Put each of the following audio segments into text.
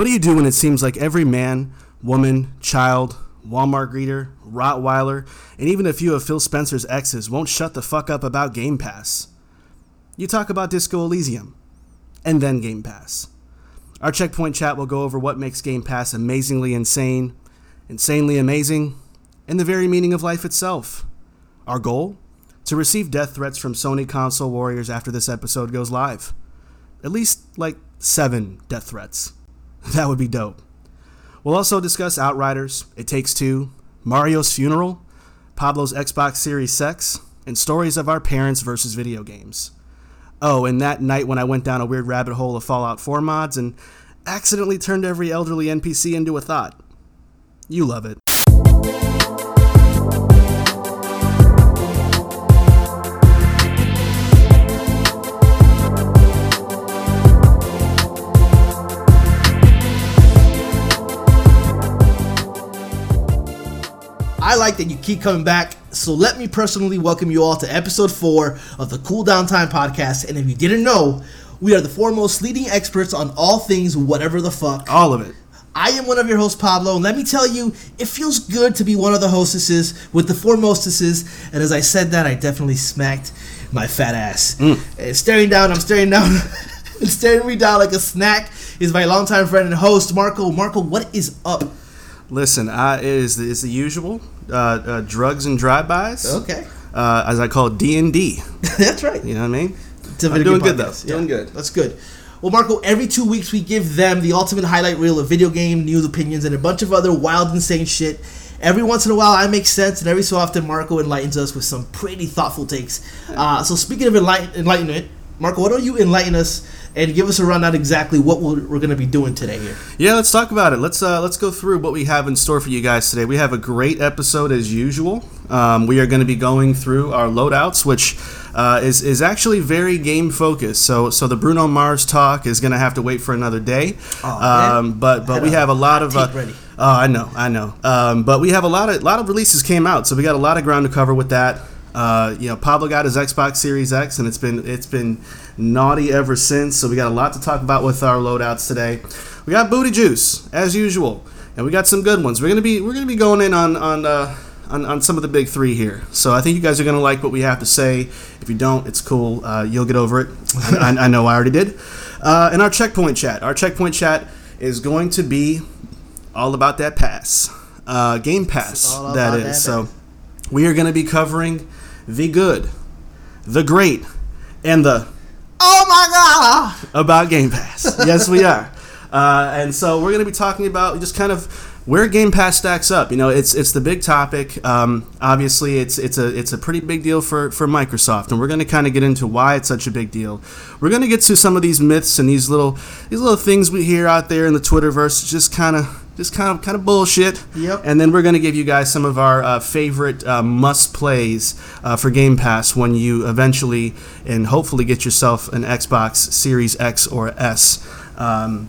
What do you do when it seems like every man, woman, child, Walmart greeter, Rottweiler, and even a few of Phil Spencer's exes won't shut the fuck up about Game Pass? You talk about Disco Elysium, and then Game Pass. Our checkpoint chat will go over what makes Game Pass amazingly insane, insanely amazing, and the very meaning of life itself. Our goal? To receive death threats from Sony console warriors after this episode goes live. At least, like, seven death threats. That would be dope. We'll also discuss Outriders, It Takes Two, Mario's Funeral, Pablo's Xbox Series Sex, and stories of our parents versus video games. Oh, and that night when I went down a weird rabbit hole of Fallout 4 mods and accidentally turned every elderly NPC into a thought. You love it. I like that you keep coming back. So let me personally welcome you all to episode four of the Cool Down Time podcast. And if you didn't know, we are the foremost leading experts on all things whatever the fuck. All of it. I am one of your hosts, Pablo, and let me tell you, it feels good to be one of the hostesses with the foremostesses. And as I said that, I definitely smacked my fat ass. Mm. And staring down, I'm staring down, and staring me down like a snack is my longtime friend and host, Marco. Marco, what is up? Listen, uh, it is the, it's the usual uh, uh, drugs and drive-bys. Okay. Uh, as I call it, D and D. That's right. You know what I mean? It's a I'm doing game good, though. podcast. Doing good. That's good. Well, Marco, every two weeks we give them the ultimate highlight reel of video game news, opinions, and a bunch of other wild, insane shit. Every once in a while, I make sense, and every so often, Marco enlightens us with some pretty thoughtful takes. Uh, so, speaking of enlighten- enlightenment, Marco, why don't you enlighten us and give us a rundown exactly what we're, we're going to be doing today here? Yeah, let's talk about it. Let's uh, let's go through what we have in store for you guys today. We have a great episode as usual. Um, we are going to be going through our loadouts, which uh, is is actually very game focused. So so the Bruno Mars talk is going to have to wait for another day. Aw, um, but but we have a lot of. Uh, ready. Oh, I know, I know. Um, but we have a lot of lot of releases came out, so we got a lot of ground to cover with that. Uh, you know, Pablo got his Xbox Series X, and it's been it's been naughty ever since. So we got a lot to talk about with our loadouts today. We got booty juice as usual, and we got some good ones. We're gonna be we're gonna be going in on on. Uh, on, on some of the big three here, so I think you guys are gonna like what we have to say. If you don't, it's cool. Uh, you'll get over it. I, I know I already did. Uh, and our checkpoint chat, our checkpoint chat is going to be all about that pass, uh, game pass. That is. that so we are going to be covering the good, the great, and the Oh my god! about Game Pass. yes, we are. Uh, and so we're going to be talking about just kind of where Game Pass stacks up. You know, it's it's the big topic. Um, obviously, it's it's a it's a pretty big deal for for Microsoft, and we're going to kind of get into why it's such a big deal. We're going to get to some of these myths and these little these little things we hear out there in the Twitterverse, just kind of just kind of kind of bullshit. Yep. And then we're going to give you guys some of our uh, favorite uh, must plays uh, for Game Pass when you eventually and hopefully get yourself an Xbox Series X or S um,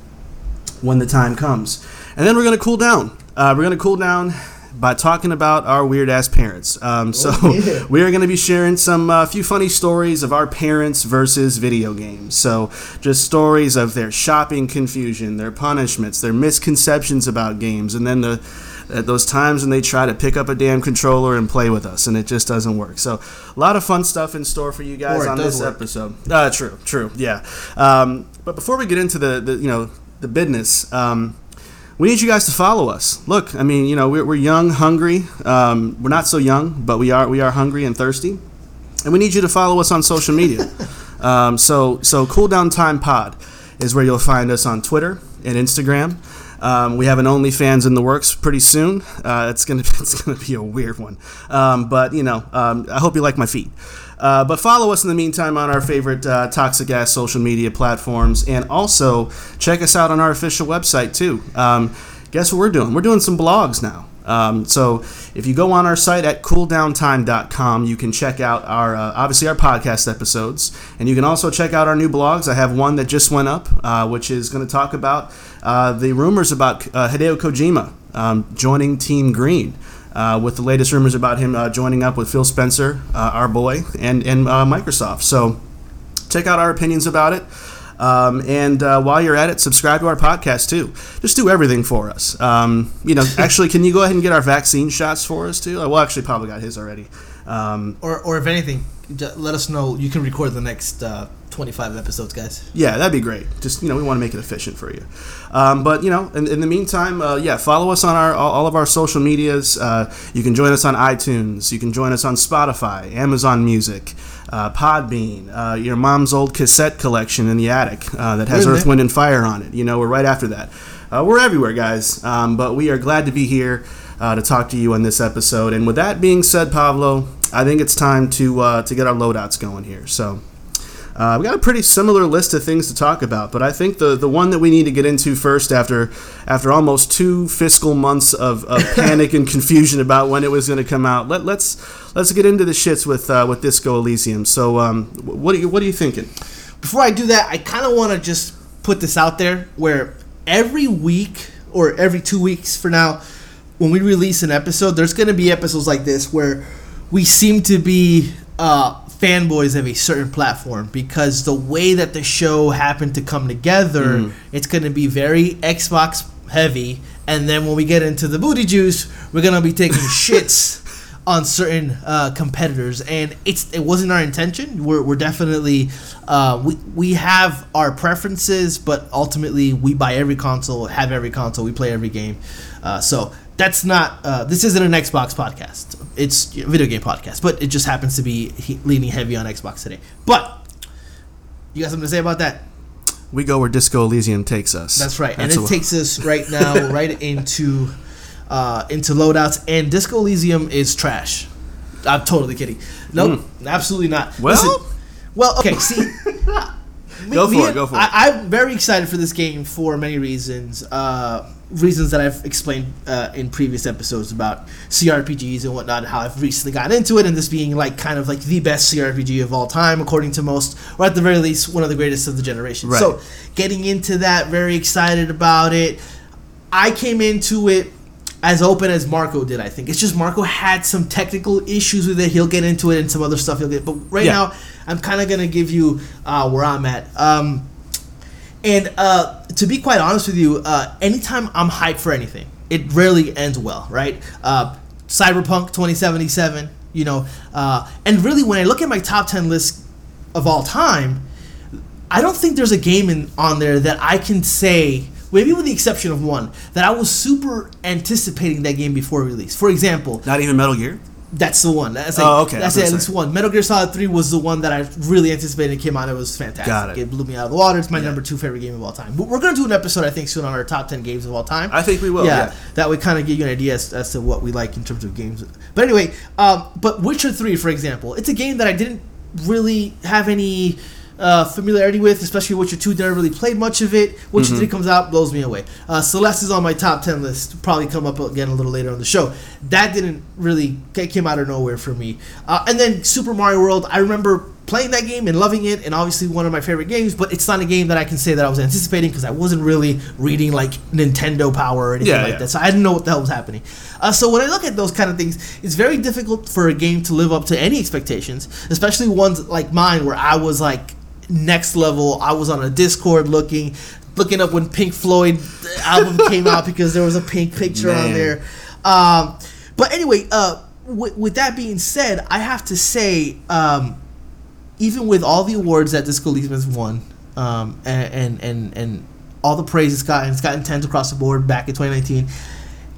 when the time comes. And then we're going to cool down. Uh, we're going to cool down by talking about our weird ass parents. Um, so yeah. we are going to be sharing some uh, few funny stories of our parents versus video games. So just stories of their shopping confusion, their punishments, their misconceptions about games, and then the at those times when they try to pick up a damn controller and play with us, and it just doesn't work. So a lot of fun stuff in store for you guys on this work. episode. Uh, true, true, yeah. Um, but before we get into the, the you know the business. Um, we need you guys to follow us. Look, I mean, you know, we're, we're young, hungry. Um, we're not so young, but we are we are hungry and thirsty, and we need you to follow us on social media. um, so so Cool Down Time Pod is where you'll find us on Twitter and Instagram. Um, we have an OnlyFans in the works pretty soon. Uh, it's gonna it's gonna be a weird one, um, but you know, um, I hope you like my feet. Uh, but follow us in the meantime on our favorite uh, toxic ass social media platforms, and also check us out on our official website too. Um, guess what we're doing? We're doing some blogs now. Um, so if you go on our site at cooldowntime.com, you can check out our uh, obviously our podcast episodes, and you can also check out our new blogs. I have one that just went up, uh, which is going to talk about uh, the rumors about uh, Hideo Kojima um, joining Team Green. Uh, with the latest rumors about him uh, joining up with Phil Spencer, uh, our boy, and and uh, Microsoft. So check out our opinions about it. Um, and uh, while you're at it, subscribe to our podcast too. Just do everything for us. Um, you know, actually, can you go ahead and get our vaccine shots for us too? Well, actually, Pablo got his already. Um, Or, or if anything, let us know. You can record the next uh, 25 episodes, guys. Yeah, that'd be great. Just you know, we want to make it efficient for you. Um, but you know, in, in the meantime, uh, yeah, follow us on our all, all of our social medias. Uh, you can join us on iTunes. You can join us on Spotify, Amazon Music, uh, Podbean, uh, your mom's old cassette collection in the attic uh, that has Earth. Wind, and Fire on it. You know, we're right after that. Uh, we're everywhere, guys. Um, but we are glad to be here uh, to talk to you on this episode. And with that being said, Pablo, I think it's time to uh, to get our loadouts going here. So. Uh, we got a pretty similar list of things to talk about, but I think the, the one that we need to get into first, after after almost two fiscal months of, of panic and confusion about when it was going to come out, let, let's let's get into the shits with uh, with Disco Elysium. So, um, what are you what are you thinking? Before I do that, I kind of want to just put this out there where every week or every two weeks for now, when we release an episode, there's going to be episodes like this where we seem to be uh, fanboys of a certain platform because the way that the show happened to come together, it's going to be very Xbox heavy. And then when we get into the booty juice, we're going to be taking shits on certain uh, competitors, and it's it wasn't our intention. We're, we're definitely uh, we we have our preferences, but ultimately we buy every console, have every console, we play every game. Uh, so that's not uh, this isn't an Xbox podcast. It's a video game podcast, but it just happens to be he- leaning heavy on Xbox today. But you got something to say about that? We go where Disco Elysium takes us. That's right, That's and it takes us right now right into uh, into loadouts. And Disco Elysium is trash. I'm totally kidding. Nope, absolutely not. Well- Listen, well, okay. See, me- Go for it, go for it. I, I'm very excited for this game for many reasons. Uh, reasons that I've explained uh, in previous episodes about CRPGs and whatnot. How I've recently gotten into it, and this being like kind of like the best CRPG of all time, according to most, or at the very least, one of the greatest of the generation. Right. So, getting into that, very excited about it. I came into it as open as Marco did. I think it's just Marco had some technical issues with it. He'll get into it and some other stuff he'll get. But right Yeah. now, I'm kind of gonna give you uh, where I'm at. Um, and uh, to be quite honest with you, uh, anytime I'm hyped for anything, it rarely ends well, right? Uh, Cyberpunk 2077, you know, uh, and really when I look at my top 10 list of all time, I don't think there's a game in, on there that I can say, maybe with the exception of one, that I was super anticipating that game before release. For example, Not even Metal Gear. That's the one. That's like, Oh, okay, That's was at least one. Metal Gear Solid 3 was the one that I really anticipated came out. It was fantastic. Got it. it blew me out of the water. It's my Yeah. number two favorite game of all time. But we're going to do an episode, I think, soon on our top 10 games of all time. I think we will. Yeah. That would kind of give you an idea as, as to what we like in terms of games. But anyway, um, but Witcher 3, for example, it's a game that I didn't really have any uh, familiarity with, especially Witcher 2. Never really played much of it. Witcher Mm-hmm. 3 comes out, blows me away. Uh, Celeste is on my top 10 list. Probably come up again a little later on the show. That didn't really, came out of nowhere for me. Uh, and then Super Mario World, I remember playing that game and loving it, and obviously one of my favorite games, but it's not a game that I can say that I was anticipating because I wasn't really reading like Nintendo Power or anything Yeah, like yeah. that. So I didn't know what the hell was happening. Uh, so when I look at those kind of things, it's very difficult for a game to live up to any expectations, especially ones like mine where I was like next level. I was on a Discord looking, looking up when Pink Floyd album came out because there was a pink picture on there. Um, but anyway, uh, with, with that being said, I have to say, um, even with all the awards that Disco Elysium has won, um, and, and and and all the praise it's gotten, it's gotten tens across the board back in 2019.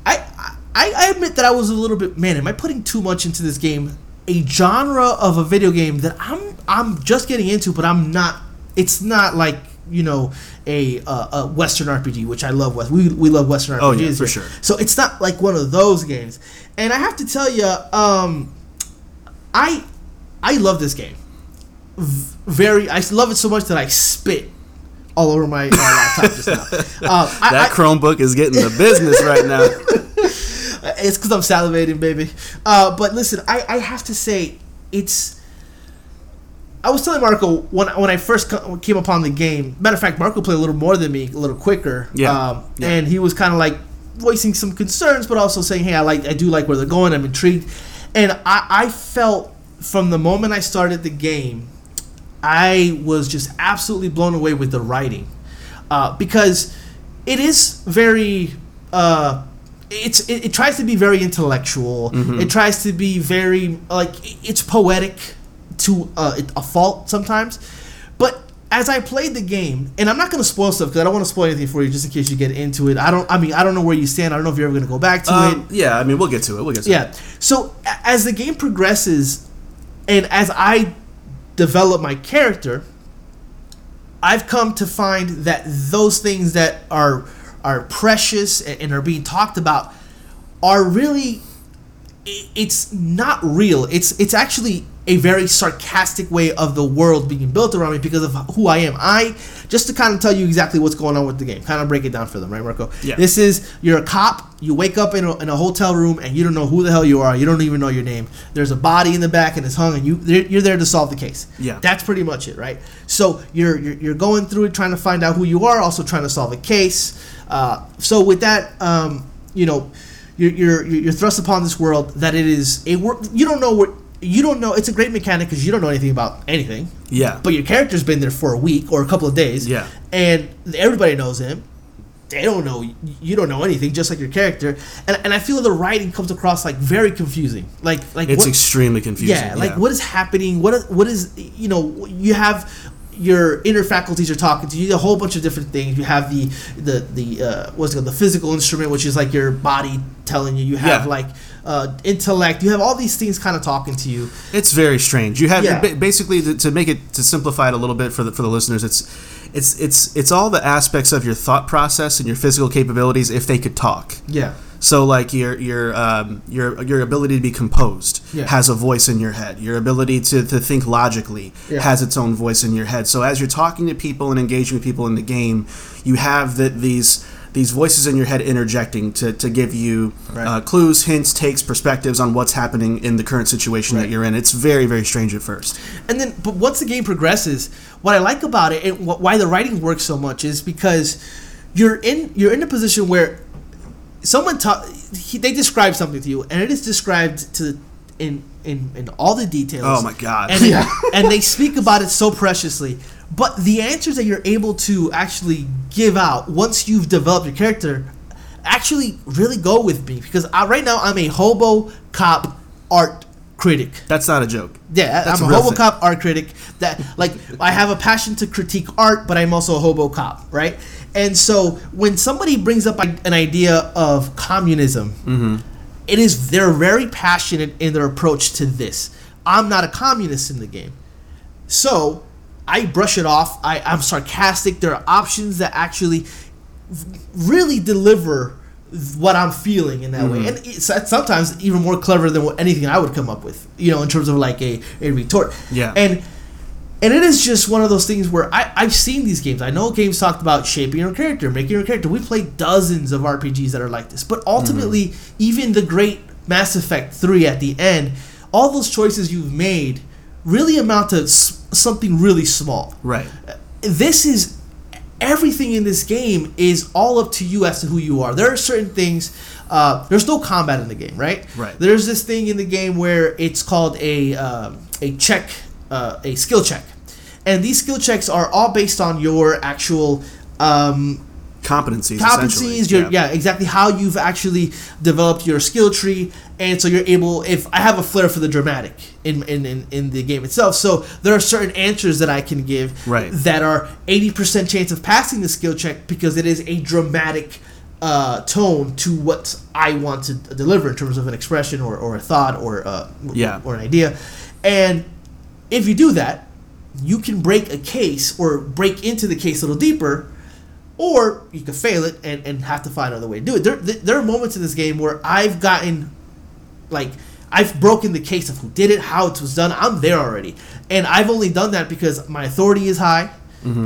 I, I I admit that I was a little bit man. Am I putting too much into this game? A genre of a video game that I'm I'm just getting into, but I'm not. It's not like you know a uh, a Western RPG, which I love. West we we love Western RPGs. Oh, yeah, for sure. So it's not like one of those games. And I have to tell you, um, I I love this game. V- very, I love it so much that I spit all over my, my laptop just now. I, That I- Chromebook is getting the business right now. it's because I'm salivating, baby. Uh, but listen, I, I have to say, it's. I was telling Marco when when I first came upon the game. Matter of fact, Marco played a little more than me, a little quicker. Yeah. Um, Yeah. And he was kind of like voicing some concerns, but also saying, "Hey, I like, I do like where they're going. I'm intrigued." And I, I felt from the moment I started the game, I was just absolutely blown away with the writing, uh, because it is very. Uh, it's it, it tries to be very intellectual. It tries to be very like it's poetic to uh, a fault sometimes, but as I played the game, and I'm not going to spoil stuff because I don't want to spoil anything for you, just in case you get into it. I don't. I mean, I don't know where you stand. I don't know if you're ever going to go back to it. Um, yeah, I mean, we'll get to it. We'll get to it. Yeah. So as the game progresses, and as I develop my character, I've come to find that those things that are are precious and, are being talked about are really it's not real. It's it's actually a very sarcastic way of the world being built around me because of who I am. I just to kind of tell you exactly what's going on with the game, kind of break it down for them, right, Marco? Yeah. This is you're a cop. You wake up in a, in a hotel room and you don't know who the hell you are. You don't even know your name. There's a body in the back and it's hung, and you you're you're there to solve the case. Yeah. That's pretty much it, right? So you're you're, you're going through it, trying to find out who you are, also trying to solve a case. Uh, so with that, um, you know, you're, you're you're thrust upon this world that it is a work. You don't know what you don't know. It's a great mechanic because you don't know anything about anything. Yeah. But your character's been there for a week or a couple of days. Yeah. And everybody knows him. They don't know you don't know anything, just like your character. And, and I feel the writing comes across like very confusing. Like like it's what- extremely confusing. yeah, like what is happening? What what is you know? You have your inner faculties are talking to you. A whole bunch of different things. You have the the the uh, what's it called? The physical instrument, which is like your body telling you. You have Yeah. like uh, intellect. You have all these things kind of talking to you. It's very strange. You have Yeah. basically to, to make it to simplify it a little bit for the for the listeners. It's it's it's it's all the aspects of your thought process and your physical capabilities if they could talk. Yeah. So like your your um, your your ability to be composed Yeah. has a voice in your head. Your ability to, to think logically Yeah. has its own voice in your head. So as you're talking to people and engaging with people in the game, you have the, these these voices in your head interjecting to, to give you Right. uh, clues, hints, takes, perspectives on what's happening in the current situation Right. that you're in. It's very very strange at first. And then, but once the game progresses, what I like about it and wh- why the writing works so much is because you're in you're in a position where someone ta- he, they describe something to you, and it is described to in in in all the details. Oh my God. And they, and they speak about it so preciously. But the answers that you're able to actually give out once you've developed your character actually really go with me because I, right now I'm a hobo cop art critic. That's not a joke. Yeah, That's I'm a a hobo thing. cop art critic. That like I have a passion to critique art, but I'm also a hobo cop, right? And so when somebody brings up an idea of communism, Mm-hmm. it is they're very passionate in their approach to this. I'm not a communist in the game, so I brush it off. I, I'm sarcastic. There are options that actually really deliver what I'm feeling in that way, and it's sometimes even more clever than what anything I would come up with. You know, in terms of like a, a retort. Yeah. And and it is just one of those things where I, I've seen these games. I know games talked about shaping your character, making your character. We played dozens of RPGs that are like this. But ultimately, even the great Mass Effect 3 at the end, all those choices you've made really amount to s- something really small Right. this is everything in this game is all up to you as to who you are. There are certain things. Uh, there's no combat in the game, right? Right. There's this thing in the game where it's called a um, a check, uh, a skill check, and these skill checks are all based on your actual. Um, Competencies. competencies your, yeah. exactly how you've actually developed your skill tree and so you're able if i have a flair for the dramatic in, in, in, in the game itself so there are certain answers that i can give Right. that are 80% chance of passing the skill check because it is a dramatic uh, tone to what i want to deliver in terms of an expression or, or a thought or uh, Yeah. or an idea and if you do that you can break a case or break into the case a little deeper or you could fail it and, and have to find another way to do it. There, there are moments in this game where I've gotten, like, I've broken the case of who did it, how it was done. I'm there already. And I've only done that because my authority is high.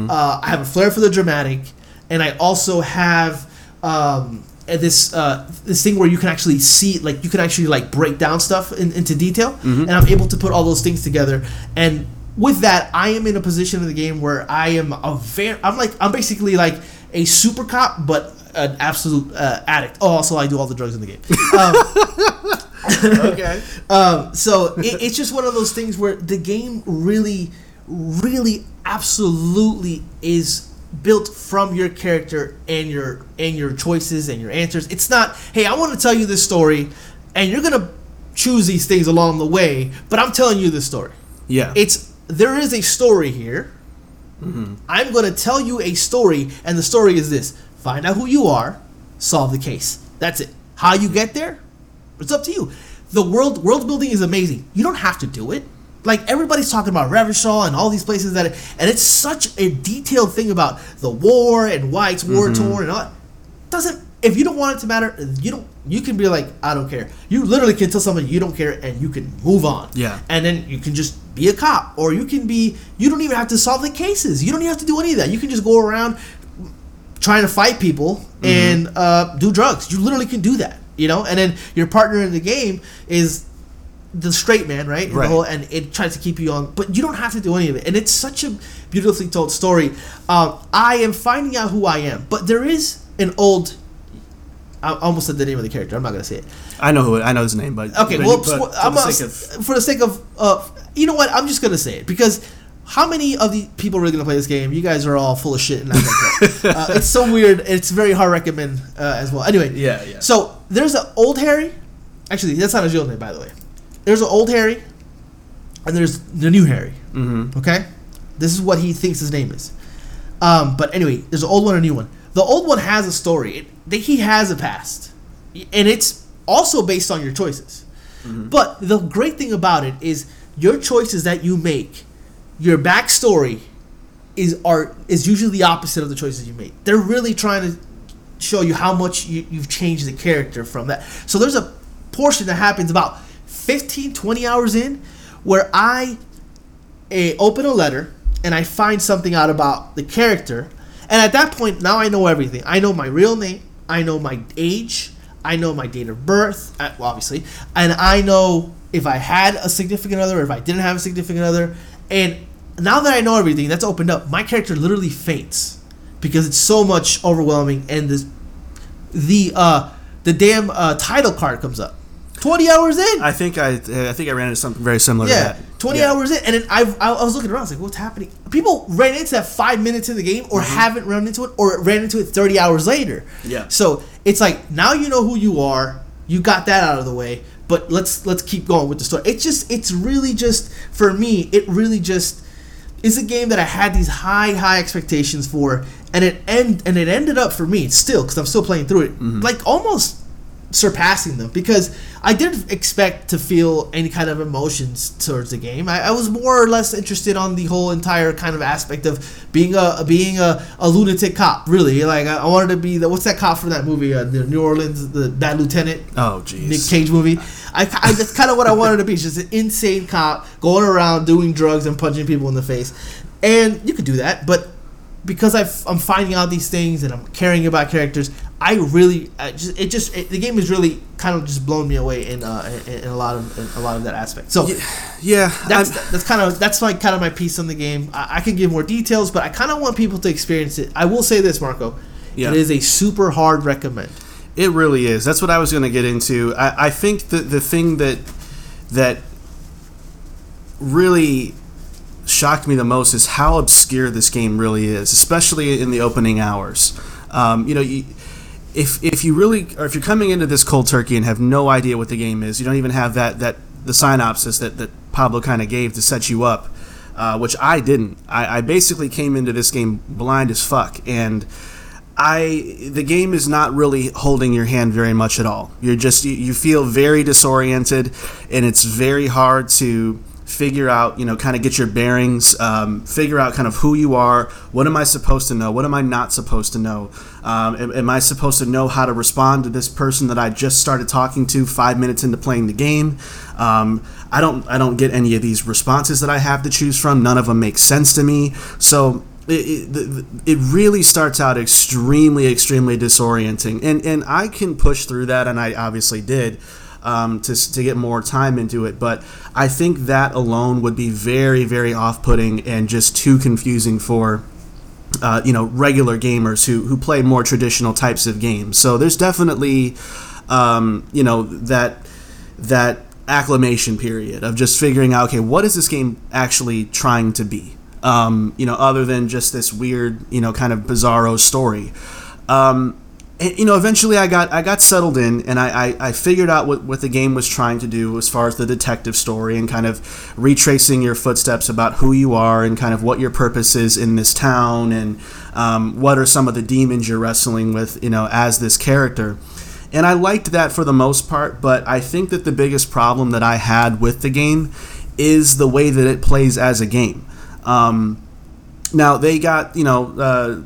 Uh, I have a flair for the dramatic. And I also have um, this uh, this thing where you can actually see, like, you can actually, like, break down stuff in, into detail. And I'm able to put all those things together. And with that, I am in a position in the game where I am a very, I'm like, I'm basically like a super cop, but an absolute uh, addict. Oh, also, I do all the drugs in the game. Um, okay. um, so it, it's just one of those things where the game really, really absolutely is built from your character and your and your choices and your answers. It's not, hey, I want to tell you this story, and you're gonna choose these things along the way, but I'm telling you this story. Yeah. It's there is a story here. Mm-hmm. I'm going to tell you a story, and the story is this: find out who you are, solve the case. That's it. How you get there, it's up to you. The world world building is amazing. You don't have to do it. Like everybody's talking about Revachol and all these places that, and it's such a detailed thing about the war and why it's war torn and all. that. Doesn't if you don't want it to matter, you don't. You can be like, I don't care. You literally can tell someone you don't care, and you can move on. Yeah. And then you can just be a cop, or you can be. You don't even have to solve the cases. You don't even have to do any of that. You can just go around trying to fight people and uh, do drugs. You literally can do that. You know, and then your partner in the game is the straight man, right? And, Right. whole, and it tries to keep you on, but you don't have to do any of it. And it's such a beautifully told story. Um, I am finding out who I am, but there is an old. I almost said the name of the character. I'm not gonna say it. I know who I know his name, but Okay, well, but for I'm the sake of- for the sake of, uh, you know what? I'm just gonna say it because how many of the people are really gonna play this game? You guys are all full of shit, and I'm gonna uh, it's so weird. It's very hard to recommend uh, as well. Anyway, Yeah, yeah. So there's an old Harry. Actually, that's not his real name, by the way. There's an old Harry, and there's the new Harry. Mhm. Okay, this is what he thinks his name is. Um, but anyway, there's an old one and a new one. The old one has a story. It, that he has a past, and it's also based on your choices. But the great thing about it is your choices that you make, your backstory is are is usually the opposite of the choices you make. They're really trying to show you how much you, you've changed the character from that. So there's a portion that happens about 15, 20 hours in where I eh, open a letter and I find something out about the character. And at that point, now I know everything. I know my real name. I know my age. I know my date of birth, uh, obviously. And I know if I had a significant other or if I didn't have a significant other. And now that I know everything, that's opened up. My character literally faints because it's so much overwhelming. And this, the uh, the damn uh, title card comes up. Twenty hours in. I think I I think I ran into something very similar Yeah, to that. 20 Yeah. hours in, and then I, I I was looking around, I was like, what's happening? People ran into that five minutes in the game, or mm-hmm. haven't run into it, or ran into it 30 hours later. Yeah. So it's like now you know who you are, you got that out of the way, but let's let's keep going with the story. It's just it's really just for me, it really just is a game that I had these high high expectations for, and it end and it ended up for me still because I'm still playing through it, mm-hmm. like almost surpassing them because I didn't expect to feel any kind of emotions towards the game. I, I was more or less interested on the whole entire kind of aspect of being a being a, a lunatic cop. Really, like I, I wanted to be the what's that cop from that movie, uh, the New Orleans, the Bad Lieutenant. Oh Nick jeez. Cage movie. I, I that's kind of what I wanted to be. Just an insane cop going around doing drugs and punching people in the face. And you could do that, but because I've, I'm finding out these things and I'm caring about characters, I really, I just it just it, the game has really kind of just blown me away in uh, in, in a lot of in a lot of that aspect. So. Yeah, That's I'm- that's kind of that's like kind of my piece on the game. I, I can give more details, but I kind of want people to experience it. I will say this, Marco, Yeah. it is a super hard recommend. It really is. That's what I was going to get into. I, I think that the thing that that really shocked me the most is how obscure this game really is, especially in the opening hours. Um, you know, you, if if you really or if you're coming into this cold turkey and have no idea what the game is, you don't even have that that the synopsis that that Pablo kind of gave to set you up, uh, which I didn't. I, I basically came into this game blind as fuck and. I the game is not really holding your hand very much at all. You're just you, you feel very disoriented, and it's very hard to figure out you know kind of get your bearings, um, figure out kind of who you are. What am I supposed to know? What am I not supposed to know? Um, am, am I supposed to know how to respond to this person that I just started talking to five minutes into playing the game? Um, I don't I don't get any of these responses that I have to choose from. None of them make sense to me. So it, it, it really starts out extremely extremely disorienting and and i can push through that and i obviously did um, to, to get more time into it but i think that alone would be very very off-putting and just too confusing for uh, you know regular gamers who, who play more traditional types of games so there's definitely um, you know that that acclimation period of just figuring out okay what is this game actually trying to be Um, you know, other than just this weird, you know, kind of bizarro story. Um, and, you know, eventually I got I got settled in, and I, I, I figured out what, what the game was trying to do as far as the detective story and kind of retracing your footsteps about who you are and kind of what your purpose is in this town and um, what are some of the demons you're wrestling with, you know, as this character. And I liked that for the most part, but I think that the biggest problem that I had with the game is the way that it plays as a game. Um, now they got you know. Uh,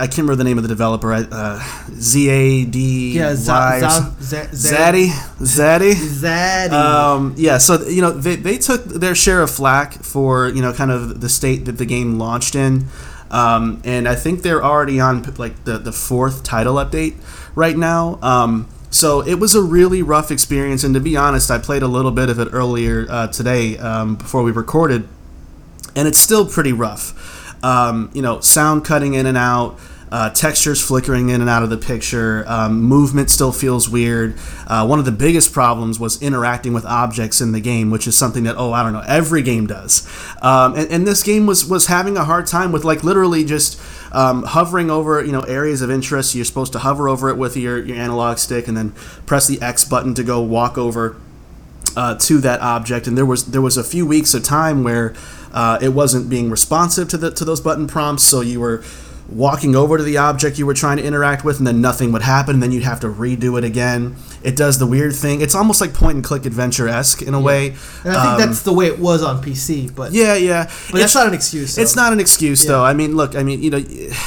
I can't remember the name of the developer. Uh, Z A D Yeah, Y. or some- Zaddy. Zaddy. Zaddy. Zaddy. Um, yeah, so you know they, they took their share of flack for you know kind of the state that the game launched in, um, and I think they're already on like the the fourth title update right now. Um, so it was a really rough experience, and to be honest, I played a little bit of it earlier uh, today um, before we recorded, and it's still pretty rough. Um, you know, sound cutting in and out, uh, textures flickering in and out of the picture, um, movement still feels weird. Uh, one of the biggest problems was interacting with objects in the game, which is something that oh I don't know every game does, um, and, and this game was was having a hard time with like literally just. Um, hovering over you know areas of interest you're supposed to hover over it with your, your analog stick and then press the x button to go walk over uh, to that object, and there was there was a few weeks of time where uh, it wasn't being responsive to the to those button prompts, so you were walking over to the object you were trying to interact with, and then nothing would happen, and then you'd have to redo it again. It does the weird thing. It's almost like point and click adventure esque in a way. and I think Um, that's the way it was on PC, but yeah, yeah. but that's not an excuse. It's not an excuse though. I mean, look, I mean, you know,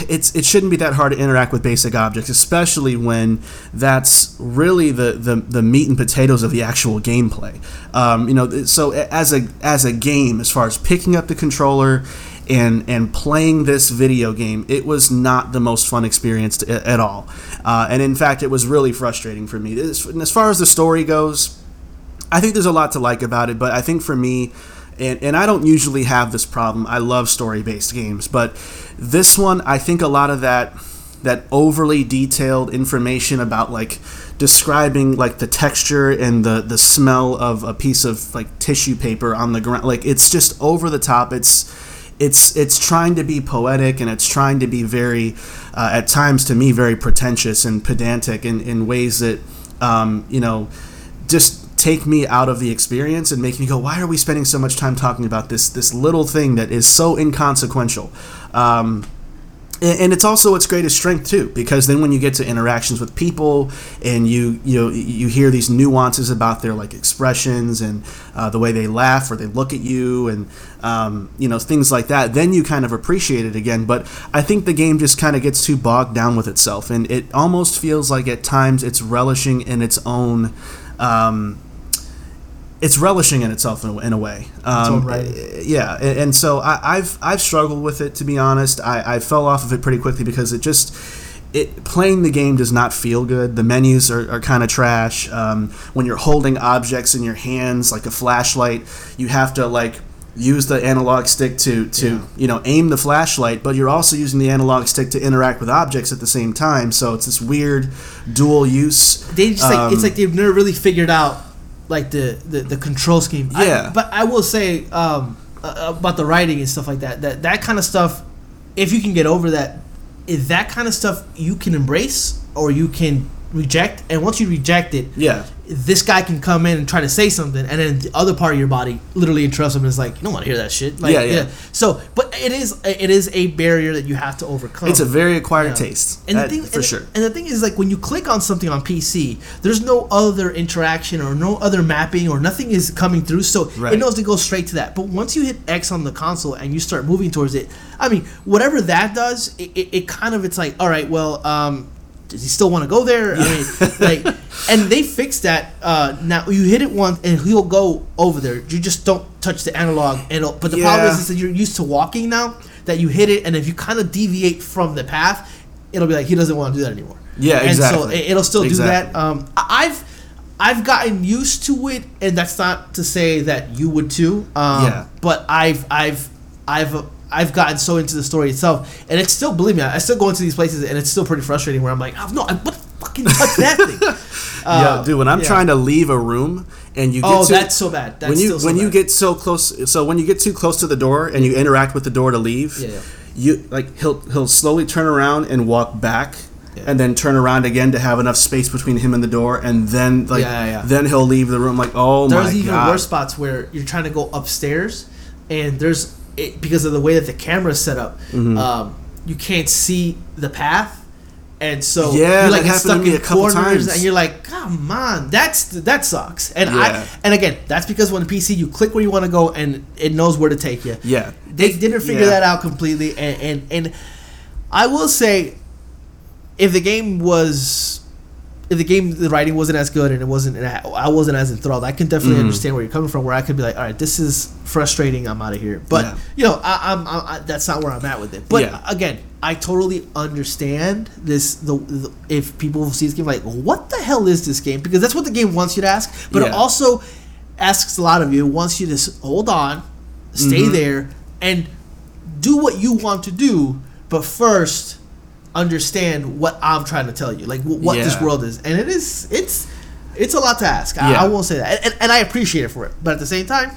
it's it shouldn't be that hard to interact with basic objects, especially when that's really the the, the meat and potatoes of the actual gameplay. Um, you know, so as a as a game, as far as picking up the controller and and playing this video game, it was not the most fun experience to, at all. Uh, and in fact, it was really frustrating for me. As, as far as the story goes, I think there's a lot to like about it, but I think for me, and, and I don't usually have this problem. I love story based games, but this one, I think a lot of that that overly detailed information about like describing like the texture and the the smell of a piece of like tissue paper on the ground like it's just over the top it's it's it's trying to be poetic and it's trying to be very uh, at times to me very pretentious and pedantic in, in ways that um, you know just take me out of the experience and make me go why are we spending so much time talking about this this little thing that is so inconsequential? Um, and it's also its greatest strength too because then when you get to interactions with people and you you know, you hear these nuances about their like expressions and uh, the way they laugh or they look at you and um, you know things like that then you kind of appreciate it again. But i think the game just kind of gets too bogged down with itself and it almost feels like at times it's relishing in its own um, it's relishing in itself in a, in a way. Um, writing. Yeah, and, and so I, I've I've struggled with it to be honest. I, I fell off of it pretty quickly because it just it playing the game does not feel good. The menus are, are kind of trash. Um, when you're holding objects in your hands like a flashlight, you have to like use the analog stick to to you know aim the flashlight, but you're also using the analog stick to interact with objects at the same time. So it's this weird dual use. They just like it's um, like they've never really figured out like the the, the control scheme. I- Yeah. but I will say um, about the writing and stuff like that. That that kind of stuff, if you can get over that, if that kind of stuff you can embrace or you can reject, and once you reject it, Yeah. this guy can come in and try to say something, and then the other part of your body literally interrupts him and is like, "You don't want to hear that shit." Like, Yeah, yeah. So, but it is it is a barrier that you have to overcome. It's a very acquired Yeah. taste. And That- the thing, for and, sure. And the thing is, like when you click on something on PC, there's no other interaction or no other mapping or nothing is coming through, so Right. it knows to go straight to that. But once you hit X on the console and you start moving towards it, I mean, whatever that does, it, it, it kind of it's like, all right, well, um, does he still want to go there? I mean, like, and they fixed that. Uh, now you hit it once and he'll go over there. You just don't touch the analog. And but the problem is, is that you're used to walking now. That you hit it, and if you kind of deviate from the path, it'll be like he doesn't want to do that anymore. Yeah, And so exactly. it- it'll still Exactly. do that. Um, I've I've gotten used to it, and that's not to say that you would too. Um, Yeah. But I've I've I've I've gotten so into the story itself, and it's still believe me, I still go into these places, and it's still pretty frustrating. Where I'm like, oh, no, I what fucking touch that thing. Uh, yeah, dude. When I'm yeah. trying to leave a room and you get Oh, to, that's so bad. That's when you still so when you get so close, so when you get too close to the door and you interact with the door to leave, Yeah, yeah. you like he'll he'll slowly turn around and walk back. And then turn around again to have enough space between him and the door, and then like then he'll leave the room like oh my There's even worse spots where you're trying to go upstairs, and there's it, because of the way that the camera's set up, Mm-hmm. um, you can't see the path, and so Yeah, you're like stuck in a couple corners, times. and you're like, come on, that's that sucks. And Yeah. I and again, that's because when PC you click where you want to go, and it knows where to take you. Yeah, They didn't figure yeah. that out completely, and, and and I will say, if the game was, if the game the writing wasn't as good and it wasn't, and I wasn't as enthralled, I can definitely Mhm. understand where you're coming from. Where I could be like, all right, this is frustrating. I'm out of here. But Yeah. you know, I, I'm, I, I, that's not where I'm at with it. But Yeah. again, I totally understand this. The, the if people see this game like, what the hell is this game? Because that's what the game wants you to ask. But it also asks a lot of you. Wants you to hold on, stay Mhm. there, and do what you want to do. But first, understand what I'm trying to tell you, like wh- what this world is, and it is it's it's a lot to ask. I, Yeah. I won't say that, and, and, and I appreciate it for it. But at the same time,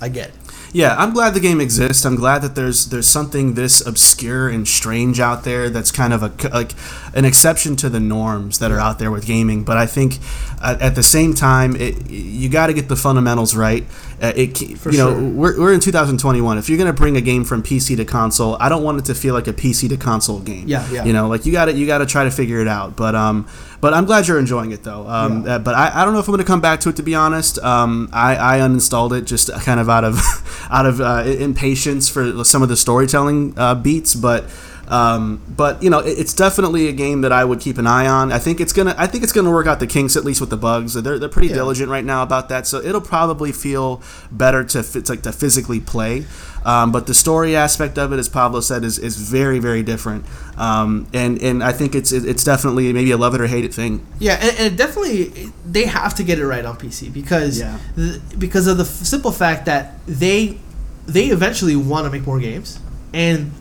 I get it. Yeah, I'm glad the game exists. I'm glad that there's there's something this obscure and strange out there that's kind of a like an exception to the norms that are out there with gaming. But I think uh, at the same time, it, you got to get the fundamentals right. Uh, it For you know sure. we're, we're in 2021. If you're gonna bring a game from PC to console, I don't want it to feel like a PC to console game. Yeah, yeah. You know, like you got to you got to try to figure it out. But um, but I'm glad you're enjoying it though. Um, Yeah. uh, but I, I don't know if I'm gonna come back to it to be honest. Um, I, I uninstalled it just kind of out of out of uh, impatience for some of the storytelling uh, beats, but. Um, but you know, it, it's definitely a game that I would keep an eye on. I think it's gonna, I think it's gonna work out the kinks at least with the bugs. They're, they're pretty Yeah. diligent right now about that, so it'll probably feel better to fit, like to physically play. Um, but the story aspect of it, as Pablo said, is, is very very different. Um, and and I think it's it's definitely maybe a love it or hate it thing. Yeah, and, and definitely they have to get it right on PC because Yeah. th- because of the f- simple fact that they they eventually want to make more games and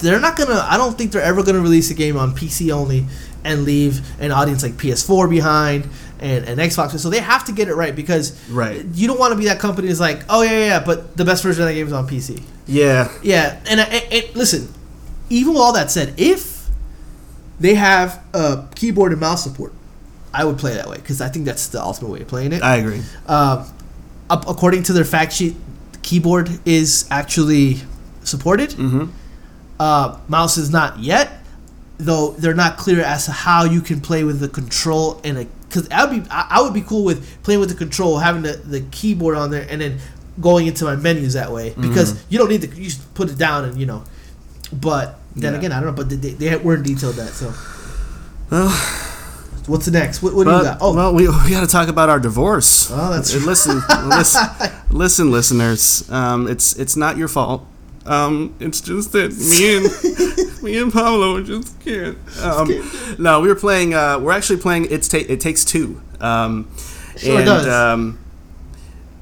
they're not gonna. I don't think they're ever gonna release a game on PC only and leave an audience like PS4 behind and, and Xbox. So they have to get it right because Right. you don't want to be that company that's like, oh yeah, yeah, yeah, but the best version of that game is on PC. Yeah, Yeah, and, and, and listen, even with all that said, if they have a keyboard and mouse support, I would play that way because I think that's the ultimate way of playing it. I agree. Up, according to their fact sheet, keyboard is actually supported. hmm Uh, mouse is not yet, though they're not clear as to how you can play with the control and a. Because I would be, I, would be cool with playing with the control, having the, the keyboard on there, and then going into my menus that way. Because Mm-hmm. you don't need to, you just put it down and you know. But then Yeah. again, I don't know. But they, they weren't detailed that. So Well, what's the next? What, what do you got? Oh, well, we, we got to talk about our divorce. Oh, that's listen, listen, listen, listeners. Um, it's it's not your fault. Um, it's just that me and me and Pablo just can't. Um, no, we were playing. Uh, we're actually playing. It's ta- it takes two. Um, Sure and, does. Um,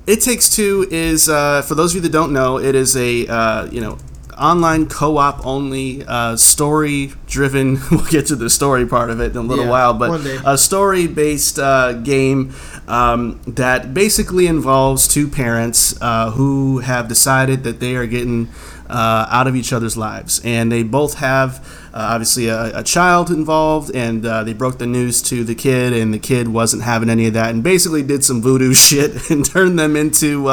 it takes two is uh, for those of you that don't know. It is a uh, you know online co-op only uh, story driven. We'll get to the story part of it in a little Yeah, while, but a story based uh, game um, that basically involves two parents uh, who have decided that they are getting uh, out of each other's lives. And they both have uh, obviously a, a child involved, and uh, they broke the news to the kid, and the kid wasn't having any of that, and basically did some voodoo shit and turned them into.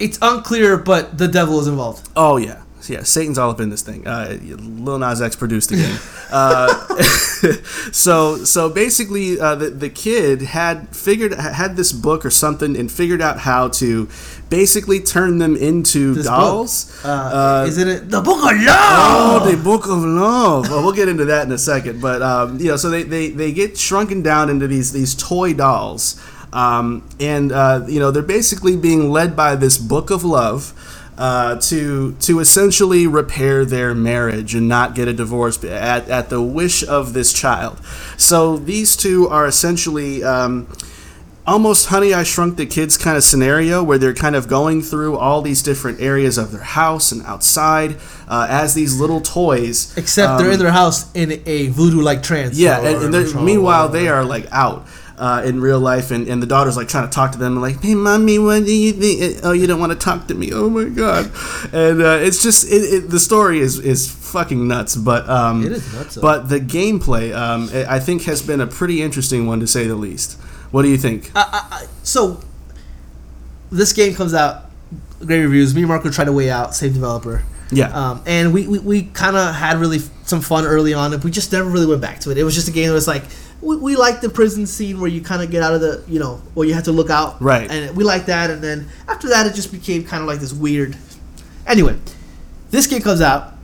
Uh, it's unclear, but the devil is involved. Oh yeah, yeah. Satan's all up in this thing. Uh, Lil Nas X produced the game. uh, so so basically, uh, the the kid had figured had this book or something and figured out how to basically turn them into This dolls. book. Uh, is it a, the book of love? Oh, the Book of Love. Well, we'll get into that in a second. But um, you know, so they, they, they get shrunken down into these these toy dolls, um, and uh, you know they're basically being led by this Book of Love. Uh, to to essentially repair their marriage and not get a divorce at, at the wish of this child. So these two are essentially um, almost Honey I Shrunk the Kids kind of scenario where they're kind of going through all these different areas of their house and outside uh, as these little toys. Except they're Um, in their house in a voodoo like trance. Yeah, and, and meanwhile they are like out. Uh, in real life, and, and the daughter's like trying to talk to them, like, "Hey, mommy, what do you think? Oh, you don't want to talk to me? Oh my god!" And uh, it's just it, it, the story is is fucking nuts, but um, It is nuts. But the gameplay, um, I think, has been a pretty interesting one to say the least. What do you think? I, I, I, so this game comes out, great reviews. Me and Marco tried to weigh out, same developer. yeah, Um, and we, we, we kind of had really f- some fun early on, and we just never really went back to it. It was just a game that was like, we, we like the prison scene where you kind of get out of the, you know, where you have to look out. Right. And we like that, and then after that, it just became kind of like this weird. Anyway, this game comes out,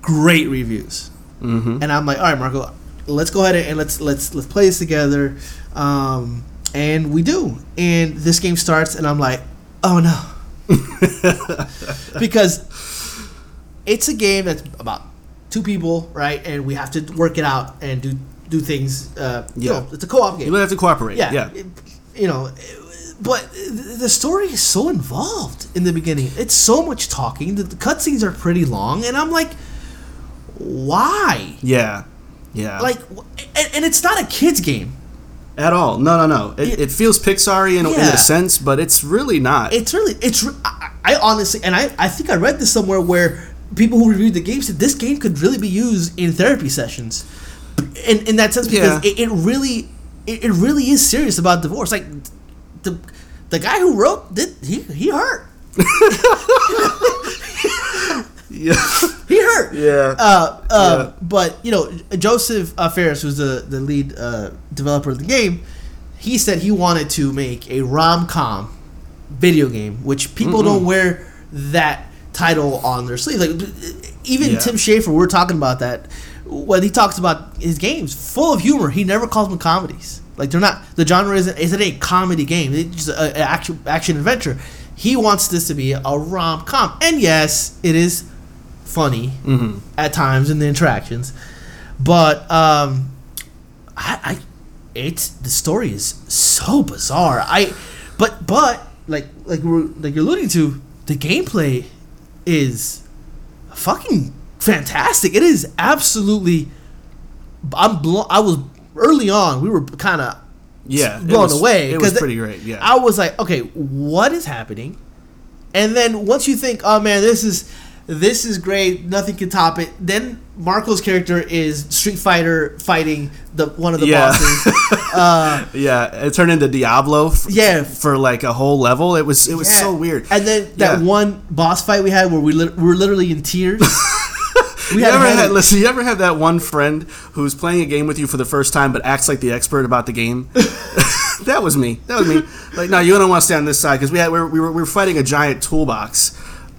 great reviews, mm-hmm. and I'm like, all right, Marco, let's go ahead and let's let's let's play this together. Um, and we do, and this game starts, and I'm like, oh no, because it's a game that's about two people, right? And we have to work it out and do do things. Uh, you Yeah. know, it's a co-op game. you have to cooperate. Yeah, Yeah, it- you know, but the story is so involved in the beginning. It's so much talking. The, the cutscenes are pretty long, and I'm like, why? yeah, yeah. Like, and, and it's not a kids game. At all? No, no, no. It, It- it feels Pixar-y in, a- in a sense, but it's really not. It's really, it's. I, I honestly, and I, I think I read this somewhere where people who reviewed the game said this game could really be used in therapy sessions, in in that sense because Yeah. it, it really, it, it really is serious about divorce. Like, the the guy who wrote did he he hurt yeah, he hurt yeah. Uh, uh, Yeah. But you know, Josef uh, Fares, who's the the lead uh, developer of the game, he said he wanted to make a rom com video game, which people don't wear that title on their sleeve. Like even Yeah. Tim Schafer, we are talking about that when he talks about his games, full of humor. He never calls them comedies. Like they're not. The genre isn't isn't a comedy game. It's just a, a action action adventure. He wants this to be a rom com, and yes, it is funny hmm at times in the interactions, but um, I, I it's the story is so bizarre. I, but but like like we're like you're alluding to, the gameplay is fucking fantastic. It is absolutely. I'm blo- I was early on. We were kind of Yeah, blown was- away It was pretty great. Yeah, I was like, okay, what is happening? And then once you think, oh man, this is this is great, nothing can top it. Then Marco's character is Street Fighter fighting the one of the Yeah. bosses. uh, yeah. It turned into Diablo. f- Yeah. for like a whole level. It was it was yeah. so weird. And then that Yeah. one boss fight we had where we, lit we were literally in tears. we you ever had- had, listen? You ever have that one friend who's playing a game with you for the first time but acts like the expert about the game? that was me. That was me. Like, no, you don't want to stay on this side because we had we were, we were we were fighting a giant toolbox.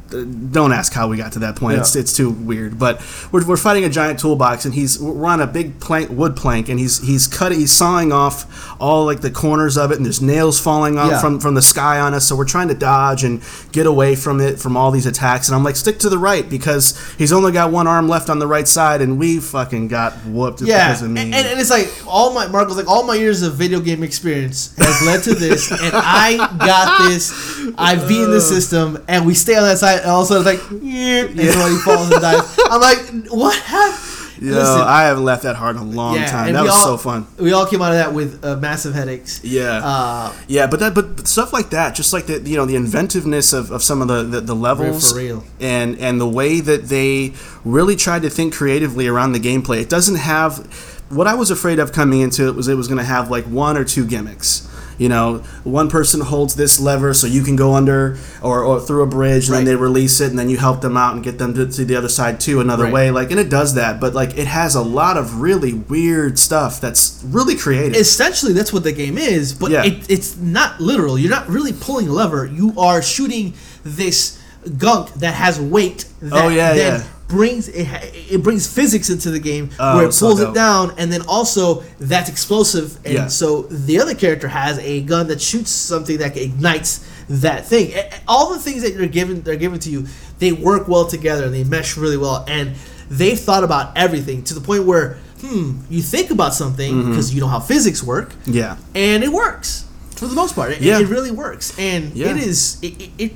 Don't ask how we got to that point. It's Yeah. it's too weird. But we're, we're fighting a giant toolbox, and he's we're on a big plank, wood plank, and he's he's cutting, he's sawing off all like the corners of it, and there's nails falling off Yeah. from from the sky on us. So we're trying to dodge and get away from it from all these attacks. And I'm like, stick to the right because he's only got one arm left on the right side, and we fucking got whooped Yeah, because of and, me. and, and it's like all my Marco's like all my years of video game experience has led to this, and I got this. I've beaten the system, and we stay on that side, and all of a sudden it's like, yeah, and Yeah. so he falls and dies. I'm like, what happened? Yo, I haven't left that hard in a long time. That was all- so fun. We all came out of that with uh, massive headaches. Yeah. Uh, Yeah, but that, but, but stuff like that, just like the you know the inventiveness of, of some of the, the, the levels, for real. and and the way that they really tried to think creatively around the gameplay. It doesn't have what I was afraid of coming into it was it was going to have like one or two gimmicks. You know, one person holds this lever so you can go under or, or through a bridge, and Right. then they release it, and then you help them out and get them to, to the other side too another Right. way. Like, and it does that, but like it has a lot of really weird stuff that's really creative. essentially, that's what the game is, but Yeah. it, it's not literal. You're not really pulling a lever. You are shooting this gunk that has weight that Oh, yeah, then yeah. Brings it, it briggs physics into the game Oh, where it pulls it down, and then also that's explosive, and Yeah. so the other character has a gun that shoots something that ignites that thing. All the things that you're given, they're given to you, they work well together and they mesh really well, and they've thought about everything to the point where. Hmm, you think about something Mm-hmm. because you know how physics work, yeah. and it works. for the most part. It, Yeah. it really works, and Yeah. it is it. it, it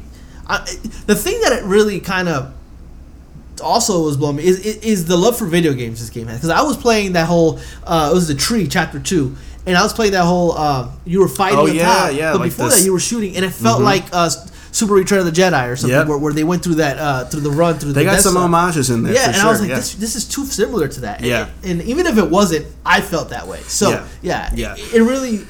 I, the thing that it really kind of also was blowing me is, is is the love for video games this game has. Because I was playing that whole uh, it was the tree chapter two, and I was playing that whole uh, you were fighting. Oh, yeah, top, yeah, But like before this- that, you were shooting, and it felt Mhm. like uh, Super Return of the Jedi or something, Yep. where, where they went through that uh, through the run through. They the got Death some Star. homages in there. Yeah, and sure. I was like, yeah. this, this is too similar to that. Yeah. and, and even if it wasn't, I felt that way. So Yeah. yeah, Yeah. it, it really,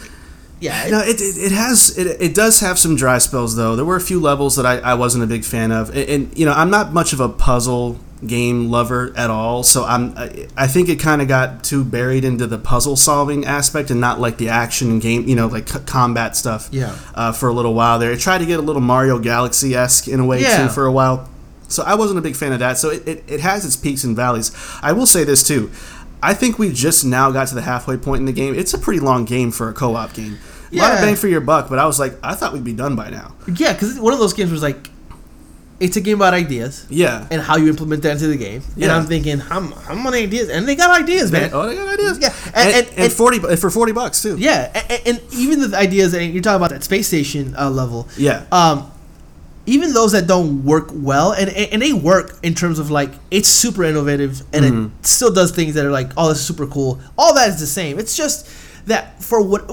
yeah, No, it, it, it has it, it does have some dry spells though. There were a few levels that I, I wasn't a big fan of, and, and you know I'm not much of a puzzle game lover at all. So I'm I, I think it kind of got too buried into the puzzle solving aspect and not like the action game, you know, like c- combat stuff. Yeah. Uh, for a little while there, it tried to get a little Mario Galaxy esque in a way Yeah. too for a while. So I wasn't a big fan of that. So it, it, it has its peaks and valleys. I will say this too. I think we just now got to the halfway point in the game. It's a pretty long game for a co-op game. A lot of Yeah. bang for your buck, but I was like, I thought we'd be done by now. yeah, because one of those games was like, it's a game about ideas Yeah. and how you implement that into the game. Yeah. And I'm thinking, how, how many ideas? And they got ideas, man. oh, they got ideas. Yeah, and, and- and, and- and- forty bu- for forty bucks too. Yeah, and, and even the ideas that you're talking about that space station uh, level. Yeah. Um, even those that don't work well, and and they work in terms of like it's super innovative and Mm-hmm. it still does things that are like, oh, this is super cool. All that is the same. It's just that for what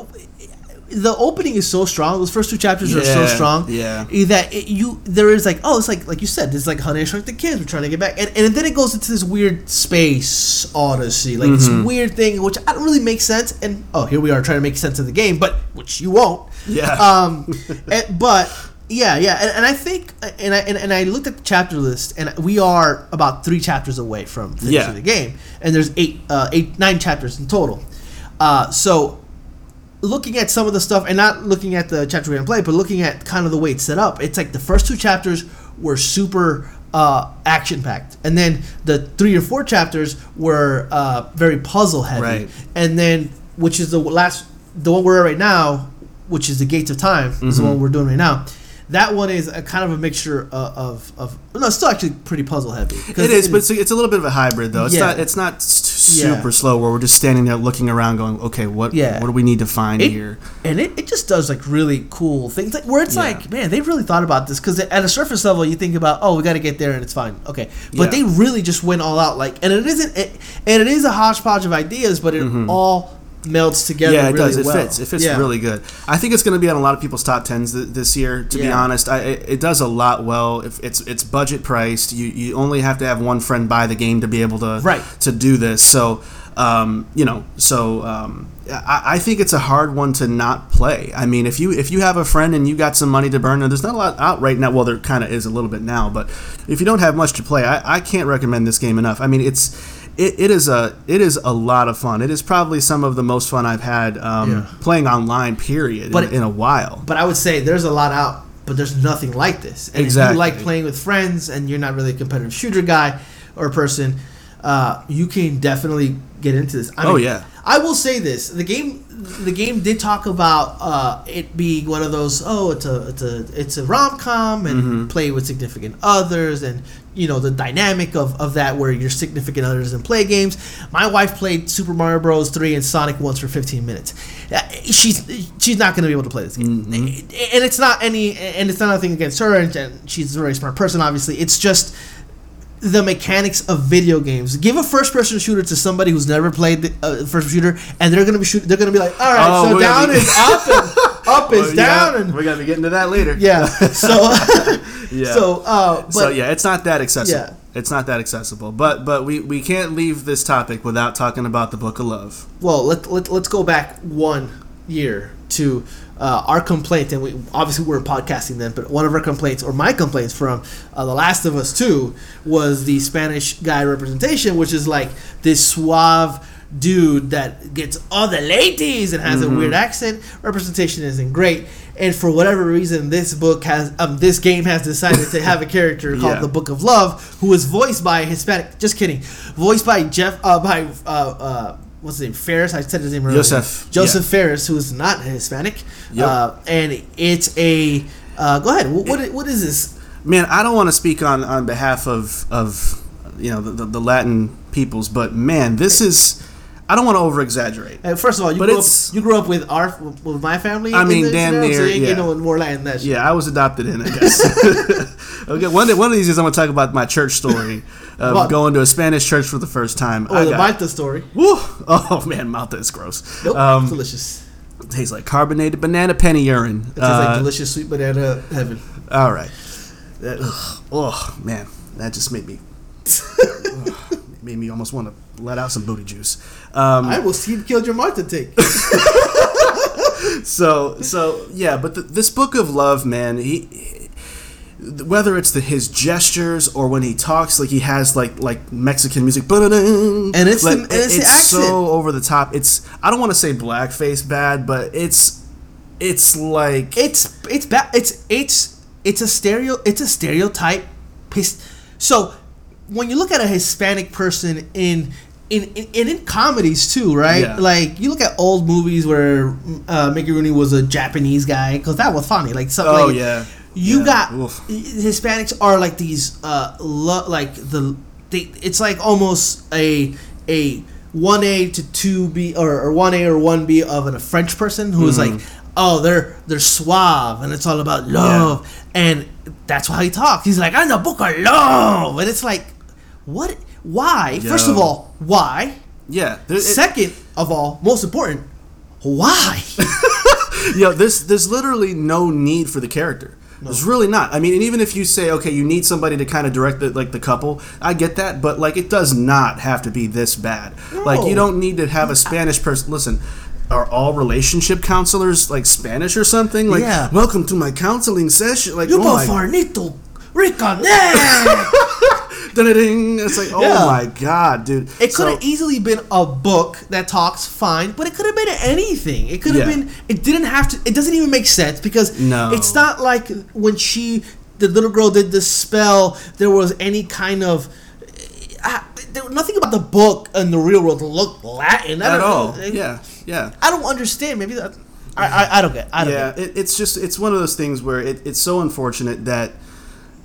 the opening is so strong. Those first two chapters are so strong. yeah. That it, you there is like oh it's like like you said this is like Honey I Shrunk the Kids. We're trying to get back, and, and then it goes into this weird space odyssey, like Mm-hmm. this weird thing which I don't really make sense. And oh here we are trying to make sense of the game, but which you won't. Yeah. Um, and, but yeah, yeah, and, and I think, and I and, and I looked at the chapter list, and we are about three chapters away from finishing Yeah. the game, and there's eight, uh, eight, nine chapters in total. Uh, so looking at some of the stuff, and not looking at the chapter we're gonna play, but looking at kind of the way it's set up, it's like the first two chapters were super uh, action packed, and then the three or four chapters were uh, very puzzle heavy, Right. and then which is the last, the one we're at right now, which is the Gates of Time, is the Mhm. one we're doing right now. That one is a kind of a mixture of, of, of no, it's still actually pretty puzzle heavy. It is, in- but it's a, it's a little bit of a hybrid though. It's Yeah. not it's not s- Yeah. super slow where we're just standing there looking around, going, okay, what Yeah. what do we need to find It- here? and it, it just does like really cool things like where it's Yeah. like man they really thought about this because at a surface level you think about oh we got to get there and it's fine okay but they really just went all out like and it isn't it, and it is a hodgepodge of ideas but it mm-hmm. all melts together yeah, it really does. It well. fits. It fits Yeah. really good. I think it's going to be on a lot of people's top tens th- this year. To be honest, I, it, it does a lot well. If it's it's budget priced, you you only have to have one friend buy the game to be able to Right. to do this. So. Um, you know, so um, I, I think it's a hard one to not play. I mean, if you if you have a friend and you got some money to burn, and there's not a lot out right now. Well, there kind of is a little bit now, but if you don't have much to play, I, I can't recommend this game enough. I mean, it's it, it is a it is a lot of fun. It is probably some of the most fun I've had um, Yeah. playing online. Period. But in, in a while. but I would say there's a lot out but there's nothing like this and if Exactly. you like playing with friends and you're not really a competitive shooter guy or person uh, you can definitely get into this I Oh, mean, yeah. I will say this: the game, the game did talk about uh, it being one of those. Oh, it's a it's a it's a rom com and Mm-hmm. play with significant others, and you know the dynamic of, of that where your significant others and play games. My wife played Super Mario Bros. three and Sonic once for fifteen minutes. Uh, She's she's not going to be able to play this game, Mm-hmm. and it's not any and it's not nothing against her, and, and she's a very smart person. Obviously, it's just the mechanics of video games. Give a first-person shooter to somebody who's never played the uh, first shooter, and they're gonna be shoot. They're gonna be like, all right, Oh, so down be- is up and up is Oh, yeah, down, and we're gonna be getting to that later. yeah. So Yeah. so uh, but so yeah, it's not that accessible. Yeah. It's not that accessible. But but we, we can't leave this topic without talking about the Book of Love. well, let, let let's go back one year to uh, our complaint, and we obviously we weren't podcasting then, but one of our complaints or my complaints from uh, The Last of Us Two was the Spanish guy representation, which is like this suave dude that gets all the ladies and has a weird accent. Representation isn't great, and for whatever reason, this book has um, this game has decided to have a character called Yeah. the Book of Love, who is voiced by a Hispanic. Just kidding, voiced by Jeff uh, by uh, uh, what's his name Fares. I said his name earlier. Josef, Josef yeah. Fares, who is not Hispanic. Yep. Uh, and it's a uh, go ahead. What, what what is this? Man, I don't want to speak on, on behalf of of you know the, the, the Latin peoples, but man, this is I don't want to over exaggerate. First of all, you grew up, you grew up with our with my family. I mean, damn scenario, so near, you ain't yeah. getting no more Latin than that. Shit. Yeah, I was adopted in, I guess. okay, one day, one of these days I'm gonna talk about my church story of going to a Spanish church for the first time. Oh, I the got- Malta story. Woo! Oh man, Malta is gross. Nope, Um, delicious. tastes like carbonated banana penny urine. It tastes like Uh, delicious sweet banana heaven. all right. That, ugh, oh man, that just made me made me almost want to let out some booty juice. Um, I will see killed your Malta take. so so yeah but th this book of love man he- whether it's the his gestures or when he talks like he has like like mexican music and it's the- and it's accent. so over the top it's i don't want to say blackface bad but it's it's like it's it's ba- it's it's it's a stereo it's a stereotype so when you look at a hispanic person in in, in, in comedies too, right? Yeah. Like you look at old movies where uh, Mickey Rooney was a Japanese guy because that was funny. Like something. Oh, like, yeah. You Yeah. got Oof. Hispanics are like these, uh, lo- like the they. It's like almost a a one A to two B or, or one A or one B of a French person who is Mm-hmm. like, oh, they're they're suave and it's all about love, and that's why he talks. He's like, I'm the book of love, and it's like, what? Why? First of all, why? yeah there, it- Second of all, most important, why? know, there's there's literally no need for the character. There's really not. I mean, and even if you say, okay, you need somebody to kind of direct the like the couple, I get that, but like it does not have to be this bad. Like you don't need to have a Spanish person. Listen, are all relationship counselors like Spanish or something? Like, Yeah. welcome to my counseling session. Like, you oh go my, farnito, reconnect. ding It's like, oh Yeah. my god, dude. It could So- have easily been a book that talks fine, but it could have been anything. It could have Yeah. been. It didn't have to. It doesn't even make sense because No. it's not like when she, the little girl, did the spell. There was any kind of. I, there nothing about the book and the real world looked Latin at all. know. Yeah, yeah. I don't understand. Maybe that. I, I, I don't get. I don't yeah, get. it, it's just it's one of those things where it, it's so unfortunate that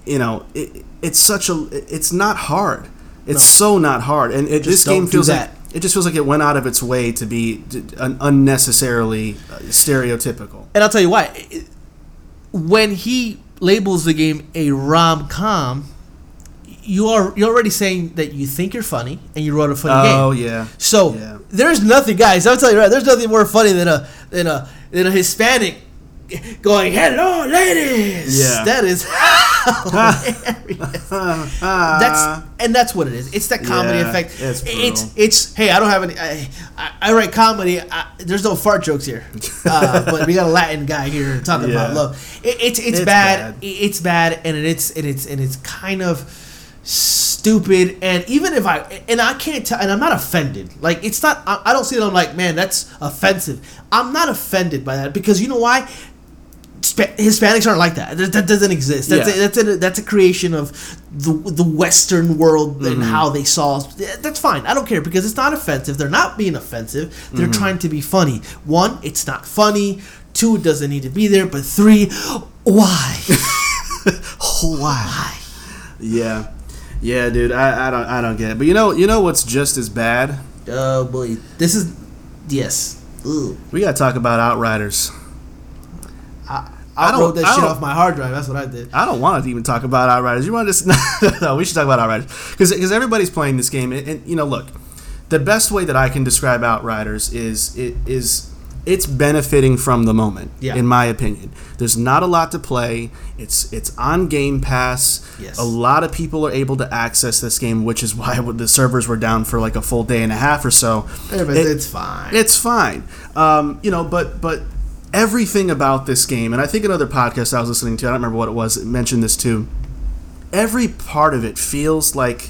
you know it, it's such a it's not hard. It's so not hard, and it, this game feels like that. it just feels like it went out of its way to be unnecessarily uh, stereotypical. And I'll tell you why. When he labels the game a rom com, you are you're already saying that you think you're funny and you wrote a funny Oh game. Oh yeah, So Yeah. there's nothing, guys. I'll tell you right. There's nothing more funny than a than a than a Hispanic going, "Hello, ladies." Yeah. that is hilarious. that's and that's what it is. It's that comedy Yeah, effect. it's it's it's hey, I don't have any. I, I, I write comedy. I, there's no fart jokes here, uh, but we got a Latin guy here talking about love. It, it's, it's It's bad. bad. It's bad, and it's and it's and it's kind of stupid. And even if I and I can't tell, and I'm not offended. Like it's not. I, I don't see it. I'm like, man, that's offensive. I'm not offended by that because you know why. Spa- Hispanics aren't like that. That, that doesn't exist. That's Yeah. a, that's a, that's a creation of the the Western world Mm-hmm. and how they saw. That's fine. I don't care because it's not offensive. They're not being offensive. They're Mm-hmm. trying to be funny. One, it's not funny. Two, it doesn't need to be there. But three, why? why? yeah, yeah, dude. I, I don't I don't get it. But you know you know what's just as bad? Oh boy, this is yes. Ugh. We gotta talk about Outriders. I, I don't- wrote that I shit off my hard drive. That's what I did. I don't want to even talk about Outriders. You want to just no? We should talk about Outriders because everybody's playing this game, and, and you know, look, the best way that I can describe Outriders is it is it's benefiting from the moment. Yeah. In my opinion, there's not a lot to play. It's it's on Game Pass. Yes. A lot of people are able to access this game, which is why the servers were down for like a full day and a half or so. Yeah, but It- it's fine. it's fine. Um, you know, but but everything about this game, and I think another podcast I was listening to, I don't remember what it was, it mentioned this too. Every part of it feels like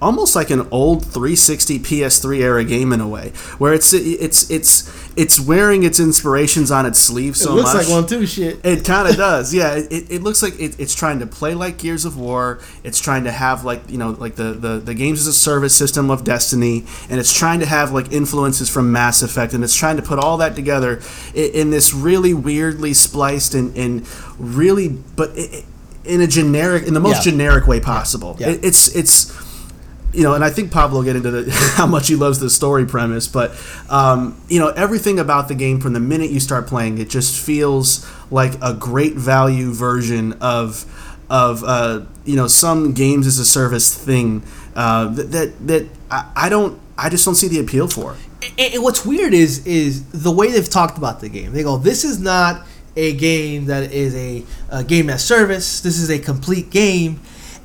almost like an old 360 PS3 era game in a way, where it's it's it's it's wearing its inspirations on its sleeve so much. it looks much. like one too. Shit. It kind of does, yeah. It, it looks like it, it's trying to play like Gears of War. It's trying to have like you know like the, the the games as a service system of Destiny, and it's trying to have like influences from Mass Effect, and it's trying to put all that together in, in this really weirdly spliced and, and really, but i i- in a generic, in the most Yeah. generic way possible. Yeah. It, it's it's you know, and I think Pablo get into the, how much he loves the story premise, but um, you know, everything about the game from the minute you start playing, it just feels like a great value version of of uh, you know some games as a service thing uh, that that, that I, I don't I just don't see the appeal for. And, and what's weird is is the way they've talked about the game. They go, "This is not a game that is a, a game as service. This is a complete game,"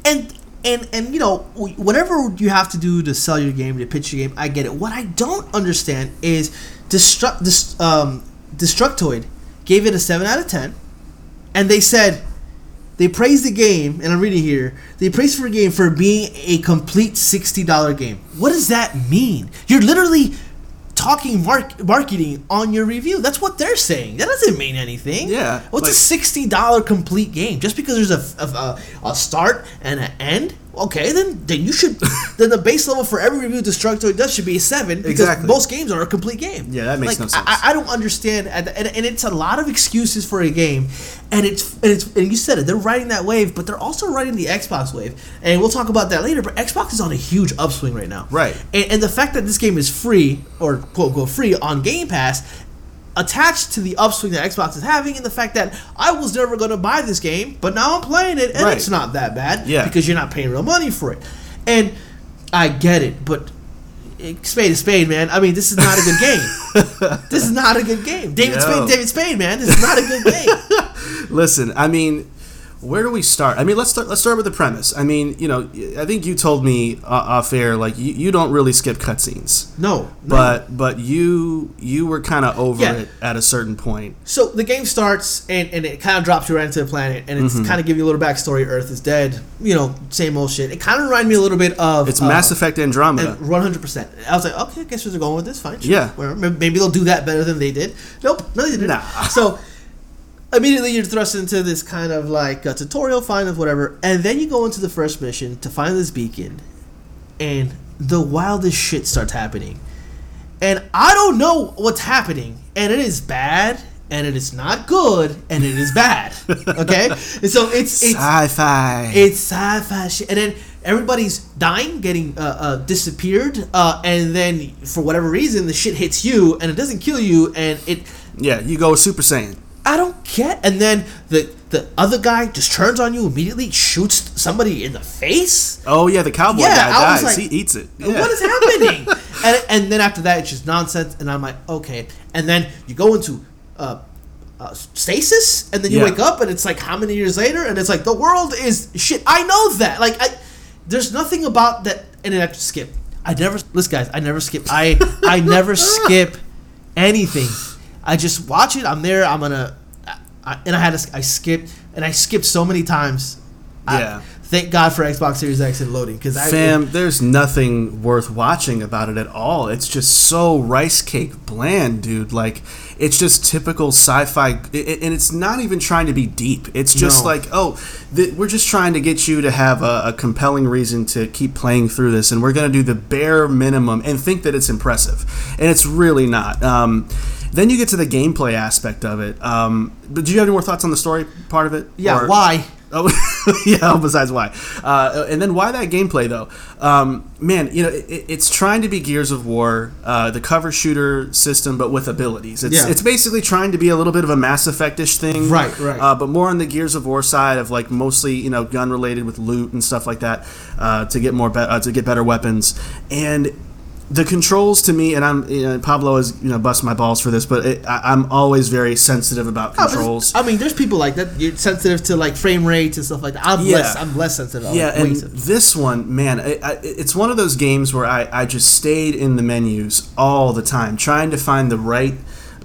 and and and you know whatever you have to do to sell your game to pitch your game, I get it. What I don't understand is Destruct this um, Destructoid gave it a seven out of ten, and they said they praised the game, and I'm reading here. They praised for a game for being a complete sixty dollar game. What does that mean? You're literally talking mark- marketing on your review. That's what they're saying. That doesn't mean anything. Yeah, What's like- a sixty dollar complete game? Just because there's a, a, a, a start and an end? Okay, then then you should then the base level for every review Destructoid does should be a seven because Exactly. most games are a complete game. Yeah, that makes Like, no sense. I, I don't understand, and, and, and it's a lot of excuses for a game, and it's and it's and you said it. They're riding that wave, but they're also riding the Xbox wave, and we'll talk about that later. But Xbox is on a huge upswing right now, Right. And, and the fact that this game is free or quote unquote free on Game Pass. Attached to the upswing that Xbox is having, and the fact that I was never going to buy this game, but now I'm playing it, and Right. it's not that bad, Yeah. because you're not paying real money for it. And I get it, but spade is spade, man. I mean, this is not a good game. this is not a good game. David Yo. Spade, David Spade, man. This is not a good game. Listen, I mean, where do we start? I mean, let's start. Let's start with the premise. I mean, you know, I think you told me uh, off air like you, you don't really skip cutscenes, No, no. but but you you were kind of over Yeah. it at a certain point. so the game starts and, and it kind of drops you right into the planet, and it's Mm-hmm. kind of giving you a little backstory. Earth is dead. You know, same old shit. It kind of reminded me a little bit of It's uh, Mass Effect Andromeda. One hundred percent. I was like, okay, I guess where they're going with this. Fine. sure, Yeah. whatever. Maybe they'll do that better than they did. Nope. No, they didn't. Nah. So immediately you're thrust into this kind of like a tutorial, find of whatever, and then you go into the first mission to find this beacon, and the wildest shit starts happening, and I don't know what's happening, and it is bad. And it is not good, and it is bad. Okay, and so it's it's Sci-fi. it's sci-fi shit, and then everybody's dying, getting uh, uh, disappeared, uh, and then for whatever reason, the shit hits you, and it doesn't kill you, and it. yeah, you go Super Saiyan. I don't get. And then the the other guy just turns on you immediately, shoots somebody in the face. Oh yeah, the cowboy Yeah, guy I dies. like, he eats it. Yeah. What is happening? and and then after that, it's just nonsense, and I'm like, okay. And then you go into. Uh, uh, stasis, and then you Yeah. wake up, and it's like how many years later, and it's like the world is shit. I know that. Like, I there's nothing about that, and then I have to skip. I never listen, guys. I never skip. I I never skip anything. I just watch it. I'm there. I'm gonna, I, I, and I had to. I skipped, and I skipped so many times. I- Yeah. thank God for Xbox Series X and loading because I Fam, there's nothing worth watching about it at all. It's just so rice cake bland, dude. Like, it's just typical sci-fi, i- i- and it's not even trying to be deep. It's just No. like, oh, th- we're just trying to get you to have a, a compelling reason to keep playing through this, and we're gonna do the bare minimum and think that it's impressive, and it's really not. Um, then you get to the gameplay aspect of it. Um, but do you have any more thoughts on the story part of it? yeah. Or- Why? Oh, yeah. Besides why, uh, and then why that gameplay though? Um, man, you know, it, it's trying to be Gears of War, uh, the cover shooter system, but with abilities. It's Yeah. it's basically trying to be a little bit of a Mass Effect-ish thing, Right, right. Uh, but more on the Gears of War side of like mostly you know gun related with loot and stuff like that uh, to get more be- uh, to get better weapons and. The controls to me, and I'm you know, Pablo is you know bust my balls for this, but it, I, I'm always very sensitive about controls. I mean, there's people like that. You're sensitive to like frame rates and stuff like that. I'm Yeah. less. I'm less sensitive. I'm Yeah, like, and sensitive. this one, man, I, I, it's one of those games where I, I just stayed in the menus all the time, trying to find the right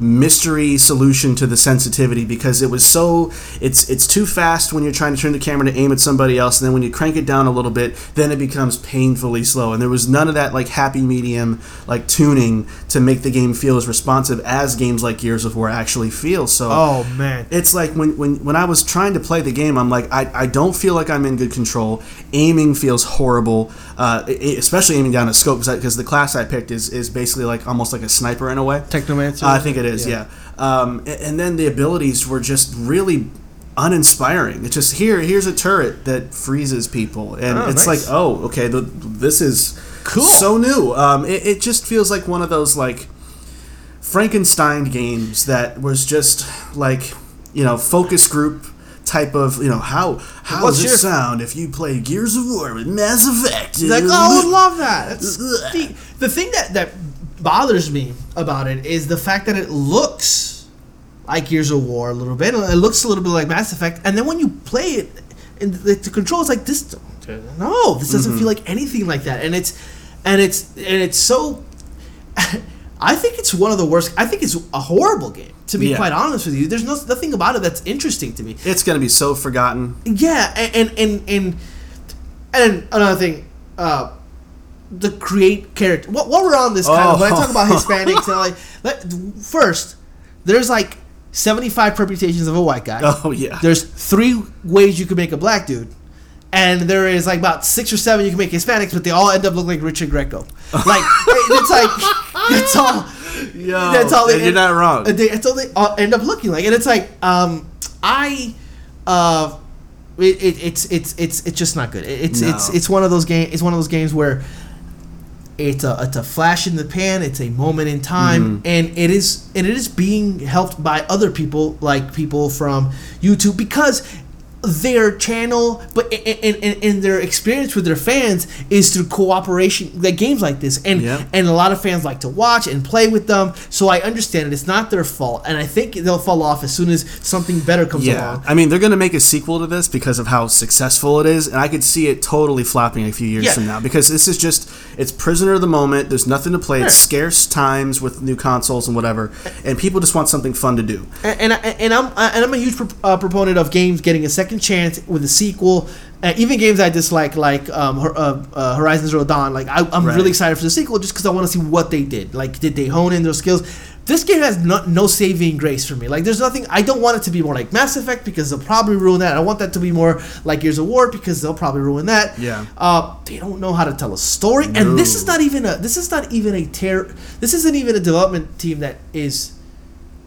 mystery solution to the sensitivity because it was so it's it's too fast when you're trying to turn the camera to aim at somebody else and then when you crank it down a little bit then it becomes painfully slow and there was none of that like happy medium like tuning to make the game feel as responsive as games like Gears of War actually feel so oh man. it's like when, when, when I was trying to play the game, I'm like, I, I don't feel like I'm in good control. Aiming feels horrible, uh, especially aiming down a scope because the class I picked is, is basically like almost like a sniper in a way. Technomancer. I think it is, yeah. Um, a- and, then the abilities were just really uninspiring. It's just here. Here's a turret that freezes people, and Oh, it's nice. like, oh, okay, the, this is Cool. so new. Um, it, it just feels like one of those like Frankenstein games that was just like you know focus group type of you know how how What's does it sound if you play Gears of War with Mass Effect? Like, oh, I would love that. That's, the, the thing that, that bothers me about it is the fact that it looks like Gears of War a little bit. It looks a little bit like Mass Effect, and then when you play it, and the, the controls like this, no, this doesn't mm-hmm. feel like anything like that, and it's and it's and it's so. I think it's one of the worst. I think it's a horrible game. To be Yeah. quite honest with you, there's no, nothing about it that's interesting to me. It's gonna be so forgotten. Yeah, and and and and, and another thing, uh, the create character. What what we're on this kind of when I talk about Oh. Hispanics and like let, first, there's like seventy five permutations of a white guy. Oh yeah. There's three ways you can make a black dude. And there is like about six or seven you can make Hispanics, but they all end up looking like Richard Grieco. Like it's like it's all. Yo, That's all they you're end- not wrong. uh, They, that's all they all end up looking like, and it's like, um, I, uh, it, it, it's it's it's it's just not good. It- It's No. it's it's one of those game. It's one of those games where it's a it's a flash in the pan. It's a moment in time, Mm-hmm. and it is and it is being helped by other people, like people from YouTube, because their channel, but and, and, and their experience with their fans is through cooperation, like games like this, and Yep. and a lot of fans like to watch and play with them. So I understand it. It's not their fault, and I think they'll fall off as soon as something better comes Yeah, along. I mean they're gonna make a sequel to this because of how successful it is, and I could see it totally flopping a few years Yeah. from now because this is just it's prisoner of the moment. There's nothing to play. It's scarce times with new consoles and whatever, and people just want something fun to do. and and, I, and I'm and I'm a huge pro- uh, proponent of games getting a second chance with a sequel. Uh, even games I dislike, like um, uh, uh, Horizon Zero Dawn, like I, I'm Right. really excited for the sequel just because I want to see what they did. Like, did they hone in their skills? This game has no, no saving grace for me. Like, there's nothing. I don't want it to be more like Mass Effect because they'll probably ruin that. I want that to be more like Gears of War because they'll probably ruin that. Yeah. Uh, they don't know how to tell a story, and this is not even a. This is not even a tear. This isn't even a development team that is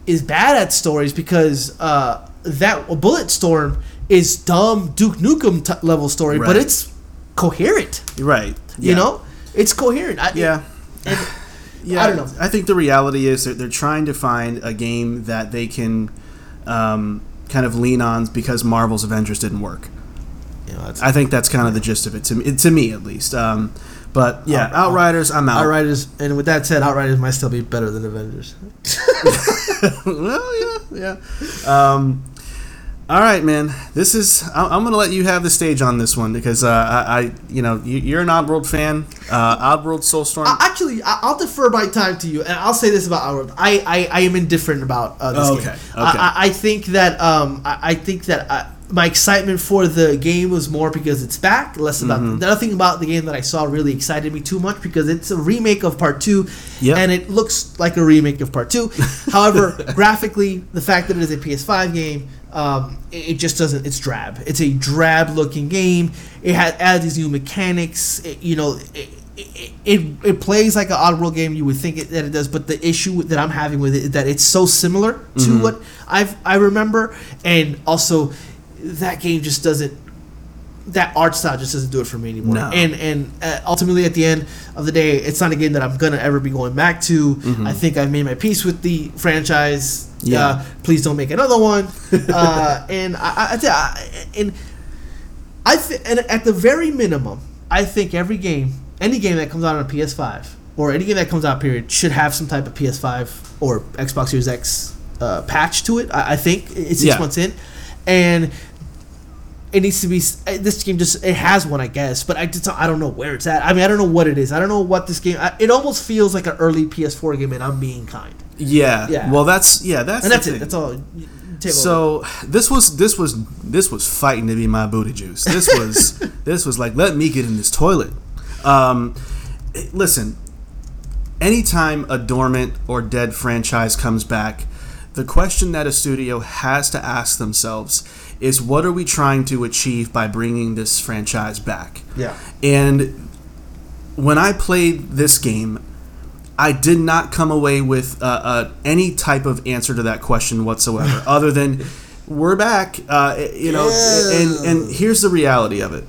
is bad at stories because uh, that Bulletstorm is dumb Duke Nukem t- level story, but it's coherent. Right. You know, it's coherent. I, Yeah. and- Yeah, I don't know. I think the reality is that they're trying to find a game that they can um, kind of lean on because Marvel's Avengers didn't work. you know, that's, I think that's kind of the gist of it to me, to me at least. Um, but yeah, Out- Outriders, I'm out. Outriders, and with that said, Outriders might still be better than Avengers. well, yeah, yeah. Um, all right, man. This is. I- I'm going to let you have the stage on this one because uh, I, I, you know, you, you're an Oddworld fan. Uh, Oddworld Soulstorm. I, actually, I, I'll defer my time to you, and I'll say this about Oddworld. I, I, I am indifferent about uh, this Oh, game. okay, I, okay. I, I think that um, I, I think that uh my excitement for the game was more because it's back, less about Mm-hmm. nothing about the game that I saw really excited me too much because it's a remake of Part Two, Yep. and it looks like a remake of Part Two. However, graphically, the fact that it is a PS5 game. Um, it it just doesn't. It's drab. It's a drab-looking game. It has adds these new mechanics. It, you know, it, it, it, it plays like an Oddworld game. You would think it, that it does, but the issue that I'm having with it is that it's so similar to Mm-hmm. what I've I remember, and also that game just doesn't. That art style just doesn't do it for me anymore. No. And and uh, ultimately, at the end of the day, it's not a game that I'm gonna ever be going back to. I think I've made my peace with the franchise. Mm-hmm. Yeah. Uh, please don't make another one. uh, and I, I, I, I and I th- and at the very minimum, I think every game, any game that comes out on a PS5 or any game that comes out, period, should have some type of PS5 or Xbox Series X uh, patch to it. I, I think it's six Yeah. months in, and it needs to be. uh, This game just it has one, I guess, but I just I don't know where it's at. I mean, I don't know what it is. I don't know what this game. I, it almost feels like an early PS4 game, and I'm being kind. yeah. Yeah. Well, that's yeah. That's And that's it. That's all. You- you over. So this was this was this was fighting to be my booty juice. This was this was like let me get in this toilet. Um, eh, listen, anytime a dormant or dead franchise comes back, the question that a studio has to ask themselves is what are we trying to achieve by bringing this franchise back? Yeah. And when I played this game, I did not come away with uh, uh, any type of answer to that question whatsoever, other than we're back. Uh, you know, Yeah. and and here's the reality of it.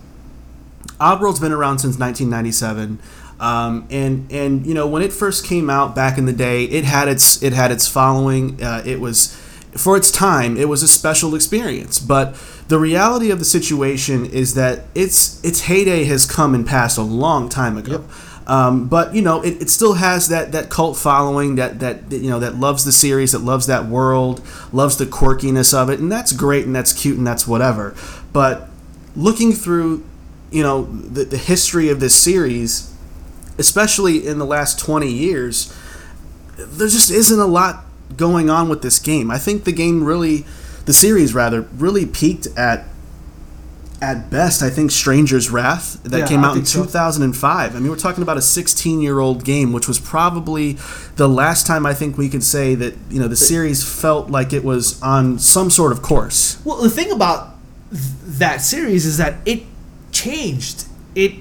Oddworld's been around since 1997. Um, and and you know when it first came out back in the day, it had its it had its following. Uh, it was for its time, it was a special experience. But the reality of the situation is that its its heyday has come and passed a long time ago. Um, but you know, it, it still has that, that cult following that, that that, you know that loves the series, that loves that world, loves the quirkiness of it, and that's great and that's cute and that's whatever. But looking through, you know, the, the history of this series, especially in the last twenty years, there just isn't a lot going on with this game. I think the game really, the series rather, really peaked at at best, I think Stranger's Wrath that Yeah, came out in think so. 2005. I mean, we're talking about a 16 year old game, which was probably the last time I think we could say that you know the series felt like it was on some sort of course. Well, the thing about th- that series is that it changed. It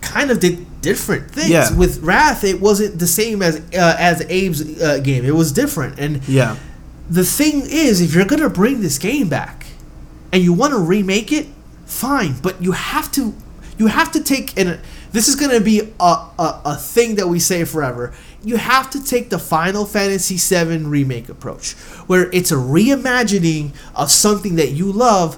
kind of did different things. Yeah. With Wrath, it wasn't the same as uh, as Abe's uh, game. It was different. And Yeah, the thing is, if you're gonna bring this game back and you want to remake it, fine. But you have to you have to take and this is gonna be a, a, a thing that we say forever. You have to take the Final Fantasy VII remake approach, where it's a reimagining of something that you love,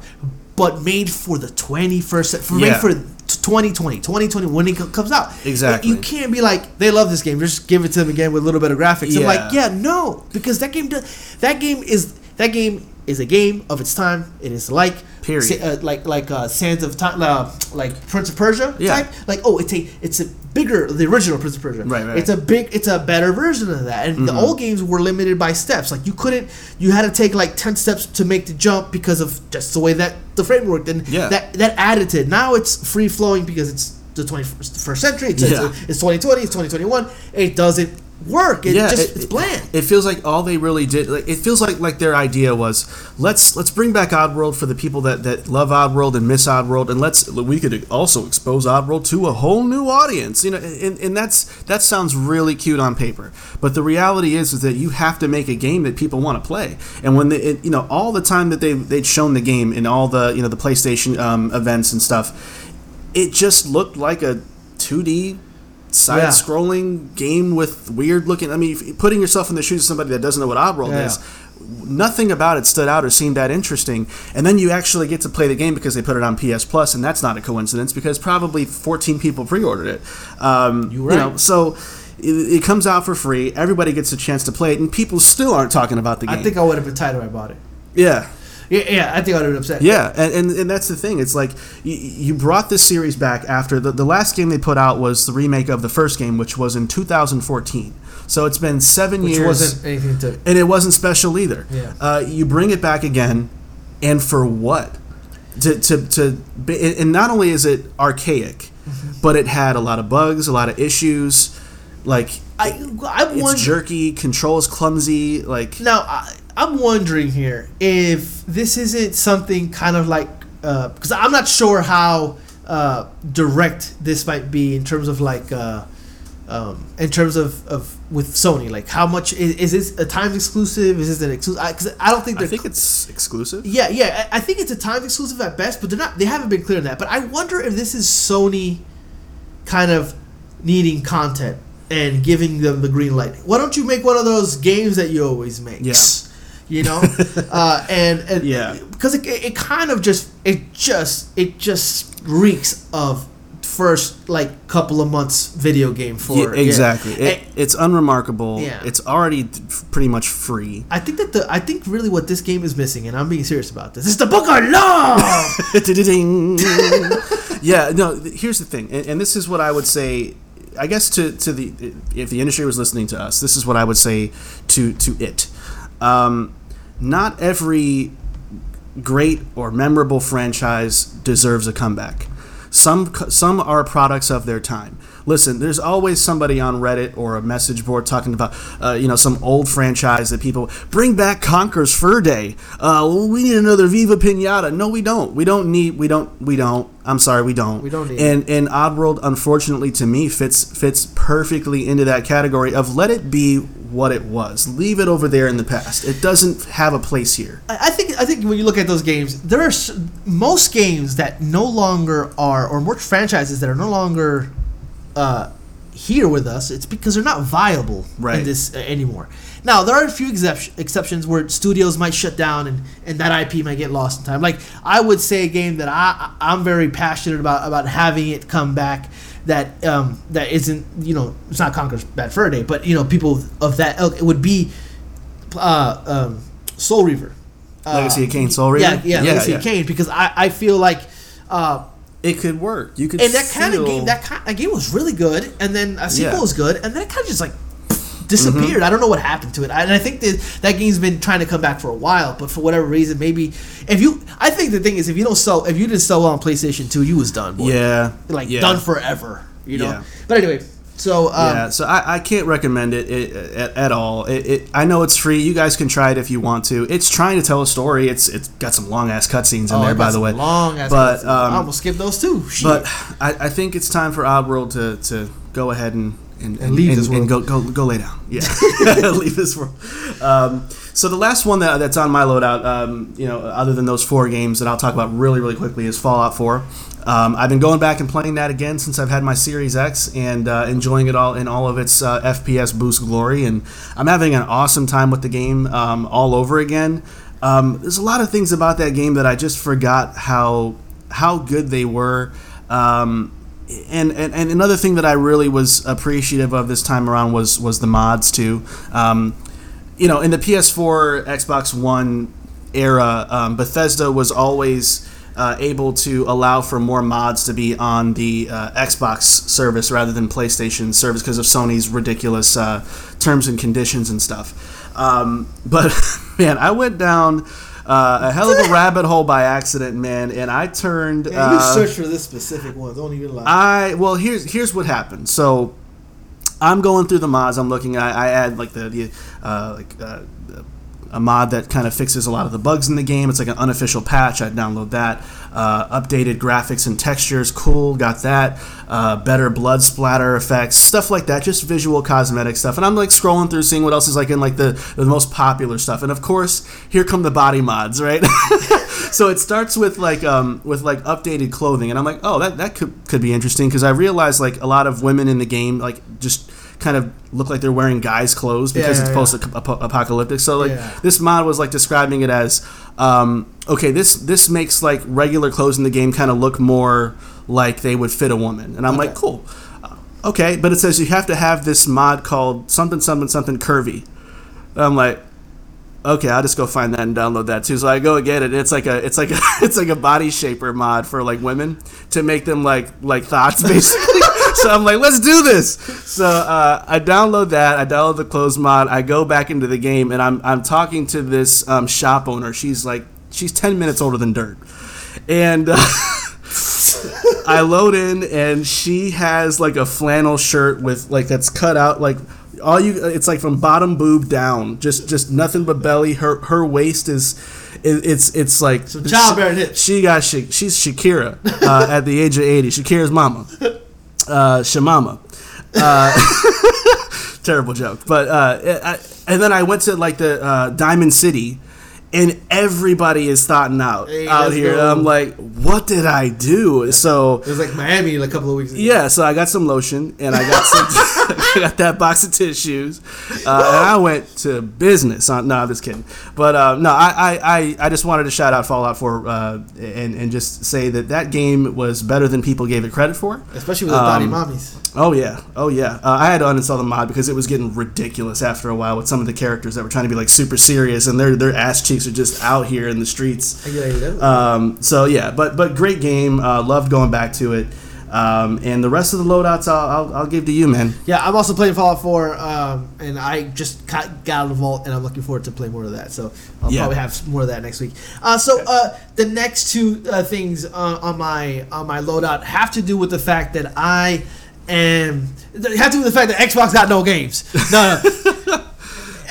but made for the 21st, for Yeah. made for 2020, 2020 when it comes out. Exactly. You can't be like they love this game. Just give it to them again with a little bit of graphics. I'm like, Yeah. yeah, no, because that game does. That game is that game is a game of its time. It is like Period. uh, like like uh, Sands of Time, uh, like Prince of Persia Yeah. type. Like oh, it's a it's a bigger the original Prince of Persia. Right, right. It's a big it's a better version of that. And the old games were limited by steps. Like you couldn't you had to take like ten steps to make the jump because of just the way that the frame worked. And Yeah. that that added to it. Now it's free flowing because it's the 21st century. It's, Yeah. it's, it's 2020. It's 2021. It doesn't work. It just it- it's bland. It feels like all they really did. Like, it feels like like their idea was let's let's bring back Oddworld for the people that, that love Oddworld and miss Oddworld, and let's we could also expose Oddworld to a whole new audience. You know, and, and that's that sounds really cute on paper, but the reality is is that you have to make a game that people want to play. And when they, it, you know, all the time that they they'd shown the game in all the you know the PlayStation um, events and stuff, it just looked like a 2D side scrolling game with weird looking I mean putting yourself in the shoes of somebody that doesn't know what Oddworld Yeah. is nothing about it stood out or seemed that interesting. And then you actually get to play the game because they put it on PS Plus and that's not a coincidence because probably 14 people pre-ordered it. Um, You you know so it, it comes out for free. Everybody gets a chance to play it and people still aren't talking about the game. I think I would have been if I bought it. yeah Yeah, yeah, I think I would have been upset. yeah, and, and, and that's the thing. It's like you, you brought this series back after the, the last game they put out was the remake of the first game, which was in 2014. So it's been seven which years, wasn't anything to. and it wasn't special either. Yeah. Uh, you bring it back again, and for what? To, to, to be, and not only is it archaic, Mm-hmm. but it had a lot of bugs, a lot of issues. Like I, I'm it's wondering. jerky, controls clumsy. Like Now, I, I'm wondering here if this isn't something kind of like because I'm not sure how uh, direct this might be in terms of like uh, um, in terms of, of with Sony. Like, how much is, is this a times exclusive? Is this an exclusive? Because I, don't think I think it's exclusive. yeah, yeah. I I think it's a times exclusive at best, but they're not. They haven't been clear on that. But I wonder if this is Sony kind of needing content and giving them the green light. Why don't you make one of those games that you always make? Yeah. You know, uh, and, and Yeah. because it, it kind of just it just it just reeks of first like couple of months video game for Yeah, exactly. yeah. It, it's unremarkable. Yeah. It's already pretty much free. I think that the I think really what this game is missing, and I'm being serious about this, is the book of love. Yeah, no, here's the thing. And, and this is what I would say I guess to, to the if the industry was listening to us, this is what I would say to to it. Um, not every great or memorable franchise deserves a comeback. Some some are products of their time. Listen, there's always somebody on Reddit or a message board talking about, uh, you know, some old franchise that people bring back Conker's Fur Day. Uh, we need another Viva Pinata. No, we don't. We don't need. We don't. We don't. I'm sorry, we don't. We don't need And and Oddworld, unfortunately, to me, fits fits perfectly into that category of let it be what it was. Leave it over there in the past. It doesn't have a place here. I I think I think when you look at those games, there are most games that no longer are, or more franchises that are no longer uh, here with us. It's because they're not viable in this uh, anymore. Now there are a few excep- exceptions where studios might shut down and, and that IP might get lost in time. Like I would say a game that I I'm very passionate about about having it come back. That um, that isn't you know it's not Conker's Bad Fur Day, but you know people of that ilk it would be uh, um, Soul Reaver. Uh, Legacy of Kain, Soul Reaver? Yeah, yeah, Yeah, Legacy yeah. of Kane, because I, I feel like, uh, It could work. You could. and that kind of game, that kind, that game was really good, and then a sequel Yeah. was good, and then it kind of just like disappeared. Mm-hmm. I don't know what happened to it, and I think that that game's been trying to come back for a while, but for whatever reason, maybe if you, I think the thing is, if you don't sell, if you didn't sell well on PlayStation Two, you was done. Boy. Yeah. like yeah. done forever. You know. Yeah. But anyway, so um, yeah, so I, I can't recommend it, it at, at all. It, it, I know it's free. You guys can try it if you want to. It's trying to tell a story. It's it's got some long ass cutscenes in oh, there, by the way. long ass. but cutscenes. I um, almost skipped those too. Shit. but I, I think it's time for Oddworld to, to go ahead and and, and, leave and, this and world. go go go lay down. Yeah, leave this world. Um, so the last one that, that's on my loadout, um, you know, other than those four games that I'll talk about really really quickly is Fallout 4. Um, I've been going back and playing that again since I've had my Series X and uh, enjoying it all in all of its uh, FPS boost glory, and I'm having an awesome time with the game um, all over again. Um, there's a lot of things about that game that I just forgot how how good they were. Um, and, and, and another thing that I really was appreciative of this time around was was the mods too. Um, you know, in the PS4, Xbox One era, um, Bethesda was always uh, able to allow for more mods to be on the uh, Xbox service rather than PlayStation service because of Sony's ridiculous uh, terms and conditions and stuff. Um, but man, I went down. Uh, a hell of a rabbit hole by accident, man, and I turned. Yeah, you uh, search for this specific one. Don't even lie. I well here's here's what happened. So I'm going through the mods. I'm looking. I, I add like the the uh, like uh, a mod that kind of fixes a lot of the bugs in the game. It's like an unofficial patch. I download that. Uh, updated graphics and textures. Cool. Got that. Uh, better blood splatter effects. Stuff like that. Just visual cosmetic stuff. And I'm like scrolling through, seeing what else is like in like the the most popular stuff. And of course, here come the body mods, right? so it starts with like um with like updated clothing, and I'm like, oh, that that could could be interesting because I realized like a lot of women in the game like just kind of look like they're wearing guys' clothes because Yeah, it's yeah, post apocalyptic. So like Yeah. this mod was like describing it as um, okay, this this makes like regular clothes in the game kind of look more like they would fit a woman, and I'm like, cool, Uh, okay, but it says you have to have this mod called something something something curvy. I'm like. Okay, I'll just go find that and download that too. So I go and get it. and It's like a, it's like a, it's like a body shaper mod for like women to make them like like thoughts basically. So I'm like, let's do this. So uh, I download that. I download the clothes mod. I go back into the game and I'm I'm talking to this um, shop owner. She's like she's ten minutes older than dirt, and. Uh, I load in and she has like a flannel shirt with like that's cut out like all you it's like from bottom boob down just just nothing but belly her her waist is it, it's it's like Some childbearing she, she got Sha- she's Shakira uh, at the age of 80 Shakira's mama uh Shamama uh, terrible joke. But uh I, and then I went to like the uh, Diamond City and everybody is thoughting out Hey, out here. I'm like, what did I do? So It was like Miami like a couple of weeks ago. yeah, so I got some lotion and I got some, I got that box of tissues, uh, and I went to business. On, no, I'm just kidding. But uh, no, I, I, I, I just wanted to shout out Fallout 4 uh, and and just say that that game was better than people gave it credit for. Especially with the body Um, mommies. Oh yeah, oh yeah. Uh, I had to uninstall the mod because it was getting ridiculous after a while with some of the characters that were trying to be like super serious and their their ass cheeks are just out here in the streets. I get it. Um, so yeah, but but great game. Uh, loved going back to it. Um, and the rest of the loadouts, I'll, I'll, I'll give to you, man. Yeah, I'm also playing Fallout 4, um, and I just got, got out of the vault, and I'm looking forward to play more of that. So I'll Yeah. probably have more of that next week. Uh, so uh, the next two uh, things uh, on my on my loadout have to do with the fact that I it had to do with the fact that Xbox got no games. No, no.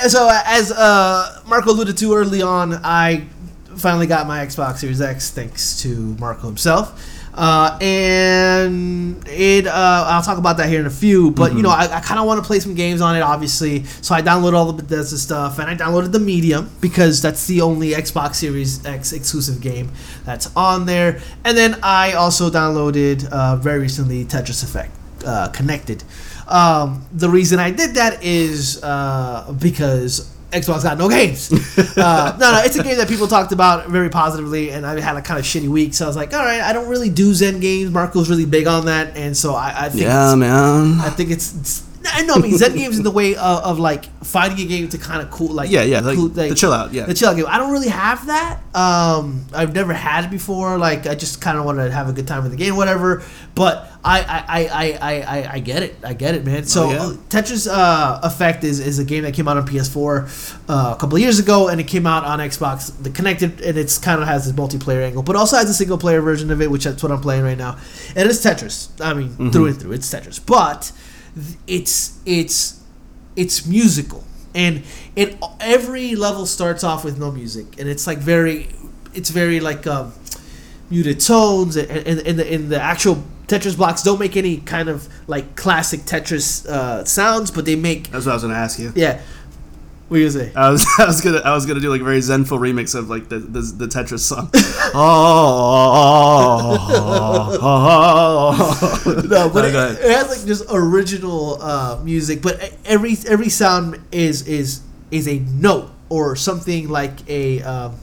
So as uh, Marco alluded to early on, I finally got my Xbox Series X thanks to Marco himself. Uh, and it, uh, I'll talk about that here in a few. But you know, I, I kind of want to play some games on it, obviously. So I downloaded all the Bethesda stuff, and I downloaded the Medium because that's the only Xbox Series X exclusive game that's on there. And then I also downloaded uh, very recently Tetris Effect uh, Connected. Um, the reason I did that is uh, because Xbox got no games. uh, no, no, it's a game that people talked about very positively, and I had a kind of shitty week, so I was like, all right, I don't really do Zen games. Marco's really big on that, and so I, I think Yeah, man. I think it's. it's I know, I mean, Zen games in the way of, of like finding a game to kind of cool, like Yeah, yeah, like cool, the chill out, yeah. the chill out game. I don't really have that. Um, I've never had it before. Like, I just kind of want to have a good time with the game, whatever. But I, I, I, I, I, I, get it. I get it, man. So Oh, yeah. Tetris uh, Effect is, is a game that came out on PS4 uh, a couple of years ago, and it came out on Xbox. The connected, and it's kind of has this multiplayer angle, but also has a single player version of it, which that's what I'm playing right now. And it's Tetris. I mean, Mm-hmm. through and through, it's Tetris. But it's it's it's musical, and it every level starts off with no music, and it's like very, it's very like um, muted tones, and, and, and, the, and the actual Tetris blocks don't make any kind of like classic Tetris uh, sounds, but they make That's what I was gonna ask you. yeah. What you gonna say? I was, I was gonna I was gonna do like a very zenful remix of like the the, the Tetris song. oh, no, but it, go ahead. it has like just original uh, music. But every every sound is is is a note or something like a um,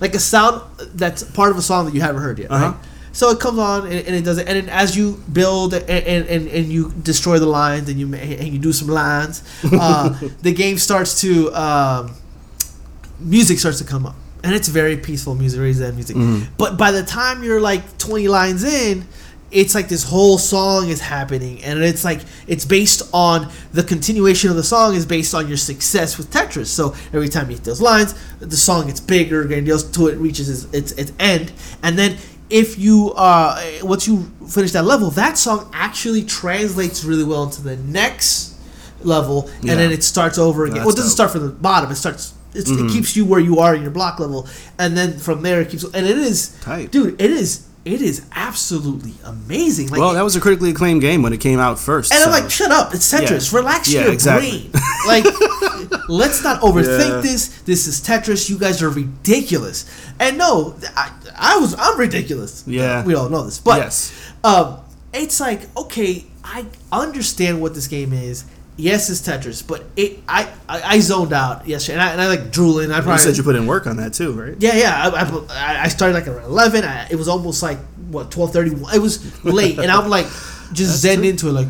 like a sound that's part of a song that you haven't heard yet, Uh-huh. right? So it comes on and, and it does it, and then as you build and, and, and, and you destroy the lines and you and you do some lines, uh, the game starts to um, music starts to come up, and it's very peaceful music, very zen music. But by the time you're like 20 lines in, it's like this whole song is happening, and it's like it's based on the continuation of the song is based on your success with Tetris. So every time you hit those lines, the song gets bigger, grandiose, till it reaches its, its, its end, and then if you uh once you finish that level, that song actually translates really well into the next level, Yeah. and then it starts over again. That's well, it doesn't dope. start from the bottom; it starts. It's, It keeps you where you are in your block level, and then from there it keeps. And it is, Tight. dude. It is. It is absolutely amazing. Like, well, that was a critically acclaimed game when it came out first. and I'm like, shut up! It's Tetris. Yeah. Relax Yeah, your exactly. brain. Like, let's not overthink Yeah. this. This is Tetris. You guys are ridiculous. And no, I, I was. I'm ridiculous. Yeah. we all know this. But Yes. um, it's like okay, I understand what this game is. Yes, it's Tetris, but it I I, I zoned out yesterday, and I, and I like drooling. I you probably said you put in work on that too, right? yeah, yeah. I, I, I started like around eleven. I, it was almost like what twelve thirty. It was late, and I'm like just zen into it, like.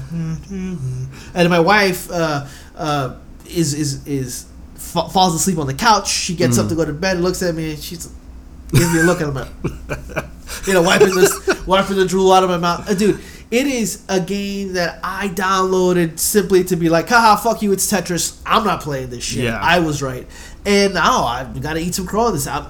And my wife uh, uh, is is is fa- falls asleep on the couch. She gets up to go to bed, looks at me, and she's gives me a look, and I'm like, you know, wiping this, wiping the drool out of my mouth, Uh, dude. It is a game that I downloaded simply to be like, haha, fuck you, it's Tetris. I'm not playing this shit. Yeah. I was right. And now I gotta eat some crow this. I'm,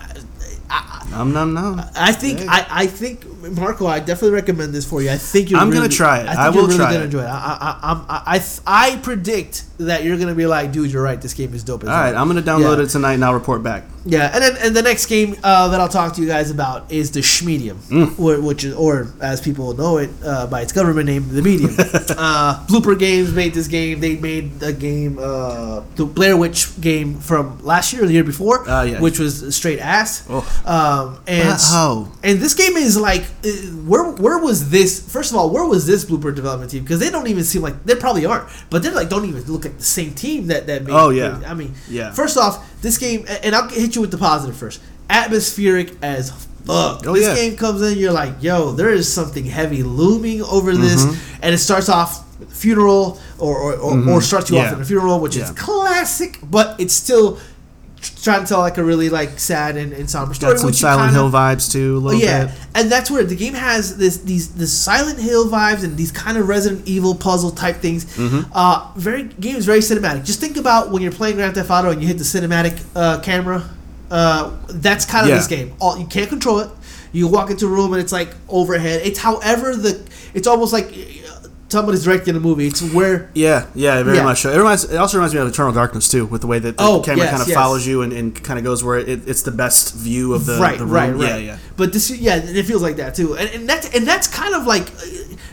I, Nom nom nom. I think. I, I think Marco, I definitely recommend this for you. I think you're. I'm gonna try it. I, think I you're will really try gonna it. enjoy it. I I, I, I, I, I predict that you're gonna be like, dude, you're right. This game is dope. All right, hell." I'm gonna download Yeah. it tonight and I'll report back. Yeah, and then and the next game uh, that I'll talk to you guys about is the Schmedium, Mm. which is, or as people know it uh, by its government name, the Medium. uh, Bloober Games made this game. They made a game, uh, the Blair Witch game from last year or the year before, Ah, yes. which was straight ass. Oh. Um, and Oh. and this game is like, uh, where where was this? First of all, where was this Bloober development team? Because they don't even seem like they probably aren't, but they like don't even look like the same team that that made. Oh, yeah. I mean, Yeah. First off, this game, and I'll hit you with the positive first. Atmospheric as fuck. Oh, this yeah. game comes in, you're like, yo, there is something heavy looming over this, Mm-hmm. and it starts off funeral or or, or, or starts you off in a funeral, which is classic, but it's still trying to tell like a really like sad and, and somber story. Got some Silent kinda- Hill vibes too, a little yeah, bit. and that's where the game has this these this Silent Hill vibes and these kind of Resident Evil puzzle type things. Mm-hmm. Uh, very game is very cinematic. Just think about when you're playing Grand Theft Auto and you hit the cinematic uh, camera. Uh, that's kind of Yeah. this game. All you can't control it. You walk into a room and it's like overhead. It's however the it's almost like somebody's directing a movie. It's where Yeah, yeah, very Yeah. much. so. It reminds. It also reminds me of Eternal Darkness too, with the way that the Oh, camera yes, kind of yes. follows you and, and kind of goes where it, it's the best view of the, right, the room. right, right. Yeah, yeah. But this, yeah, it feels like that too, and, and that's and that's kind of like uh,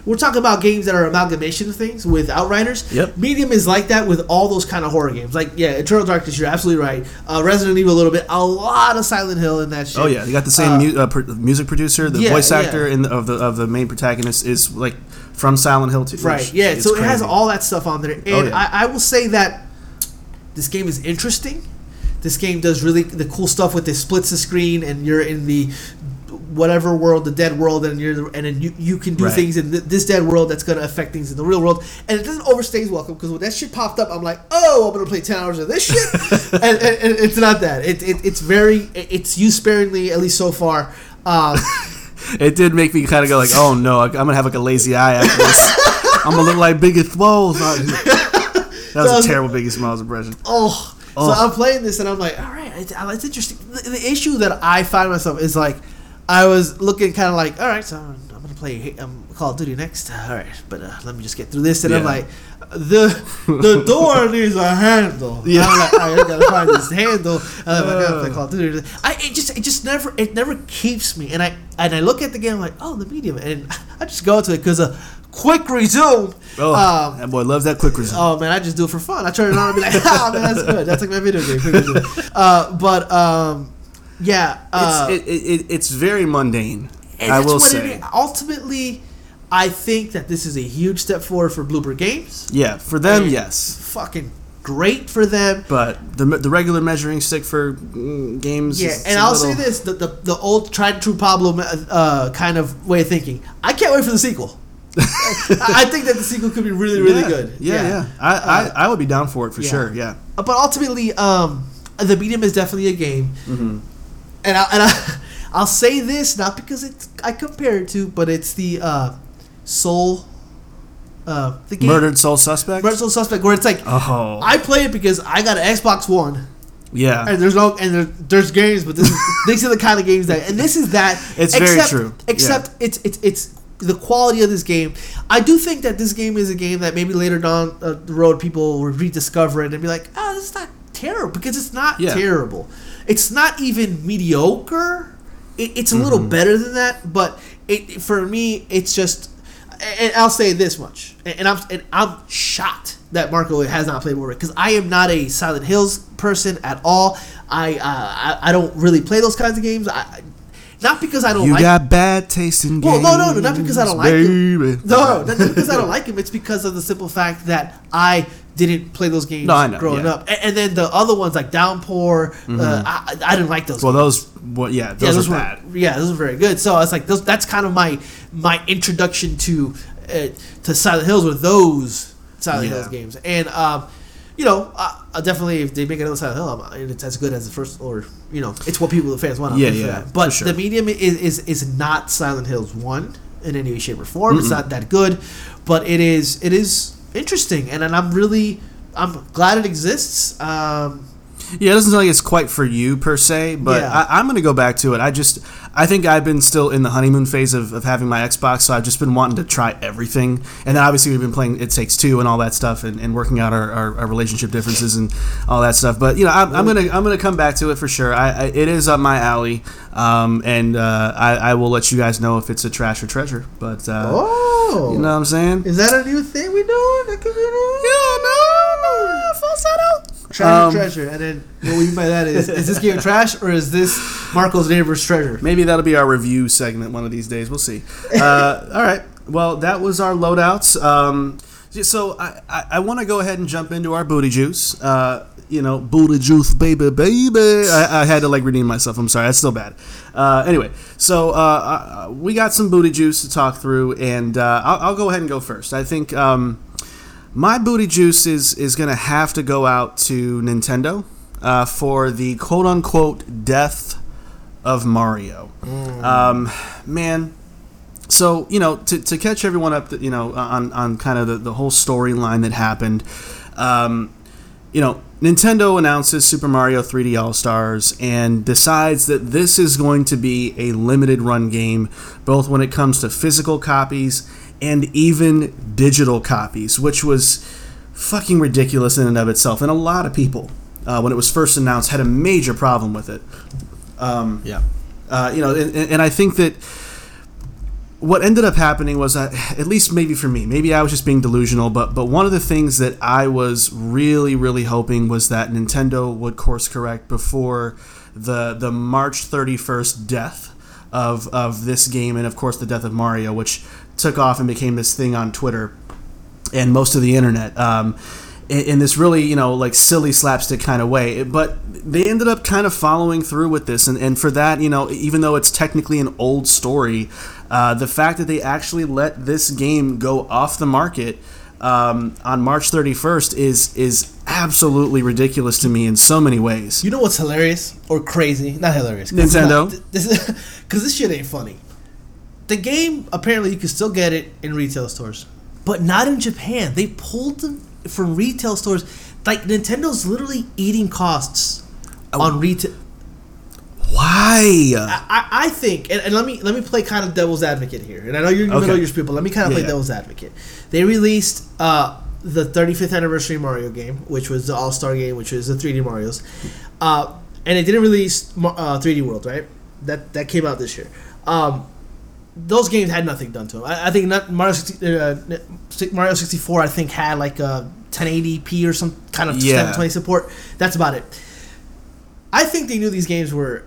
we're talking about games that are amalgamation of things with Outriders. Yep. Medium is like that with all those kind of horror games. Like yeah, Eternal Darkness, you're absolutely right. Uh, Resident Evil a little bit, a lot of Silent Hill in that shit. Oh yeah, you got the same Uh, mu- uh, pr- music producer, the yeah, voice yeah. actor in the, of the of the main protagonist is like from Silent Hill too. Right. Yeah. So it has all that stuff on there, and Oh, yeah. I, I will say that this game is interesting. This game does really the cool stuff with it splits the screen, and you're in the whatever world, the dead world, and you're and then you, you can do Right. things in th- this dead world that's gonna affect things in the real world, and it doesn't overstay its welcome because when that shit popped up, I'm like, oh, I'm gonna play ten hours of this shit, and, and, and it's not that. It, it it's very it's used sparingly at least so far. Um, It did make me kind of go like, oh no, I'm gonna have like a lazy eye after this. I'm gonna look like Biggie Smalls. That So was was- a terrible Biggie Smalls impression. Oh. Oh. So I'm playing this and I'm like, all right, it's, it's interesting. The, the issue that I find myself is like, I was looking kind of like, all right, so I'm, play um, Call of Duty next. All right, but uh, let me just get through this, and I'm like, the the door needs a handle. Yeah. I'm like, right, I gotta find this handle. And I'm like, I gotta play. Call of Duty. I it just it just never it never keeps me, and I and I look at the game I'm like, oh, the medium, and I just go to it because a quick resume. Oh, um, that boy loves that quick resume. Oh man, I just do it for fun. I turn it on and be like, ah man, that's good. That's like my video game. Quick resume. Uh, but um, yeah, uh, it's, it, it, it, it's very mundane. And I will say. Ultimately, I think that this is a huge step forward for Bloober Games. Yeah, for them, And yes. Fucking great for them. But the, the regular measuring stick for mm, games. Yeah, is- and I'll little- say this: the, the the old tried and true Pablo uh, kind of way of thinking. I can't wait for the sequel. I think that the sequel could be really, really yeah, good. Yeah, yeah. I, Uh, I, I would be down for it for yeah. sure. Yeah. but ultimately, um, the medium is definitely a game, Mm-hmm. and I, and I, I'll say this not because it's I compare it to, but it's the uh, Soul, uh, the game Murdered Soul Suspect. Murdered Soul Suspect, where it's like Oh, I play it because I got an Xbox One, yeah. and there's no and there, there's games, but this is, these are the kind of games that, and this is that. It's very true. Except it's it's it's the quality of this game. I do think that this game is a game that maybe later down the road people will rediscover it and be like, oh, this is not terrible because it's not Yeah. terrible. It's not even mediocre. It, it's a little Mm-hmm. better than that, but it for me, it's just. And I'll say this much, and I'm and I'm shocked that Marco has not played more because I am not a Silent Hills person at all. I uh, I, I don't really play those kinds of games. I, not because I don't you like. got bad taste in Well, games. no, no, no, not because I don't like him. baby. No, not not because I don't like him. It's because of the simple fact that I didn't play those games No, know, growing yeah. up. And, and then the other ones like Downpour, uh, I, I didn't like those. Well, games. those. Well, yeah, yeah, those, those are were bad. yeah, those were very good. So it's like those. That's kind of my my introduction to uh, to Silent Hills were those Silent Yeah. Hills games. And um, you know, uh, uh, definitely if they make another Silent Hill, I'm, it's as good as the first, or you know, it's what people the fans want. Yeah, yeah, that. But sure. the medium is, is is not Silent Hills one in any way, shape, or form. It's not that good, but it is it is interesting, and, and I'm really I'm glad it exists. Um, Yeah, it doesn't sound like it's quite for you per se, but Yeah. I, I'm going to go back to it. I just, I think I've been still in the honeymoon phase of, of having my Xbox, so I've just been wanting to try everything. And then obviously we've been playing It Takes Two and all that stuff, and, and working out our, our, our relationship differences and all that stuff. But you know, I'm, I'm gonna I'm gonna come back to it for sure. I, I it is up my alley, um, and uh, I, I will let you guys know if it's a trash or treasure. But uh, oh, you know what I'm saying? is that a new thing we doing? That could be new. Yeah, no, no, false Treasure, Um, treasure, and then what we mean by that is: is this game trash or is this Marco's neighbor's treasure? Maybe that'll be our review segment one of these days. We'll see. Uh, all right. Well, that was our loadouts. Um, so I, I, I want to go ahead and jump into our booty juice. Uh, you know, booty juice, baby, baby. I, I had to like redeem myself. I'm sorry. That's still bad. Uh, anyway, so uh, uh, we got some booty juice to talk through, and uh, I'll, I'll go ahead and go first. I think um, my booty juice is is gonna have to go out to Nintendo uh, for the quote unquote death of Mario. Um, man, so you know to, to catch everyone up, you know on on kind of the, the whole storyline that happened. Um, you know, Nintendo announces Super Mario 3D All Stars and decides that this is going to be a limited run game, both when it comes to physical copies and even digital copies, which was fucking ridiculous in and of itself. And a lot of people, uh, when it was first announced, had a major problem with it. Um, Yeah. uh, you know, and, and I think that what ended up happening was that, at least maybe for me, maybe I was just being delusional, but but one of the things that I was really really hoping was that Nintendo would course correct before the the March 31st death of of this game and of course the death of Mario, which took off and became this thing on Twitter and most of the internet. Um, in, in this really, you know, like silly slapstick kind of way. But they ended up kind of following through with this. And, and for that, you know, even though it's technically an old story, uh, the fact that they actually let this game go off the market um, on March 31st is is absolutely ridiculous to me in so many ways. You know what's hilarious or crazy? Not hilarious. Nintendo. Because this shit ain't funny. The game apparently you can still get it in retail stores, but not in Japan. They pulled them from retail stores. Like Nintendo's literally eating costs Oh. on retail. Why? I, I think, and, and let me let me play kind of devil's advocate here. And I know you're middle Okay. of your spiel, but let me kind of Yeah, play yeah. devil's advocate. They released uh, the 35th anniversary Mario game, which was the All Star game, which was the 3D Mario's, uh, and it didn't release uh, 3D World, right? That that came out this year. Um, those games had nothing done to them. I, I think not Mario 60, uh, Mario 64. I think had like a 1080p or some kind of Yeah. 720 support. That's about it. I think they knew these games were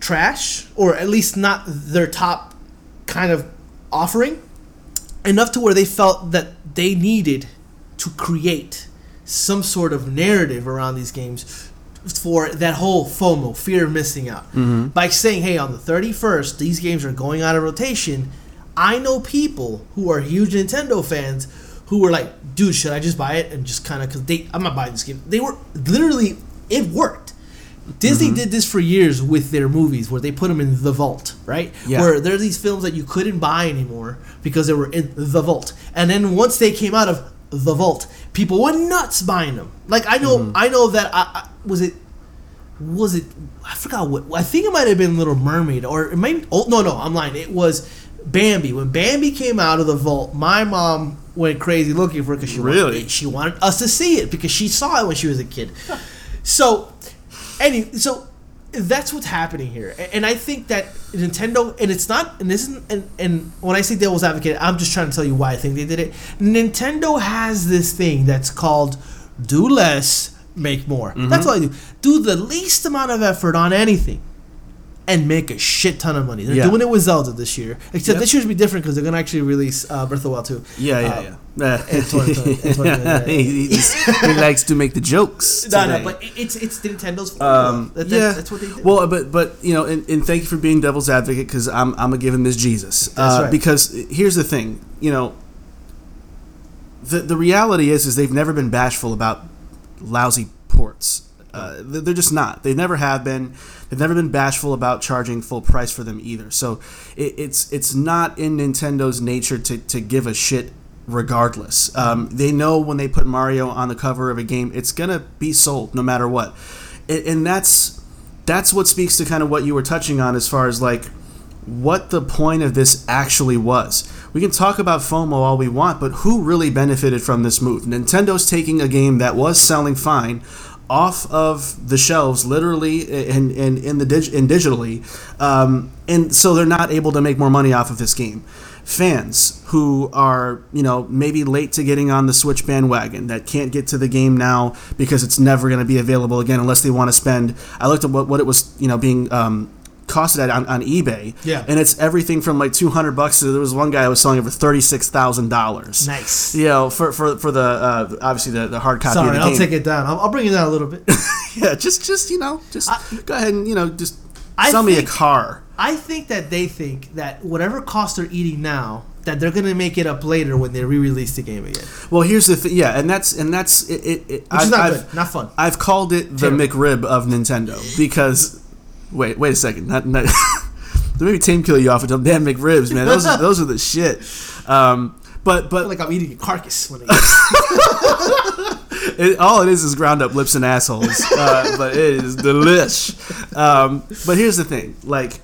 trash, or at least not their top kind of offering, enough to where they felt that they needed to create some sort of narrative around these games for that whole FOMO, fear of missing out. By saying, hey, on the 31st, these games are going out of rotation. I know people who are huge Nintendo fans who were like, dude, should I just buy it? And just kind of, because they, I'm not buying this game. They were literally, it worked. Disney Mm-hmm. did this for years with their movies where they put them in the vault, right? Yeah. Where there are these films that you couldn't buy anymore because they were in the vault. And then once they came out of the vault, people went nuts buying them. Like I know Mm-hmm. I know that I, I was it was it I forgot what I think it might have been Little Mermaid or it might oh no no I'm lying. It was Bambi. When Bambi came out of the vault, my mom went crazy looking for it because she Really? wanted, she wanted us to see it because she saw it when she was a kid. So, any so that's what's happening here, and I think that Nintendo and it's not and this isn't and, and when I say devil's advocate, I'm just trying to tell you why I think they did it. Nintendo has this thing that's called do less, make more. Mm-hmm. That's all I do. Do the least amount of effort on anything. And make a shit ton of money. They're Yeah. doing it with Zelda this year. Except Yep. this year's be different because they're gonna actually release uh, Breath of the Wild 2. Yeah, yeah, Uh, yeah. and 2020, and 2020, yeah. he, he, likes to make the jokes. No, today. no, but it's it's Nintendo's. Um, That- that- yeah, that's what they do. Well, but but you know, and, and thank you for being devil's advocate because I'm I'm gonna give him this Jesus. That's uh, right. Because here's the thing, you know, the the reality is is they've never been bashful about lousy ports. Uh, they- they're just not. They never have been. They've never been bashful about charging full price for them either. So it, it's it's not in Nintendo's nature to, to give a shit regardless. Um, they know when they put Mario on the cover of a game, it's gonna be sold no matter what, and, and that's that's what speaks to kind of what you were touching on as far as like what the point of this actually was. We can talk about FOMO all we want, but who really benefited from this move? Nintendo's taking a game that was selling fine off of the shelves, literally and, and in the dig- and digitally, um, and so they're not able to make more money off of this game. Fans who are you know maybe late to getting on the Switch bandwagon that can't get to the game now because it's never going to be available again unless they want to spend. I looked at what, what it was you know being um, costed at on, on eBay. Yeah. And it's everything from like two hundred bucks to there was one guy who was selling it for thirty six thousand dollars. Nice. You know, for for, for the uh, obviously the, the hard copy Sorry, of the I'll take it down. I'll, I'll bring it down a little bit. yeah, just just you know, just go ahead and you know just I sell me a car. I think that they think that whatever cost they're eating now, that they're gonna make it up later when they re-release the game again, Well, here's the thing. Yeah, and that's and that's it. it, it is not I've, good, not fun. I've called it the Terrible. McRib of Nintendo because wait wait a second. Not, not maybe Tim kill you off with them damn McRibs, man. Those are, those are the shit. Um, but but like I'm eating a carcass when I It, all it is is ground up lips and assholes, uh, but it is delish. Um, but here's the thing: like,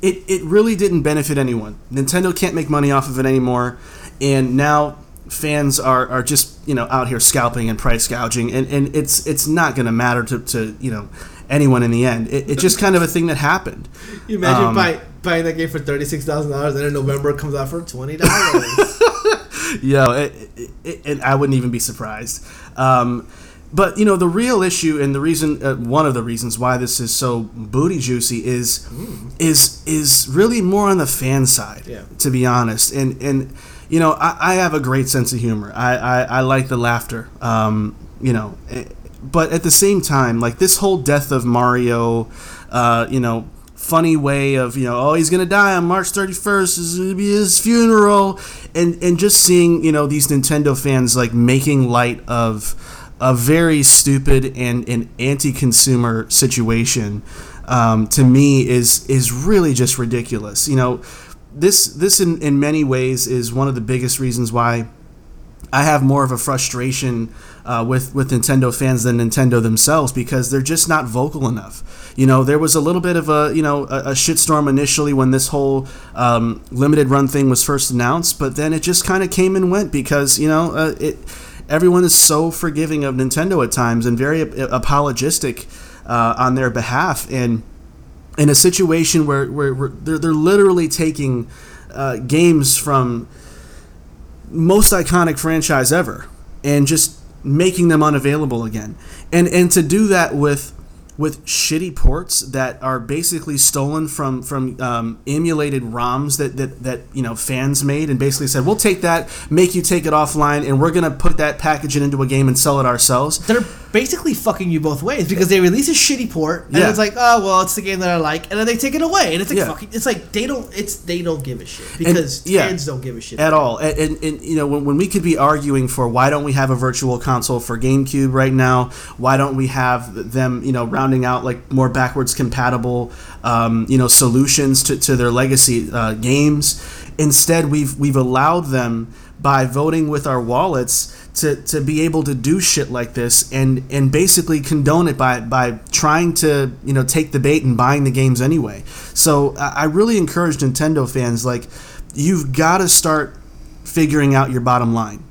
it, it really didn't benefit anyone. Nintendo can't make money off of it anymore, and now fans are, are just you know out here scalping and price gouging, and, and it's it's not going to matter to, to you know anyone in the end. It, it's just kind of a thing that happened. You imagine Um, buy, buying that game for thirty six thousand dollars, and in November it comes out for twenty dollars. Yo, it, it, it, and I wouldn't even be surprised. Um, but you know, the real issue and the reason, uh, one of the reasons why this is so booty juicy is, is is really more on the fan side. Yeah. To be honest, and and you know, I, I have a great sense of humor. I I, I like the laughter. Um, you know, eh, but at the same time, like this whole death of Mario, uh, you know. Funny way of you know oh he's gonna die on March 31st is gonna be his funeral and and just seeing you know these Nintendo fans like making light of a very stupid and, and anti-consumer situation um, to me is is really just ridiculous. You know, this this in, in many ways is one of the biggest reasons why I have more of a frustration uh, with with Nintendo fans than Nintendo themselves because they're just not vocal enough. You know, there was a little bit of a you know a, a shitstorm initially when this whole um, limited run thing was first announced, but then it just kind of came and went because you know uh, it. Everyone is so forgiving of Nintendo at times and very ap- apologistic uh, on their behalf, and in a situation where, where, where they're, they're literally taking uh, games from most iconic franchise ever and just making them unavailable again. And and to do that with with shitty ports that are basically stolen from from um, emulated ROMs that, that that you know fans made and basically said we'll take that make you take it offline and we're gonna put that package it into a game and sell it ourselves They're basically fucking you both ways because they release a shitty port and Yeah. it's like, oh well, it's the game that I like, and then they take it away, and it's like Yeah. fucking. It's like they don't. It's they don't give a shit because yeah. fans don't give a shit at all. And, and, and you know, when, when we could be arguing for why don't we have a virtual console for GameCube right now? Why don't we have them, you know, rounding out like more backwards compatible, um, you know, solutions to, to their legacy uh, games? Instead, we've we've allowed them by voting with our wallets to, to be able to do shit like this and, and basically condone it by, by trying to you know take the bait and buying the games anyway. So I really encourage Nintendo fans like you've got to start figuring out your bottom line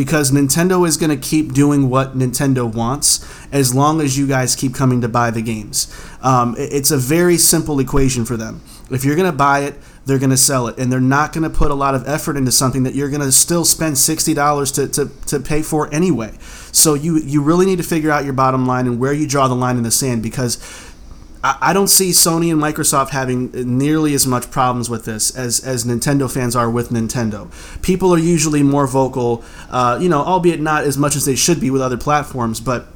because Nintendo is going to keep doing what Nintendo wants as long as you guys keep coming to buy the games. Um, it's a very simple equation for them. If you're going to buy it, they're going to sell it, and they're not going to put a lot of effort into something that you're going to still spend sixty dollars to, to, to pay for anyway. So you you really need to figure out your bottom line and where you draw the line in the sand because I don't see Sony and Microsoft having nearly as much problems with this as, as Nintendo fans are with Nintendo. People are usually more vocal, uh, you know, albeit not as much as they should be with other platforms, but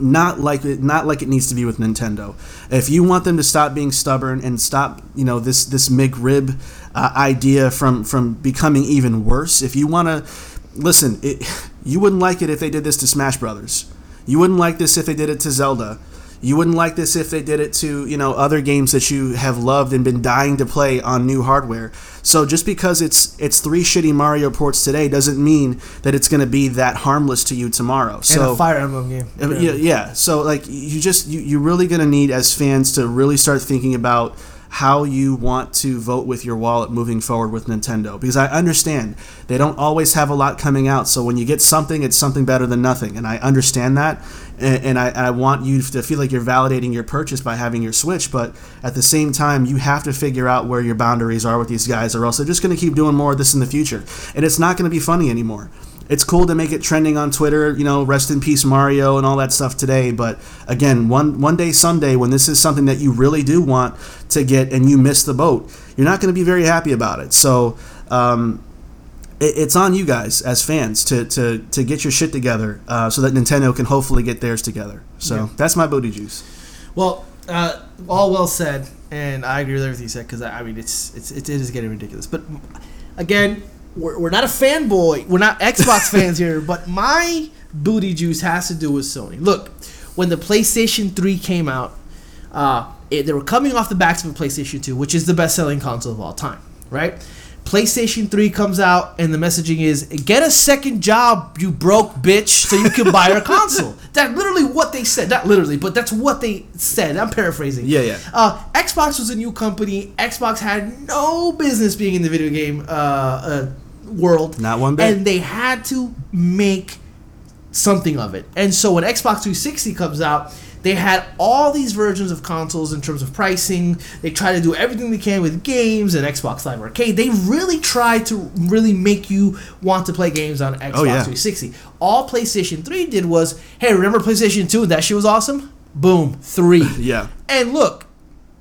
not like it, not like it needs to be with Nintendo. If you want them to stop being stubborn and stop, you know, this this McRib uh, idea from from becoming even worse, if you want to listen, it, you wouldn't like it if they did this to Smash Brothers. You wouldn't like this if they did it to Zelda. You wouldn't like this if they did it to, you know, other games that you have loved and been dying to play on new hardware. So just because it's it's three shitty Mario ports today doesn't mean that it's going to be that harmless to you tomorrow. and So a Fire Emblem game. Yeah, yeah. So like you just you you're really gonna need as fans to really start thinking about how you want to vote with your wallet moving forward with Nintendo because I understand they don't always have a lot coming out. So when you get something, it's something better than nothing, and I understand that. And, and I, I want you to feel like you're validating your purchase by having your Switch, but at the same time, you have to figure out where your boundaries are with these guys, or else they're just going to keep doing more of this in the future, and it's not going to be funny anymore it's cool to make it trending on Twitter, you know, rest in peace Mario and all that stuff today. But again, one one day Sunday when this is something that you really do want to get and you miss the boat, you're not going to be very happy about it. So um, it, it's on you guys as fans to to, to get your shit together uh, so that Nintendo can hopefully get theirs together. So Yeah. that's my booty juice. Well, uh, all well said, and I agree with everything you said because I, I mean it's, it's it is getting ridiculous. But again, we're, we're not a fanboy, we're not Xbox fans here, but my booty juice has to do with Sony. Look, when the PlayStation Three came out, uh, it, they were coming off the backs of a PlayStation Two, which is the best-selling console of all time, right? PlayStation 3 comes out and the messaging is get a second job, you broke bitch, so you can buy our console. That's literally what they said. Not literally, but that's what they said. I'm paraphrasing. Yeah, yeah. Uh, Xbox was a new company. Xbox had no business being in the video game uh, uh, world. Not one bit. And they had to make something of it. And so when Xbox 360 comes out, they had all these versions of consoles in terms of pricing. They try to do everything they can with games and Xbox Live Arcade. They really try to really make you want to play games on Xbox Oh, yeah. 360. All PlayStation 3 did was, hey, remember PlayStation 2? That shit was awesome? Boom, 3. Yeah. And look,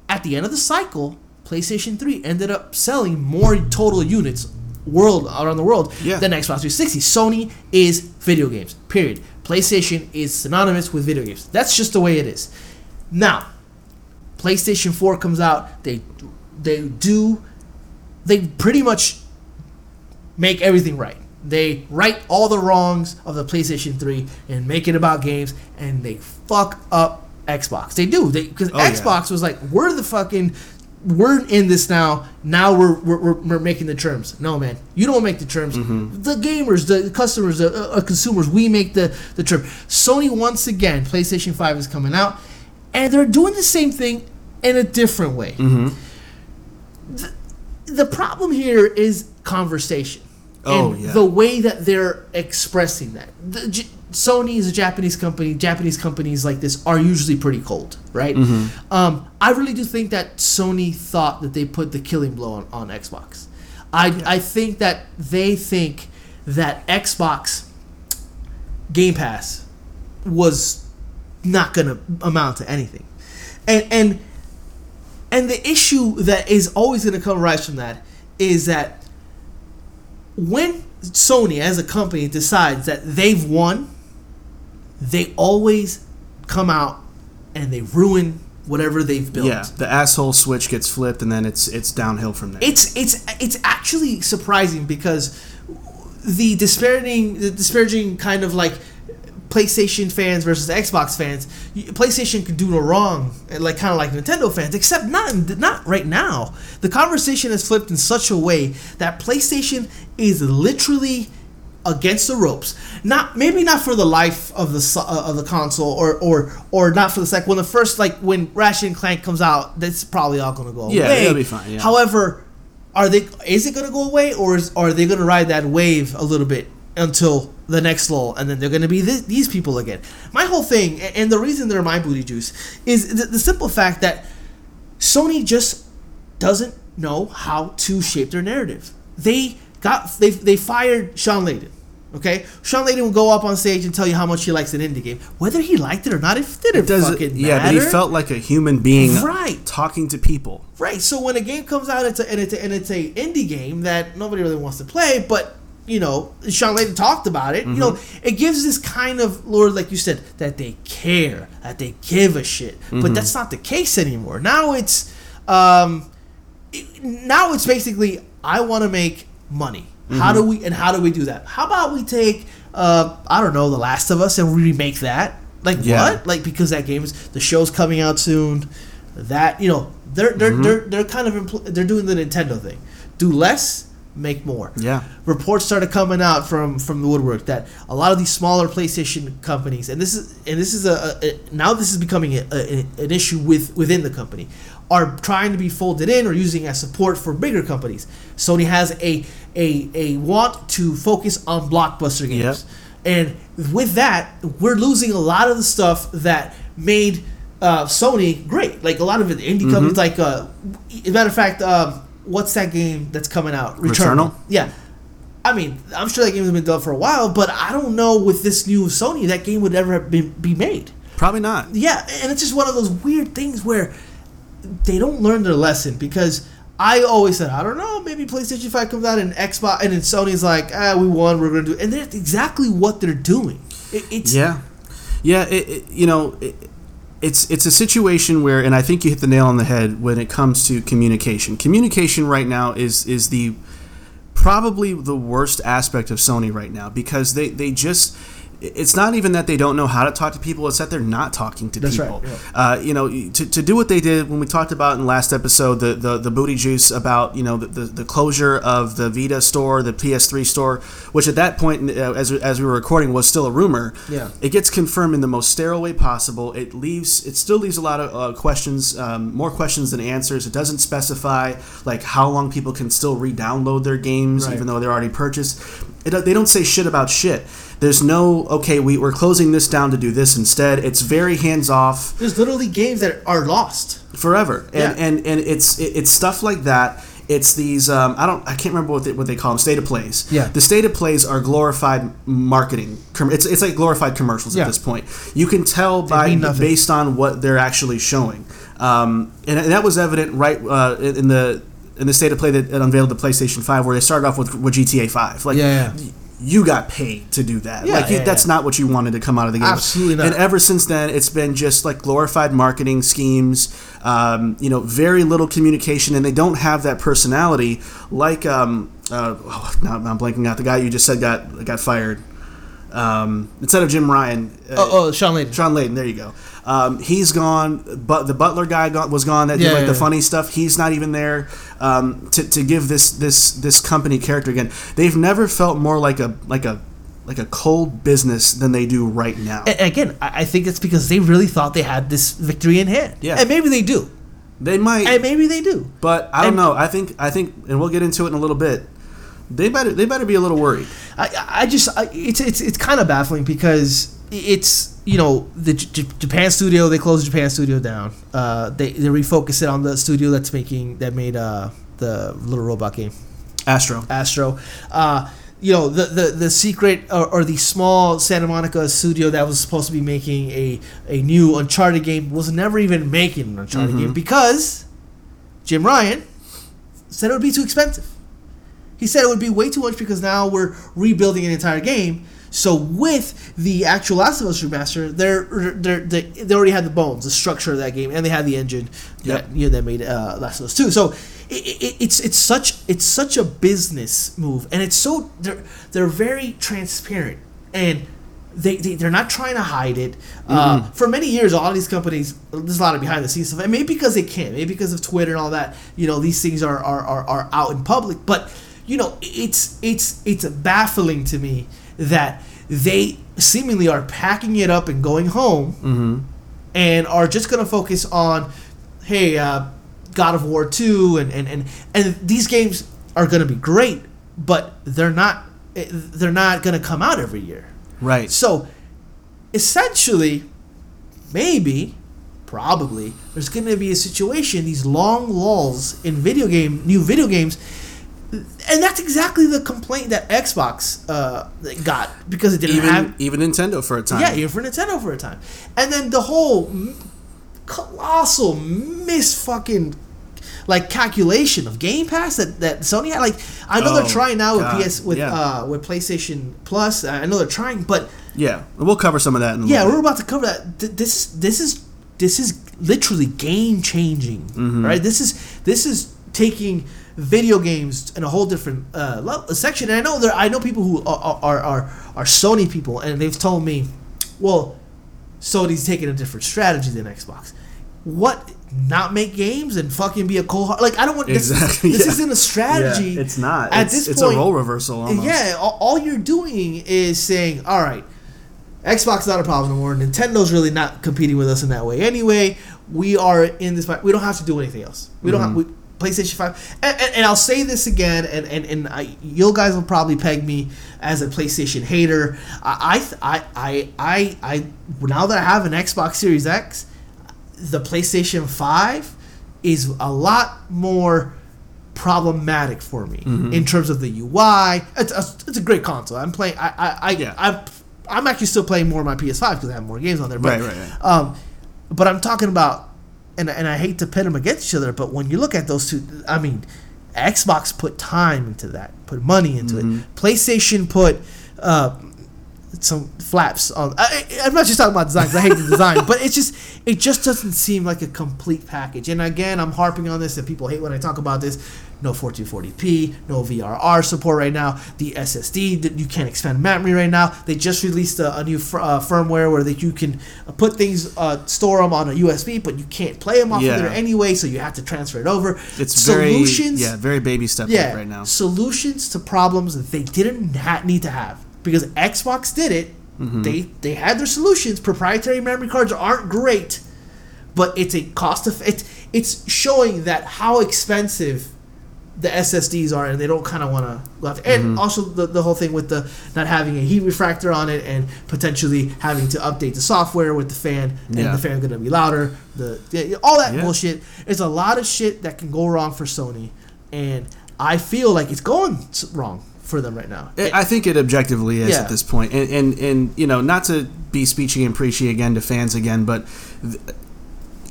at the end of the cycle, PlayStation 3 ended up selling more total units world around the world Yeah. than Xbox 360. Sony is video games. Period. PlayStation is synonymous with video games. That's just the way it is. Now, PlayStation 4 comes out, they they do they pretty much make everything right. They right all the wrongs of the PlayStation 3 and make it about games and they fuck up Xbox. They do. They cuz Oh, yeah. Xbox was like we're the fucking we're in this now. Now we're, we're, we're, we're making the terms. No, man, you don't make the terms. Mm-hmm. The gamers, the customers, the uh, uh, consumers, we make the the term. Sony once again, PlayStation Five is coming out, and they're doing the same thing in a different way. Mm-hmm. The, the problem here is conversation. Oh, and yeah. the way that they're expressing that. The, Sony is a Japanese company. Japanese companies like this are usually pretty cold, right? Mm-hmm. Um, I really do think that Sony thought that they put the killing blow on, on Xbox. I, I think that they think that Xbox Game Pass was not going to amount to anything. And and and the issue that is always going to come rise from that is that when Sony as a company decides that they've won, they always come out and they ruin whatever they've built. Yeah. The asshole switch gets flipped, and then it's it's downhill from there. It's it's it's actually surprising because the disparaging the disparaging kind of like PlayStation fans versus Xbox fans, PlayStation could do no wrong, eh, like kind of like Nintendo fans, except not not right now. The conversation has flipped in such a way that PlayStation is literally against the ropes. Not maybe not for the life of the uh, of the console, or or or not for the sec. When the first like when Ratchet and Clank comes out, that's probably all gonna go Yeah, away. it'll be fine, yeah. However, are they? Is it gonna go away, or is, are they gonna ride that wave a little bit until the next lull, and then they're gonna be th- these people again? My whole thing, and the reason they're my booty juice, is the, the simple fact that Sony just doesn't know how to shape their narrative. They they they fired Shawn Layden. Okay, Shawn Layden will go up on stage and tell you how much he likes an indie game, whether he liked it or not. It didn't Does fucking it, yeah, but he felt like a human being, Right. Talking to people. Right. So when a game comes out, it's a, and it's a, and it's a indie game that nobody really wants to play, but you know, Shawn Layden talked about it. You know, it gives this kind of Lord, like you said, that they care, that they give a shit. But that's not the case anymore. Now it's, um, it- now it's basically I want to make money. How do we and how do we do that? How about we take, uh, I don't know, The Last of Us and we remake that? Like Yeah. what? Like because that game is the show's coming out soon. That you know they're they're Mm-hmm. they're, they're kind of impl- they're doing the Nintendo thing. Do less, make more. Yeah. Reports started coming out from from the woodwork that a lot of these smaller PlayStation companies, and this is and this is a, a now this is becoming a, a, an issue with within the company, are trying to be folded in or using as support for bigger companies. Sony has a a a want to focus on blockbuster games. And with that, we're losing a lot of the stuff that made uh, Sony great. Like a lot of it, indie Mm-hmm. companies. Like, uh, as a matter of fact, um, what's that game that's coming out? Returnal? Yeah. I mean, I'm sure that game has been done for a while, but I don't know with this new Sony that game would ever have been, be made. Probably not. Yeah, and it's just one of those weird things where they don't learn their lesson because I always said, I don't know, maybe PlayStation 5 comes out and Xbox and then Sony's like, ah, we won, we're gonna do, and that's exactly what they're doing. It, it's Yeah, yeah. It, it, you know, it, it's it's a situation where, and I think you hit the nail on the head when it comes to communication. Communication right now is is the probably the worst aspect of Sony right now because they they just it's not even that they don't know how to talk to people; it's that they're not talking to That's people. right, Uh, you know, to, to do what they did when we talked about in the last episode, the, the, the booty juice about you know the, the, the closure of the Vita store, the PS3 store, which at that point, uh, as as we were recording, was still a rumor. Yeah. it gets confirmed in the most sterile way possible. It leaves, it still leaves a lot of uh, questions, um, more questions than answers. It doesn't specify like how long people can still re-download their games, Right. even though they're already purchased. It, they don't say shit about shit. There's no okay. We, we're closing this down to do this instead. It's very hands off There's literally games that are lost. forever, and Yeah. and, and it's it's stuff like that. It's these um, I don't I can't remember what they, what they call them state of plays. Yeah. the state of plays are glorified marketing. It's it's like glorified commercials Yeah. at this point. You can tell by based on what they're actually showing, um, and, and that was evident right uh, in the in the state of play that that unveiled the PlayStation Five, where they started off with, with GTA Five. Like Yeah, yeah. You got paid to do that. Yeah, like yeah, that's yeah. not what you wanted to come out of the game. Absolutely not. And ever since then, it's been just like glorified marketing schemes. Um, you know, very little communication, and they don't have that personality like. Um, uh, oh, now I'm blanking out. The guy you just said got got fired. Um, instead of Jim Ryan, uh, Oh, oh Shawn Layden. Shawn Layden. There you go. Um, he's gone, but the Butler guy got, was gone. That did like yeah, the yeah. funny stuff. He's not even there um, to, to give this this this company character again. They've never felt more like a like a like a cold business than they do right now. And again, I I think it's because they really thought they had this victory in hand. Yeah. And maybe they do. They might, And maybe they do. but I don't and- know. I think I think, and we'll get into it in a little bit. They better they better be a little worried. I, I just I, it's it's it's kind of baffling because it's you know the J- Japan studio they closed the Japan studio down. Uh, they they refocus it on the studio that's making that made uh the little robot game Astro. Astro. Uh, you know the the the secret or, or the small Santa Monica studio that was supposed to be making a a new Uncharted game was never even making an Uncharted game because Jim Ryan said it would be too expensive. He said it would be way too much because now we're rebuilding an entire game. So with the actual Last of Us remaster, they're, they're, they they already had the bones, the structure of that game, and they had the engine that you know, that made uh, Last of Us Two. So it, it, it's it's such it's such a business move, and it's so they're they're very transparent and. They, they, they're not trying to hide it. Uh, for many years, all these companies, there's a lot of behind the scenes stuff. And maybe because they can't, maybe because of Twitter and all that, you know, these things are, are, are, are out in public. But you know it's it's it's baffling to me that they seemingly are packing it up and going home and are just going to focus on hey uh, god of war 2 and and and, and these games are going to be great but they're not they're not going to come out every year Right. so essentially maybe probably there's going to be a situation these long lulls in video game new video games and that's exactly the complaint that Xbox uh, got because it didn't even have even Nintendo for a time. yeah, even for Nintendo for a time. And then the whole colossal miss fucking like calculation of Game Pass that, that Sony had. Like I know Oh, they're trying now with God, PS with yeah. uh with PlayStation Plus. I know they're trying, but Yeah. We'll cover some of that in a yeah, we're about to cover that. Th- This this is this is literally game changing, Mm-hmm. right? This is this is taking video games in a whole different uh, section. And I know there, I know people who are are, are are Sony people, and they've told me, well, Sony's taking a different strategy than Xbox. What? Not make games and fucking be a cold? Like I don't want this. Exactly, This yeah. isn't a strategy. Yeah, it's not. At it's, this it's point, a role reversal almost. yeah, all, all you're doing is saying, all right, Xbox not a problem anymore. Nintendo's really not competing with us in that way anyway. We are in this. fight. We don't have to do anything else. We don't have we, PlayStation Five. And, and, and I'll say this again, and and and I, you guys will probably peg me as a PlayStation hater. I I I I, I now that I have an Xbox Series X, the PlayStation Five is a lot more problematic for me in terms of the UI. It's a, it's a great console. I'm playing. I I, I Yeah. I'm, I'm actually still playing more on my PS5 because I have more games on there. But, Right, right, right. Um, but I'm talking about, and and I hate to pit them against each other, but when you look at those two, I mean, Xbox put time into that, put money into Mm-hmm. it. PlayStation put. Uh, some flaps on. I, I'm not just talking about design I hate the design, but it's just it just doesn't seem like a complete package. And again, I'm harping on this, and people hate when I talk about this. No 1440p, no VRR support right now. The SSD that you can't expand memory right now. They just released a, a new fir- uh, firmware where that you can uh, put things, uh, store them on a USB, but you can't play them off Yeah. of there anyway. So you have to transfer it over. It's solutions. very yeah, very baby step Yeah, right now. solutions to problems that they didn't ha- need to have because Xbox did it. Mm-hmm. They they had their solutions. Proprietary memory cards aren't great, but it's a cost of it. It's showing that how expensive the SSDs are, and they don't kind of want to go after. Mm-hmm. And also the, the whole thing with the not having a heat refractor on it, and potentially having to update the software with the fan, and Yeah. the fan gonna be louder. The all that Yeah. bullshit. It's a lot of shit that can go wrong for Sony, and I feel like it's going wrong for them right now. I I think it objectively is Yeah. at this point, and, and and you know, not to be speechy and preachy again to fans again, but th-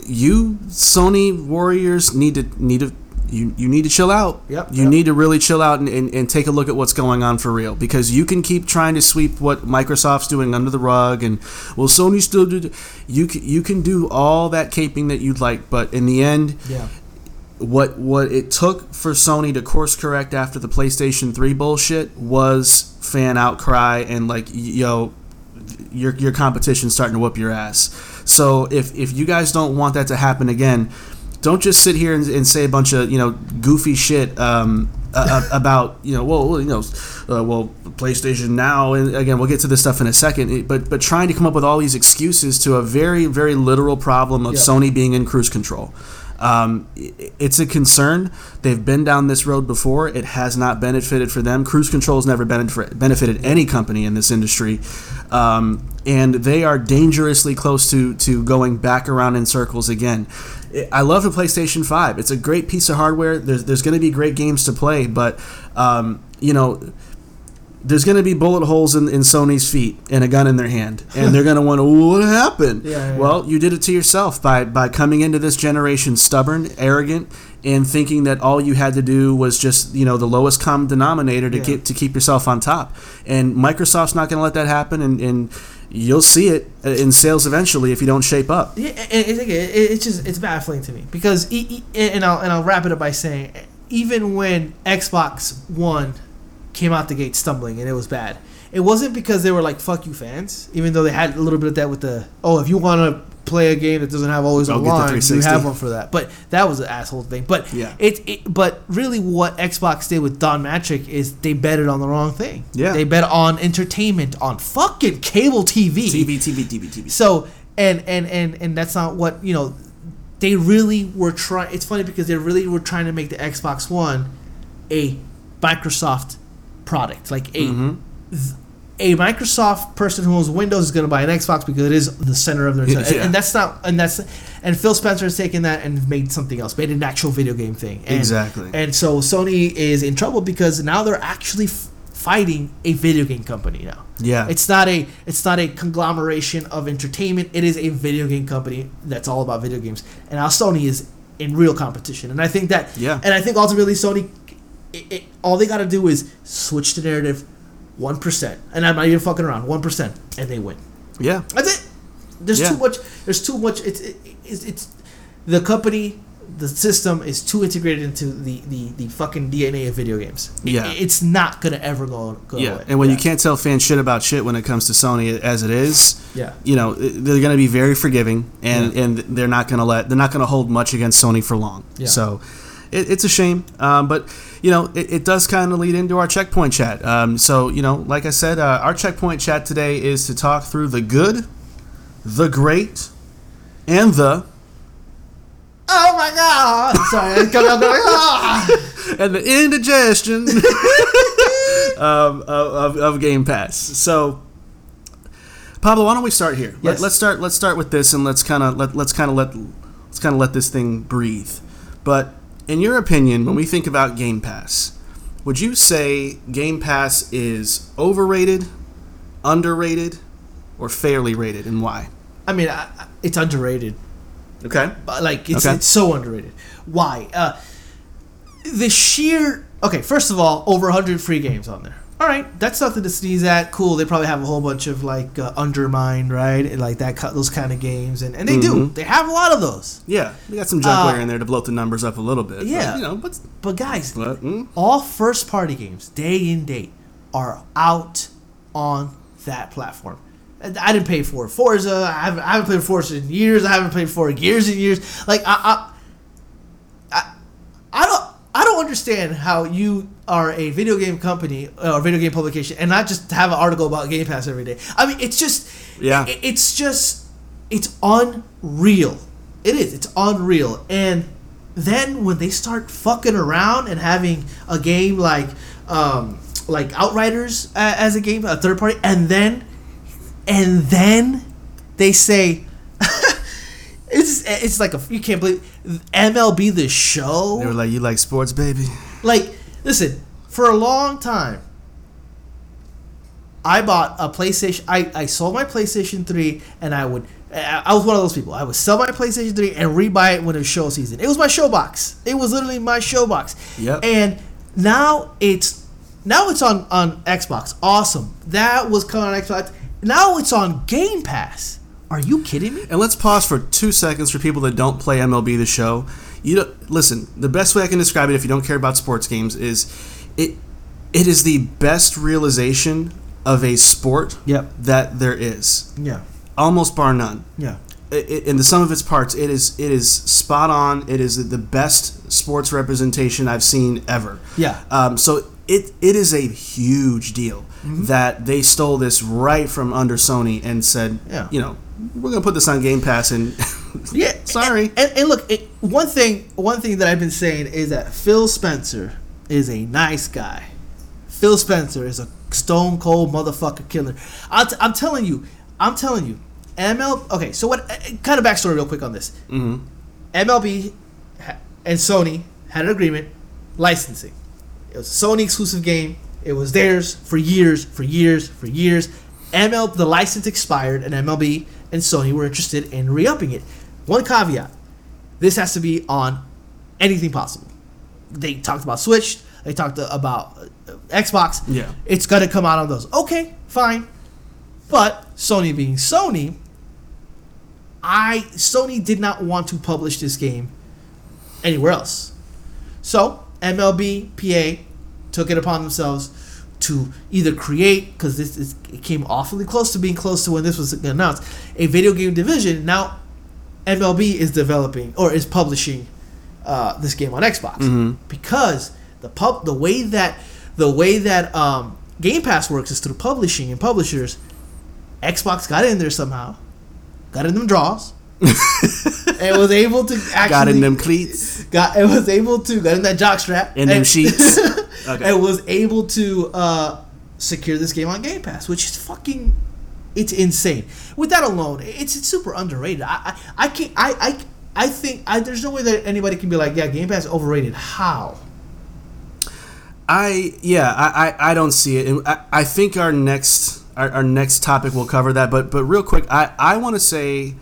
you Sony Warriors need to need to you, you need to chill out. Yep, You yep. need to really chill out and, and, and take a look at what's going on for real because you can keep trying to sweep what Microsoft's doing under the rug and well Sony still do you can, you can do all that caping that you'd like but in the end yeah, what what it took for Sony to course correct after the PlayStation 3 bullshit was fan outcry and like yo your your competition starting to whoop your ass. So if if you guys don't want that to happen again, don't just sit here and, and say a bunch of you know goofy shit um, uh, about you know well you know uh, well PlayStation now and again we'll get to this stuff in a second but but trying to come up with all these excuses to a very very literal problem of Yeah. Sony being in cruise control. Um, it's a concern. They've been down this road before. It has not benefited for them. Cruise control has never benefit, benefited any company in this industry, um, and they are dangerously close to to going back around in circles again. I- I love the PlayStation Five. It's a great piece of hardware. There's there's going to be great games to play, but um, you know there's going to be bullet holes in, in Sony's feet and a gun in their hand, and they're going to want, wonder what happened. Yeah, yeah, well, you did it to yourself by by coming into this generation stubborn, arrogant, and thinking that all you had to do was just you know the lowest common denominator to Yeah. keep to keep yourself on top. And Microsoft's not going to let that happen, and, and you'll see it uh, in sales eventually if you don't shape up. Yeah, it, it, it, it's just it's baffling to me because and I'll and I'll wrap it up by saying even when Xbox One came out the gate stumbling and it was bad, it wasn't because they were like "fuck you" fans. Even though they had a little bit of that with the oh, if you want to play a game that doesn't have always get the online, you have one for that. But that was an asshole thing. But Yeah. it, it but really what Xbox did with Don Mattrick is they betted on the wrong thing. Yeah. they bet on entertainment on fucking cable TV. TV, TV, TV, TV. So and and and and that's not what you know. They really were trying. It's funny because they really were trying to make the Xbox One a Microsoft product, like a Mhm. th- a Microsoft person who owns Windows is going to buy an Xbox because it is the center of their. Yeah. And, and that's not. And that's and Phil Spencer has taken that and made something else, made an actual video game thing. And, Exactly. And so Sony is in trouble because now they're actually f- fighting a video game company now. Yeah. It's not a it's not a conglomeration of entertainment. It is a video game company that's all about video games. And now Sony is in real competition. And I think that Yeah. and I think ultimately Sony it, it, all they got to do is switch the narrative 1%. And I'm not even fucking around. 1% and they win. yeah. That's it. There's Yeah. too much there's too much it's it, it's, it's the company the system is too integrated into the, the, the fucking DNA of video games. It- Yeah. it's not gonna ever go go Yeah, away. and when Yeah. you can't tell fans shit about shit when it comes to Sony as it is, Yeah. you know they're going to be very forgiving, and Yeah. and they're not going to let they're not going to hold much against Sony for long. Yeah. So it, it's a shame, um, but you know it, it does kind of lead into our checkpoint chat. Um, so you know, like I said, uh, our checkpoint chat today is to talk through the good, the great, and the Oh my god! Sorry, I'm coming up going, ah! and the indigestion um, of, of, of Game Pass. So, Pablo, why don't we start here? Yes. Let, us start. Let's start with this, and let's kind of let let's kind of let let's kind of let this thing breathe. But in your opinion, when we think about Game Pass, would you say Game Pass is overrated, underrated, or fairly rated, and why? I mean, I, it's underrated. Okay. But, Like it's Okay. it's so underrated. Why? Uh, the sheer okay. First of all, over 100 free games on there. All right, that's something to sneeze at. Cool. They probably have a whole bunch of like uh, Undermine, right, and like that, those kind of games, and, and they do. Mhm. They have a lot of those. Yeah, we got some junkware Uh, in there to bloat the numbers up a little bit. but, yeah. you know, but, But guys, but mm, all first party games, day in date, are out on that platform. I didn't pay for Forza. I haven't, I haven't played Forza in years. I haven't played for years and years. Like I, I, I, I don't. I don't understand how you are a video game company or video game publication and not just have an article about Game Pass every day. I mean, it's just Yeah. it's just it's unreal. It is. It's unreal. And then when they start fucking around and having a game like um like Outriders uh, as a game, a third party, and then and then they say it's it's like a you can't believe MLB the show they were like, "You like sports, baby?" like, listen, for a long time, I bought a PlayStation. I, I sold my PlayStation 3 and I would. I I was one of those people. I would sell my PlayStation 3 and rebuy it when it was show season. It was my show box. It was literally my show box. Yep. And now it's now it's on on Xbox. Awesome. That was coming on Xbox. Now it's on Game Pass. Are you kidding me? And let's pause for two seconds for people that don't play MLB the Show. You don't, listen. The best way I can describe it, if you don't care about sports games, is it. It is the best realization of a sport Yep. that there is, Yeah. almost bar none. Yeah. it, it- in the sum of its parts, it is it is spot on. It is the best sports representation I've seen ever. Yeah. Um, so it it is a huge deal Mm-hmm. that they stole this right from under Sony and said, Yeah. you know, we're gonna put this on Game Pass and Yeah, Sorry. And, and, and look, it, one thing, one thing that I've been saying is that Phil Spencer is a nice guy. Phil Spencer is a stone cold motherfucker killer. T- I'm telling you, I'm telling you, ML. Okay, so what? uh, Kind of backstory, real quick on this. Mhm. MLB and Sony had an agreement, licensing. It was a Sony exclusive game. It was theirs for years, for years, for years. ML the license expired, and MLB and Sony were interested in re-upping it. One caveat: this has to be on anything possible. They talked about Switch. They talked about uh, Xbox. Yeah. it's gonna come out on those. Okay, fine. But Sony being Sony, I Sony did not want to publish this game anywhere else. So MLB PA took it upon themselves to either create because this is it came awfully close to being close to when this was announced a video game division. Now MLB is developing or is publishing uh, this game on Xbox Mhm. because the pub the way that the way that um, Game Pass works is through publishing and publishers. Xbox got in there somehow, got in them draws, and was able to actually got in them cleats. got it was able to got in that jock strap In them sheets. Okay. and was able to uh, secure this game on Game Pass, which is fucking it's insane. With that alone, it's, it's super underrated. I I, I can't I, I I think I, there's no way that anybody can be like, yeah, Game Pass is overrated. How? I yeah, I, I, I don't see it, and I, I think our next our, our next topic will cover that. But but real quick, I I want to say,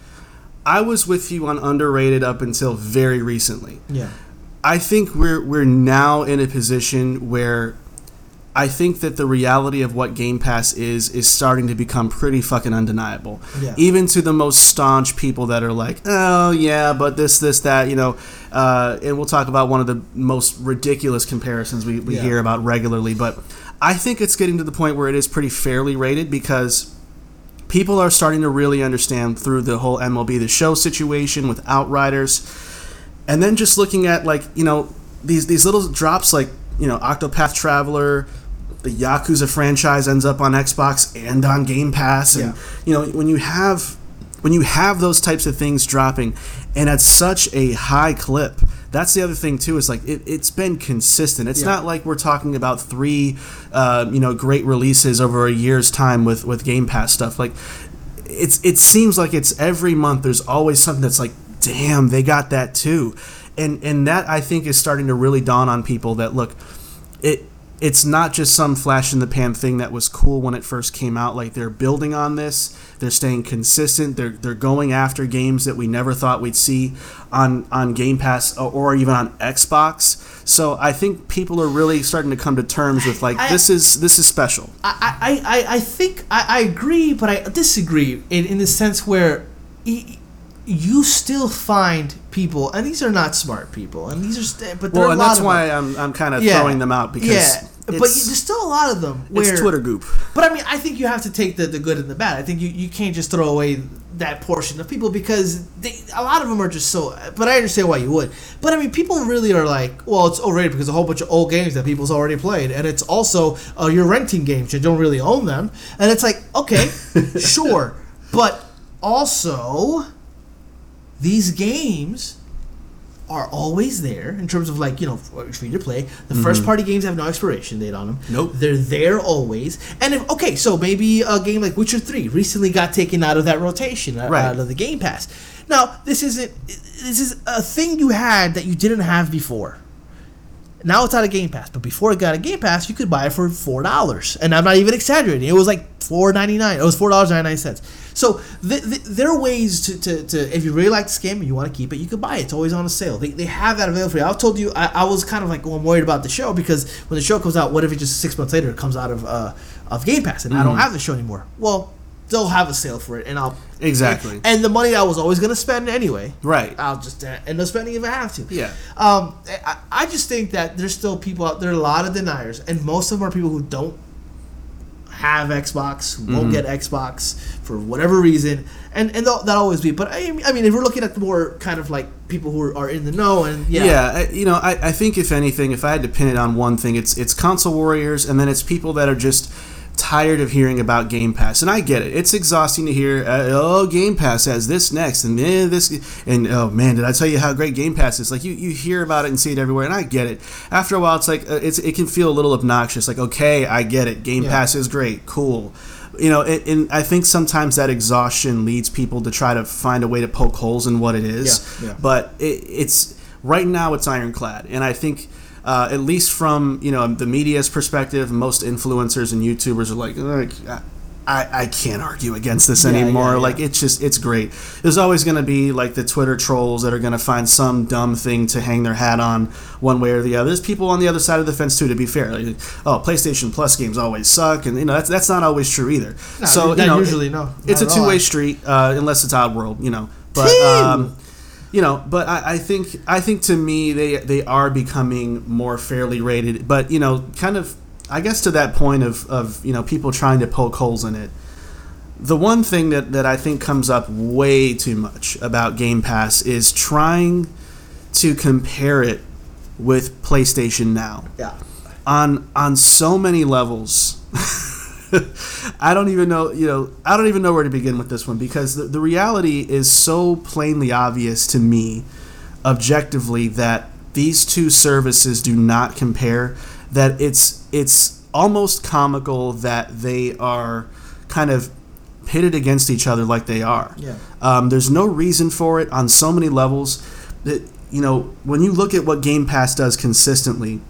I was with you on underrated up until very recently. Yeah. I think we're we're now in a position where I think that the reality of what Game Pass is is starting to become pretty fucking undeniable. Yeah. Even to the most staunch people that are like, oh yeah, but this this that you know, uh, and we'll talk about one of the most ridiculous comparisons we, we Yeah. hear about regularly. But I think it's getting to the point where it is pretty fairly rated because people are starting to really understand through the whole MLB the show situation with Outriders, and then just looking at like you know these these little drops like you know Octopath Traveler, the Yakuza franchise ends up on Xbox and on Game Pass, and Yeah. you know when you have when you have those types of things dropping and at such a high clip that's the other thing too is like it, it's been consistent it's Yeah. not like we're talking about three uh, you know great releases over a year's time with with game pass stuff like it's it seems like it's every month there's always something that's like damn they got that too and and that i think is starting to really dawn on people that look it it's not just some flash in the pan thing that was cool when it first came out. Like they're building on this. They're staying consistent. They're they're going after games that we never thought we'd see on on Game Pass or, even on Xbox. So I think people are really starting to come to terms with like I- this is this is special. I, I, I, I think I, I agree, but I disagree in, in the sense where y- you still find people, and these are not smart people, and these are, st- but there Well, are a and that's why. I'm I'm kind of Yeah. throwing them out because yeah, but there's still a lot of them where it's Twitter goop. But I mean, I think you have to take the, the good and the bad. I think you, you can't just throw away that portion of people because they, a lot of them are just so. But I understand why you would. But I mean, people really are like, well, it's overrated because a whole bunch of old games that people's already played, and it's also uh, you're renting games, you don't really own them, and it's like, okay, sure, but also these games are always there in terms of like you know free to play. The first party games have no expiration date on them. Mm-hmm. Nope. they're there always. And if okay, so maybe a game like Witcher Three recently got taken out of that rotation, uh, Right. out of the Game Pass. Now this isn't. This is a thing you had that you didn't have before. Now it's out of Game Pass, but before it got a Game Pass, you could buy it for four dollars, and I'm not even exaggerating. It was like four ninety nine. It was four dollars ninety nine cents. So th- th- there are ways to, to, to if you really like this game and you want to keep it, you can buy it. It's always on a sale. They, they have that available for you. I've told you I, I was kind of like well, I'm worried about the show because when the show comes out, what if it just six months later it comes out of uh, of Game Pass and I don't have the show anymore? Well, they'll have a sale for it, and I'll Exactly. And, and the money I was always going to spend anyway, Right. I'll just end up spending if I have to. Yeah. Um, I, I just think that there's still people out there, are a lot of deniers, and most of them are people who don't have Xbox, who Mm-hmm. won't get Xbox for whatever reason, and and that'll, that'll always be. But I, I mean, if we're looking at the more kind of like people who are, are in the know, and yeah, Yeah, I- you know, I, I think if anything, if I had to pin it on one thing, it's it's console warriors, and then it's people that are just tired of hearing about Game Pass. And I get it; it's exhausting to hear, uh, oh, Game Pass has this next, and then this, and oh man, did I tell you how great Game Pass is? Like you, you hear about it and see it everywhere, and I get it. After a while, it's like uh, it's it can feel a little obnoxious. Like, okay, I get it. Game Yeah. Pass is great, cool. You know, and, and I think sometimes that exhaustion leads people to try to find a way to poke holes in what it is. Yeah, yeah. But it, it's right now it's ironclad, and I think uh, at least from you know the media's perspective, most influencers and YouTubers are like, I, I can't argue against this anymore. yeah, yeah. Like it's just it's great. There's always going to be like the Twitter trolls that are going to find some dumb thing to hang their hat on one way or the other. There's people on the other side of the fence too. To be fair, like, oh, PlayStation Plus games always suck, and you know that's that's not always true either. No, so you know, usually, no, It's a two way street uh, unless it's Oddworld, you know. But um, you know, but I, I think I think to me they they are becoming more fairly rated. But you know, kind of I guess to that point of of you know people trying to poke holes in it. The one thing that, that I think comes up way too much about Game Pass is trying to compare it with PlayStation Now yeah. on on so many levels. I don't even know, you know, I don't even know where to begin with this one because the, the reality is so plainly obvious to me objectively that these two services do not compare that it's it's almost comical that they are kind of pitted against each other like they are. Yeah. Um, there's no reason for it on so many levels. That you know, when you look at what Game Pass does consistently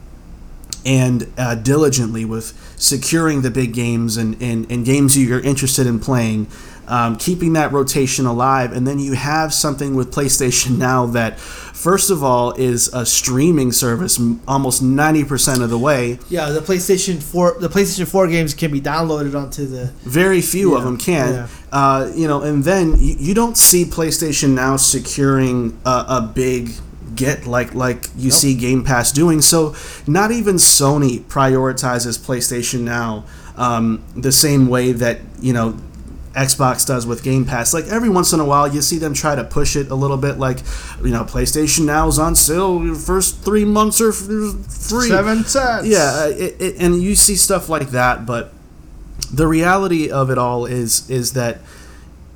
and uh, diligently with securing the big games and, and, and games you're interested in playing, um, keeping that rotation alive, and then you have something with PlayStation Now that, first of all, is a streaming service almost 90% of the way. Yeah, the PlayStation Four, the PlayStation Four games can be downloaded onto the. Very few of them can. yeah. Uh, you know, and then you, you don't see PlayStation now securing a, a big get like like you Nope. see Game Pass doing. So not even Sony prioritizes PlayStation now um, the same way that you know. Xbox does with Game Pass. Like every once in a while, you see them try to push it a little bit. Like, you know, PlayStation Now is on sale. Your first three months are free. cents. Yeah, uh, it, it, and you see stuff like that, but the reality of it all is is that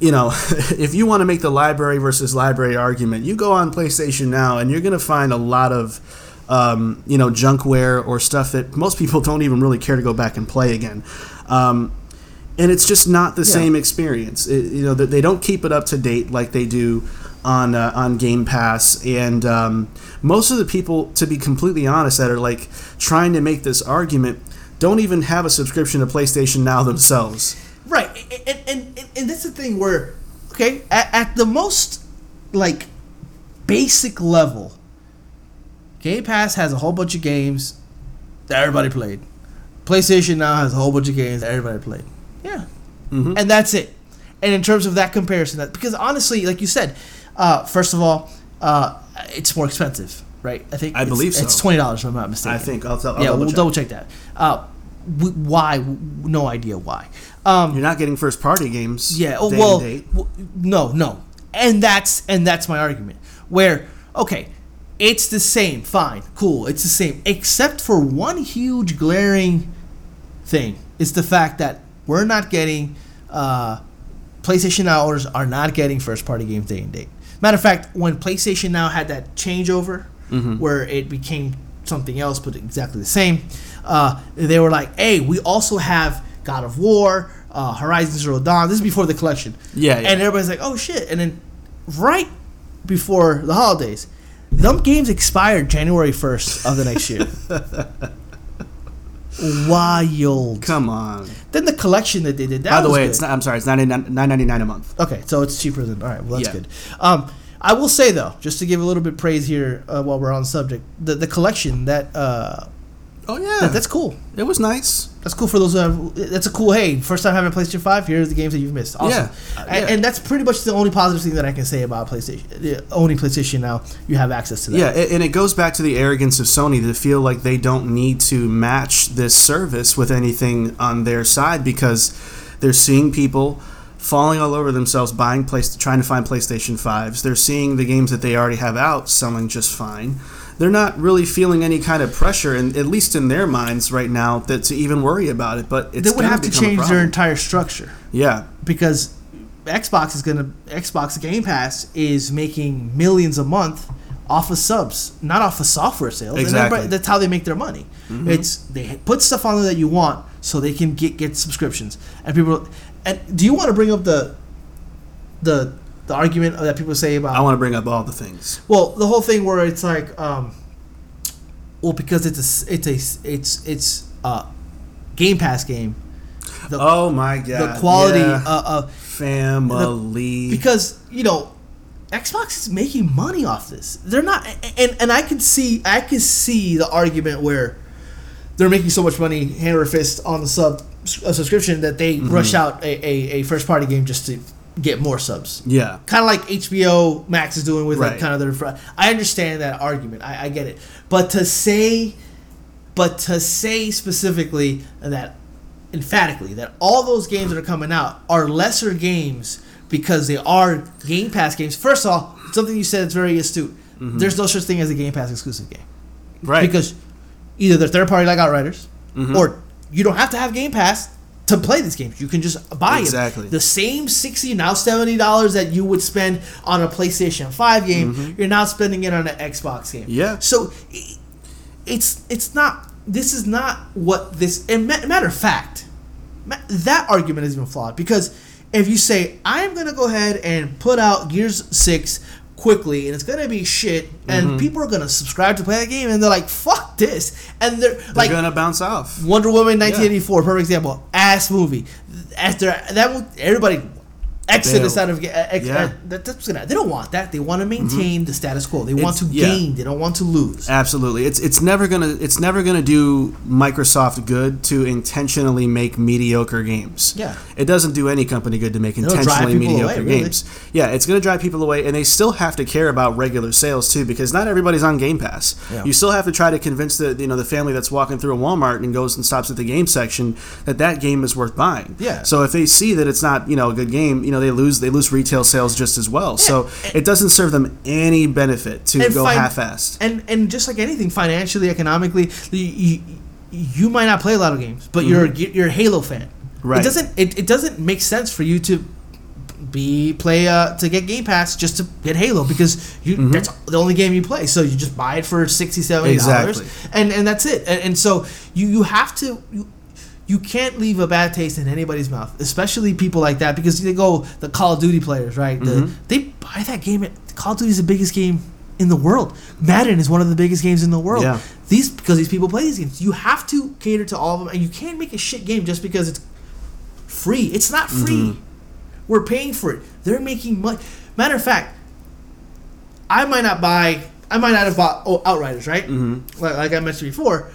you know if you want to make the library versus library argument, you go on PlayStation now, and you're going to find a lot of um, you know junkware or stuff that most people don't even really care to go back and play again. Um, and it's just not the Yeah. same experience. It, you know, that they don't keep it up to date like they do on uh, on Game Pass, and um, most of the people, to be completely honest, that are like trying to make this argument, don't even have a subscription to PlayStation Now themselves. Right, and and, and, and that's the thing where, okay, at, at the most like basic level, Game Pass has a whole bunch of games that everybody played. PlayStation now has a whole bunch of games that everybody played. Yeah, Mhm. and that's it. And in terms of that comparison, that because honestly, like you said, uh, first of all, uh, it's more expensive, right? I think I it's- believe so. It's twenty dollars, if I'm not mistaken. I think I'll, tell, I'll yeah, double we'll check. double check that. Uh, why? No idea why. Um, You're not getting first party games. yeah. Oh, day well, and date. w- no, no, and that's and that's my argument. Where okay, it's the same. Fine, cool. It's the same, except for one huge glaring thing. It's the fact that we're not getting uh, PlayStation Now owners are not getting first party games day and date. Matter of fact, when PlayStation Now had that changeover where it became something else but exactly the same, uh, they were like, "Hey, we also have God of War, uh, Horizon Zero Dawn." This is before the collection. Yeah, yeah. And everybody's like, "Oh shit!" And then right before the holidays, them games expired January first of the next year. Wild. Come on. Then the collection that they did. That By the was way, good. it's not, I'm sorry, it's nine ninety nine a month. okay. So it's cheaper than. All right. Well, that's Yeah. good. Um, I will say though, just to give a little bit praise here uh, while we're on the subject, the the collection that uh, Oh yeah, that, that's cool. it was nice. That's cool for those. Uh, that's a cool. Hey, first time having a PlayStation Five. Here's the games that you've missed. Awesome. Yeah. Uh, And, yeah. and that's pretty much the only positive thing that I can say about PlayStation. Uh, owning PlayStation now, you have access to that. Yeah, and it goes back to the arrogance of Sony to feel like they don't need to match this service with anything on their side because they're seeing people falling all over themselves buying place trying to find PlayStation 5s. They're seeing the games that they already have out selling just fine. They're not really feeling any kind of pressure, and at least in their minds right now, that to even worry about it. But it's they would have to change their entire structure. yeah, because Xbox is gonna Xbox Game Pass is making millions a month off of subs, not off of software sales. Exactly. that's how they make their money. Mm-hmm. It's they put stuff on there that you want so they can get get subscriptions. And people and do you want to bring up the the the argument that people say about I want to bring up all the things. well, the whole thing where it's like, um, well, because it's a it's a it's it's a Game Pass game. The, Oh my god, the quality yeah. uh, of family. because you know Xbox is making money off this. They're not, and and I can see I can see the argument where they're making so much money hand over fist on the sub a subscription that they Mm-hmm. rush out a, a, a first party game just to get more subs. yeah, Kind of like HBO Max is doing with like kind of their. fr- I understand that argument. I, I get it, but to say, but to say specifically that emphatically that all those games that are coming out are lesser games because they are Game Pass games. First of all, something you said is very astute. There's no such thing as a Game Pass exclusive game right. because either they're third party like Outriders, Mm-hmm. or you don't have to have Game Pass to play these games. You can just buy Exactly. it. The same sixty now seventy dollars that you would spend on a PlayStation Five game, you're now spending it on an Xbox game. Mm-hmm. Yeah. So it's it's not. This is not what this. And matter of fact, that argument is even flawed because if you say I'm gonna go ahead and put out Gears Six quickly and it's gonna be shit and Mm-hmm. people are gonna subscribe to play that game and they're like fuck this and they're, They're like gonna bounce off. Wonder Woman 1984 perfect example ass movie after that everybody exodus out of uh, ex, Yeah. uh, that, that's gonna they don't want that they want to maintain the status quo they want to It's- yeah. gain they don't want to lose Absolutely, it's it's never gonna it's never gonna do Microsoft good to intentionally make mediocre games. Yeah. it doesn't do any company good to make drive intentionally mediocre away, really. games. Yeah, it's gonna drive people away, and they still have to care about regular sales too, because not everybody's on Game Pass. Yeah. You still have to try to convince the you know the family that's walking through a Walmart and goes and stops at the game section that that game is worth buying. Yeah. So if they see that it's not you know a good game, you know they lose they lose retail sales just as well. So it doesn't serve them any benefit to go fin- half-assed. and and just like anything financially economically you, you, might not play a lot of games but you're you're a Halo fan Mm-hmm. Right. it doesn't it, it doesn't make sense for you to be play uh, to get Game Pass just to get Halo because you Mm-hmm. that's the only game you play so you just buy it for 60 70 dollars Exactly. and and that's it and, and so you you have to you, you can't leave a bad taste in anybody's mouth, especially people like that, because they go the Call of Duty players, right? The, Mhm. they buy that game. At, Call of Duty is the biggest game in the world. Madden is one of the biggest games in the world. Yeah. These because these people play these games. You have to cater to all of them, and you can't make a shit game just because it's free. It's not free. Mhm. We're paying for it. They're making money. Matter of fact, I might not buy. I might not have bought oh, Outriders, right? hmm like, like I mentioned before.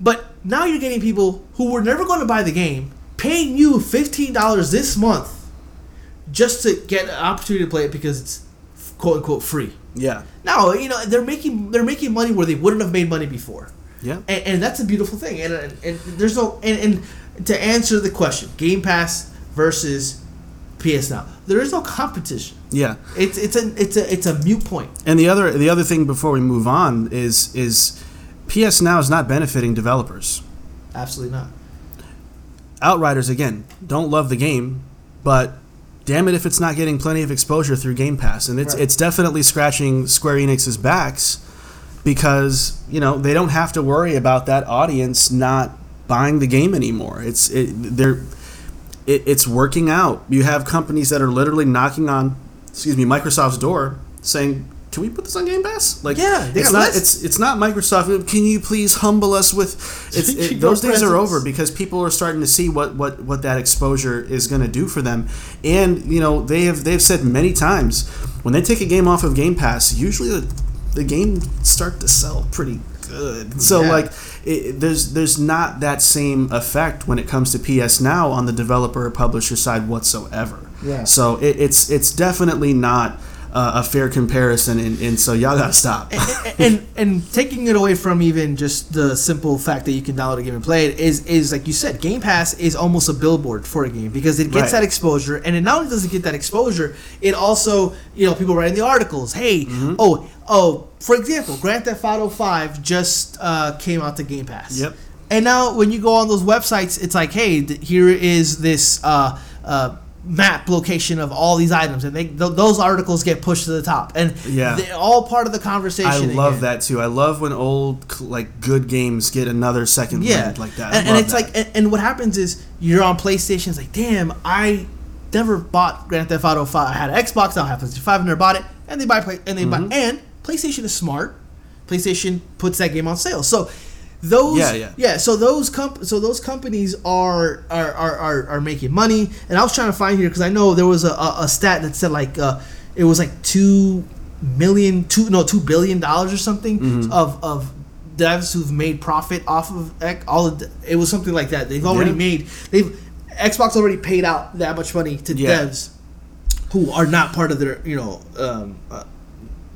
But now you're getting people who were never going to buy the game paying you fifteen dollars this month just to get an opportunity to play it because it's quote unquote free. Yeah. Now, you know they're making they're making money where they wouldn't have made money before, Yeah. and, and that's a beautiful thing. And, and, and there's no and, and to answer the question, Game Pass versus PS Now, there is no competition. Yeah. It's it's a it's a it's a mute point. And the other the other thing before we move on is is PS Now is not benefiting developers. Absolutely not. Outriders again don't love the game, but damn it if it's not getting plenty of exposure through Game Pass, and it's Right. it's definitely scratching Square Enix's backs because you know they don't have to worry about that audience not buying the game anymore. It's it, they're it, it's working out. You have companies that are literally knocking on, excuse me, Microsoft's door saying. Can we put this on Game Pass? Like, Yeah, it's not. It's it's not Microsoft. Can you please humble us with? It's it, those days are over because people are starting to see what what what that exposure is going to do for them and you know they have they've said many times when they take a game off of game pass usually the, the game start to sell pretty good so Yeah. like it, there's there's not that same effect when it comes to ps now on the developer or publisher side whatsoever Yeah. so it, it's it's definitely not uh, a fair comparison and, and so y'all gotta stop and, and and taking it away from even just the simple fact that you can download a game and play it is is like you said, Game Pass is almost a billboard for a game because it gets Right. that exposure, and it not only does it get that exposure, it also you know people writing the articles. Hey, Mm-hmm. oh oh, for example, Grand Theft Auto Five just uh, came out to Game Pass. Yep. And now when you go on those websites, it's like, hey, th- here is this uh, uh, map location of all these items, and they th- those articles get pushed to the top, and Yeah. they're all part of the conversation. I love again. that too. I love when old like good games get another second Yeah, like that. And, and it's that. like, and, and what happens is you're on PlayStation. It's like, damn, I never bought Grand Theft Auto Five. I had an Xbox, now I have PlayStation Five, and never bought it. And they buy play, and they Mm-hmm. buy, and PlayStation is smart. PlayStation puts that game on sale, so. Those Yeah, yeah. yeah so those comp- so those companies are are, are, are are making money and I was trying to find here because I know there was a, a, a stat that said like uh, it was like two million two no two billion dollars or something Mm-hmm. of of devs who've made profit off of all of the, it was something like that they've already Yeah. made they've Xbox already paid out that much money to devs who are not part of their you know um, uh,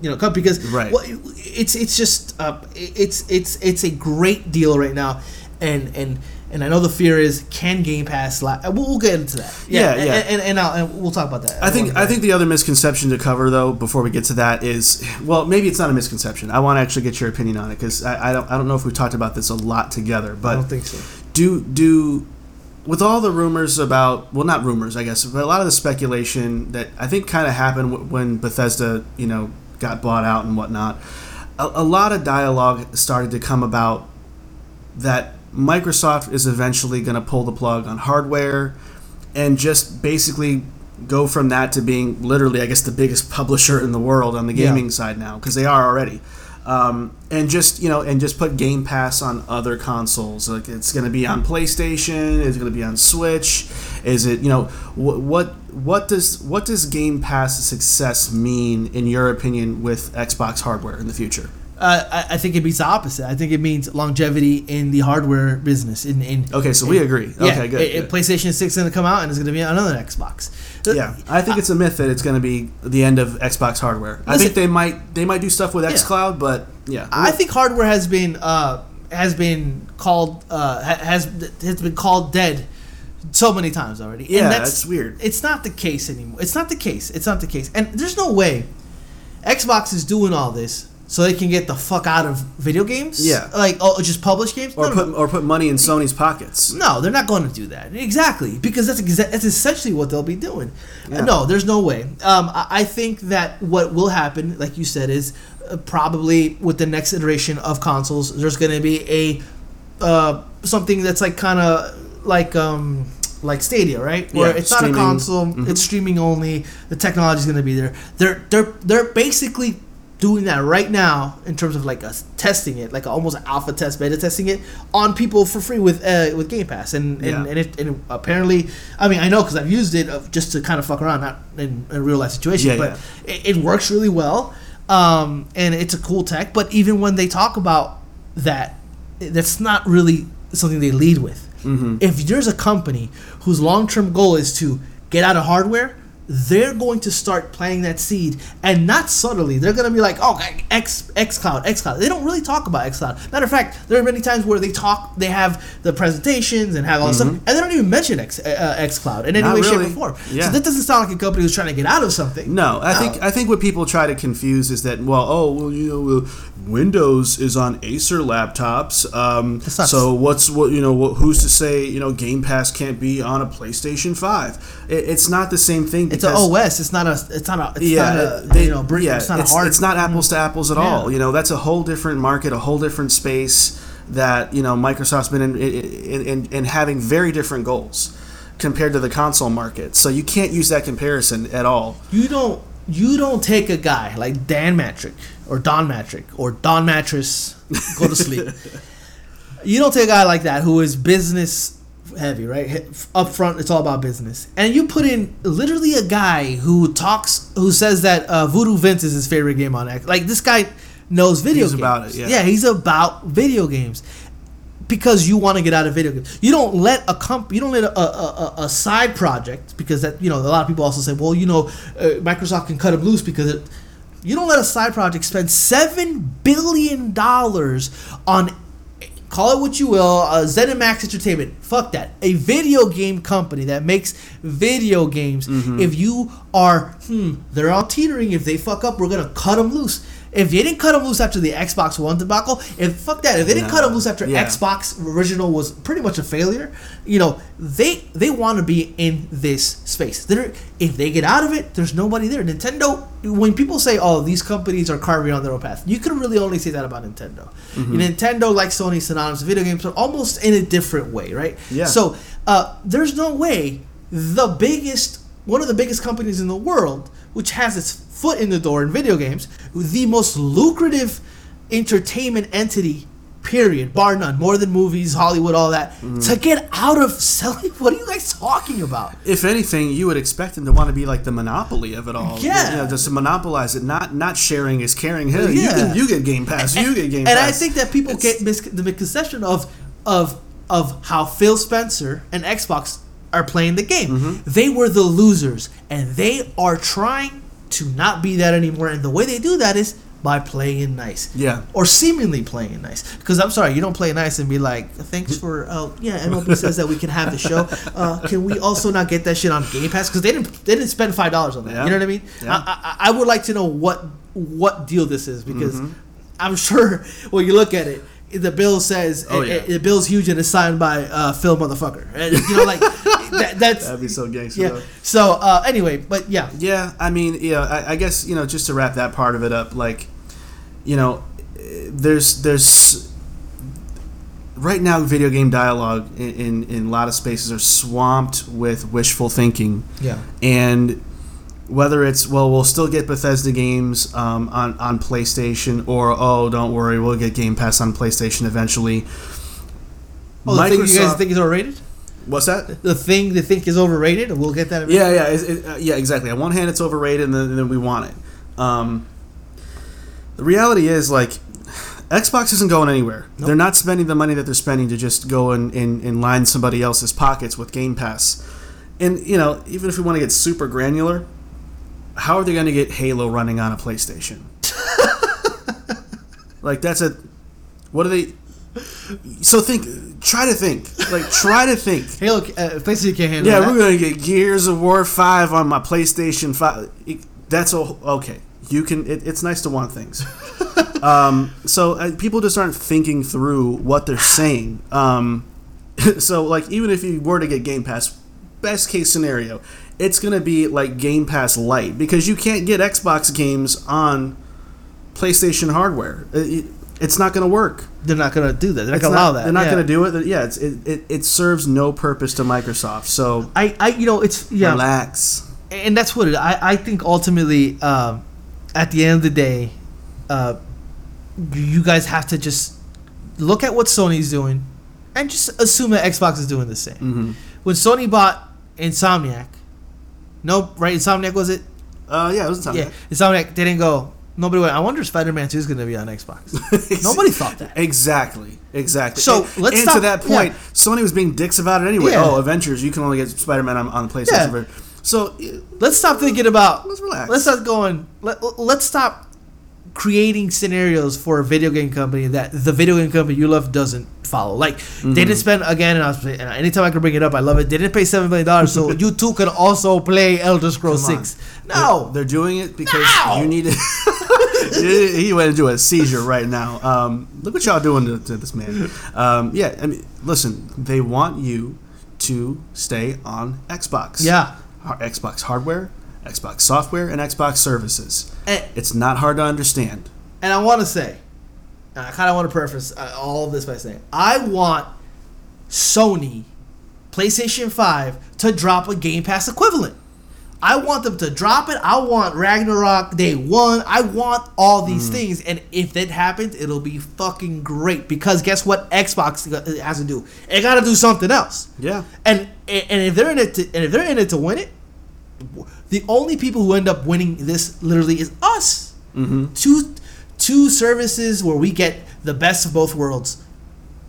you know company because Right. well, it's it's just uh, it's it's it's a great deal right now and and and I know the fear is can Game Pass la- we'll, we'll get into that Yeah, and, yeah. and, and, and, I'll, and we'll talk about that I think I think the other misconception to cover though before we get to that is well maybe it's not a misconception. I want to actually get your opinion on it because I, I don't I don't know if we've talked about this a lot together. but I don't think so do do with all the rumors about well not rumors I guess but a lot of the speculation that I think kind of happened w- when Bethesda you know got bought out and whatnot. A, a lot of dialogue started to come about that Microsoft is eventually going to pull the plug on hardware and just basically go from that to being literally, I guess, the biggest publisher in the world on the Yeah. gaming side now because they are already. Um, and just you know, and just put Game Pass on other consoles. Like it's going to be on PlayStation. It's going to be on Switch. Is it you know what what what does what does Game Pass success mean in your opinion with Xbox hardware in the future? uh, I, I think it means the opposite I think it means longevity in the hardware business in, in Okay, so we agree. yeah, okay, good. it- good. PlayStation 6 is going to come out and it's going to be another Xbox Yeah, I think it's a myth that it's going to be the end of Xbox hardware. I think they might they might do stuff with Yeah. XCloud, but yeah, I think hardware has been uh, has been called uh, has has been called dead so many times already. Yeah, and that's weird. It's not the case anymore. It's not the case. It's not the case. And there's no way Xbox is doing all this so they can get the fuck out of video games. Yeah. like oh, just publish games. or No, put no. or put money in Sony's pockets. No, they're not going to do that. Exactly, because that's exa- that's essentially what they'll be doing. Yeah. No, there's no way. Um, I, I think that what will happen, like you said, is uh, probably with the next iteration of consoles, there's going to be a uh, something that's like kind of like um like Stadia, right? Where Yeah, it's not a streaming. console, Mhm. it's streaming only. The technology's going to be there. They're they're they're basically doing that right now in terms of like us testing it, like almost alpha test, beta testing it on people for free with uh, with Game Pass, and and, Yeah. and, it, and apparently, I mean, I know because I've used it uh, just to kind of fuck around, not in a real life situation, Yeah, but It, it works really well, um, and it's a cool tech. But even when they talk about that, that's not really something they lead with. Mm-hmm. If there's a company whose long term goal is to get out of hardware, they're going to start planting that seed, and not subtly. They're going to be like, "Oh, X X Cloud, X Cloud." They don't really talk about X Cloud. Matter of fact, there are many times where they talk, they have the presentations and have all this stuff, and they don't even mention X uh, X Cloud in any Mm-hmm. Not way, shape, or form. Yeah. So that doesn't sound like a company who's trying to get out of something. No, I think I think what people try to confuse is that well, oh, well, you know, well, Windows is on Acer laptops. Um, so what's what you know? What, who's to say you know Game Pass can't be on a PlayStation Five? It, it's not the same thing. It's an OS. It's not a. It's not a. It's yeah, not a. they- you know, brick, yeah, it's not it's, a hard. it's not apples to apples at all. You know, that's a whole different market, a whole different space that you know Microsoft's been in, in, in, in having very different goals compared to the console market. So you can't use that comparison at all. You don't. You don't take a guy like Dan Mattrick or Don Mattrick or Don Mattress. Go to sleep. you don't take a guy like that who is business heavy, right? Up front, it's all about business, and you put in literally a guy who talks, who says that uh, Voodoo Vince is his favorite game on X. Like this guy knows video He's games. about it, yeah. yeah, he's about video games because you want to get out of video games. You don't let a comp, you don't let a, a, a, a side project because that you know a lot of people also say, well, you know, uh, Microsoft can cut him loose because it. You don't let a side project spend seven billion dollars on, call it what you will, uh, ZeniMax Entertainment. Fuck that. A video game company that makes video games. If you are, hmm, they're all teetering. If they fuck up, we're gonna cut them loose. If they didn't cut them loose after the Xbox One debacle, if fuck that, if they didn't cut them loose after Yeah. Xbox original was pretty much a failure, you know, they they want to be in this space. They're, if they get out of it, there's nobody there. Nintendo, when people say, "Oh, these companies are carving on their own path," you can really only say that about Nintendo. Mm-hmm. Nintendo, like Sony, synonymous video games, but almost in a different way, right? Yeah. So uh, there's no way the biggest, one of the biggest companies in the world, which has its foot in the door in video games, the most lucrative entertainment entity, period, bar none, more than movies, Hollywood, all that, Mm-hmm. to get out of selling. What are you guys talking about? If anything, you would expect them to want to be like the monopoly of it all. Yeah. you know, just to monopolize it. Not not sharing is caring. Hey, you can you get Game Pass. you get Game and Pass. And I think that people It's- get mis- the misconception of of of how Phil Spencer and Xbox are playing the game. Mm-hmm. They were the losers, and they are trying to not be that anymore. And the way they do that is by playing nice. Yeah. Or seemingly playing nice. Because I'm sorry, you don't play nice and be like, thanks for, uh, yeah, MLB says that we can have the show. Uh, can we also not get that shit on Game Pass? Because they didn't, they didn't spend five dollars on that. Yeah. You know what I mean? Yeah. I, I, I would like to know what what deal this is because Mm-hmm. I'm sure when you look at it, the bill says Oh, it- yeah. it- the bill's huge and it's signed by uh, Phil motherfucker. And, you know, like that, that's That'd be so gangster. yeah. though. So uh, anyway, but yeah, Yeah, I mean, yeah, I, I guess you know, just to wrap that part of it up, like, you know, there's there's right now video game dialogue in, in in a lot of spaces are swamped with wishful thinking, yeah, and whether it's well, we'll still get Bethesda games um, on on PlayStation, or oh, don't worry, we'll get Game Pass on PlayStation eventually. Oh, the thing you guys think is overrated? what's that? The thing they think is overrated, we'll get that. Yeah, yeah, it's, it, uh, yeah, exactly. On one hand, it's overrated, and then, and then we want it. Um, the reality is, like, Xbox isn't going anywhere. Nope. They're not spending the money that they're spending to just go and, and, and line somebody else's pockets with Game Pass. And, you know, even if we want to get super granular, how are they going to get Halo running on a PlayStation? like, that's a. What are they. So think. Try to think. Like, try to think. Halo, uh, PlayStation can't handle Yeah, that. we're gonna get Gears of War Five on my PlayStation Five. It- That's all okay. You can. It, it's nice to want things. um, so uh, people just aren't thinking through what they're saying. Um, so like, even if you were to get Game Pass, best case scenario, it's gonna be like Game Pass Lite because you can't get Xbox games on PlayStation hardware. Uh, it- it's not going to work. They're not gonna do that. They're not gonna allow that. They're not Yeah. going to do it. Yeah, it's, it, it it serves no purpose to Microsoft. So I, I, you know, it's yeah, relax. and that's what it. I, I think ultimately, um, at the end of the day, uh, you guys have to just look at what Sony's doing, and just assume that Xbox is doing the same. hmm When Sony bought Insomniac, no, right? Insomniac was it? Uh, yeah, it was Insomniac. Yeah, Insomniac. They didn't go. Nobody went. I wonder if Spider Man Two is going to be on Xbox. Nobody thought that. Exactly. Exactly. So, and, let's and to that point, yeah. Sony was being dicks about it anyway. Yeah. Oh, Adventures, you can only get Spider-Man on, on the PlayStation. Yeah. So Let's stop thinking about. Let's relax. Let's start going. Let, let's stop creating scenarios for a video game company that the video game company you love doesn't follow. Like Mm-hmm. they didn't spend again, and, I was, and anytime I can bring it up, I love it. They didn't pay seven million dollars, so you too could also play Elder Scrolls. Six. No, they're doing it because No! you need it. he went into a seizure right now. Um, look what y'all doing to, to this man. Um, yeah, I mean, listen, they want you to stay on Xbox. yeah. Xbox hardware, Xbox software, and Xbox services. And, It's not hard to understand. and I want to say, I kind of want to preface uh, all of this by saying, I want Sony, PlayStation 5 to drop a Game Pass equivalent. I want them to drop it. I want Ragnarok Day One. I want all these Mm. things, and if that happens, it'll be fucking great. Because guess what? Xbox has to do. It got to do something else. Yeah. And and if they're in it to and if they're in it to win it, the only people who end up winning this literally is us. Mm-hmm. Two two services where we get the best of both worlds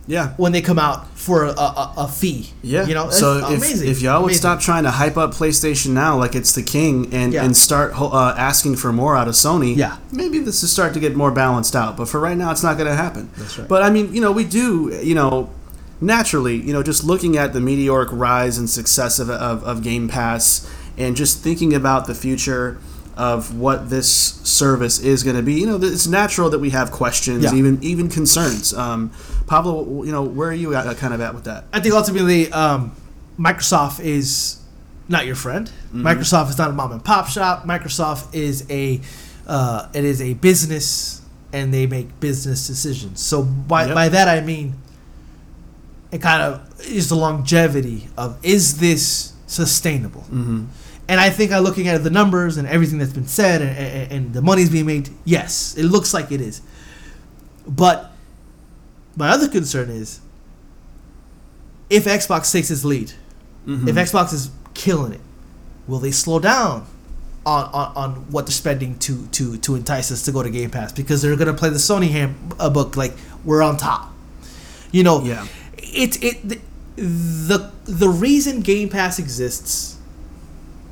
Yeah. when they come out for a, a, a fee. Yeah. you know, so if, amazing. if y'all would Amazing. stop trying to hype up PlayStation now like it's the king and, Yeah. and start uh, asking for more out of Sony, Yeah. maybe this is start to get more balanced out. But for right now, it's not going to happen. That's right. But I mean, you know, we do, you know, naturally, you know, just looking at the meteoric rise and success of, of, of Game Pass and just thinking about the future of what this service is going to be, you know, it's natural that we have questions, Yeah. even even concerns. Um, Pablo, you know, where are you at, kind of at with that? I think ultimately, um, Microsoft is not your friend. Mm-hmm. Microsoft is not a mom and pop shop. Microsoft is a uh, it is a business, and they make business decisions. So by Yep. by that I mean, it kind of is the longevity of is this sustainable? Mm-hmm. And I think I'm looking at the numbers and everything that's been said and, and, and the money's being made. Yes, it looks like it is. But my other concern is if Xbox takes its lead, Mm-hmm. if Xbox is killing it, will they slow down on, on, on what they're spending to, to, to entice us to go to Game Pass? Because they're going to play the Sony hand, uh, book like we're on top. You know, Yeah. it's it the, the reason Game Pass exists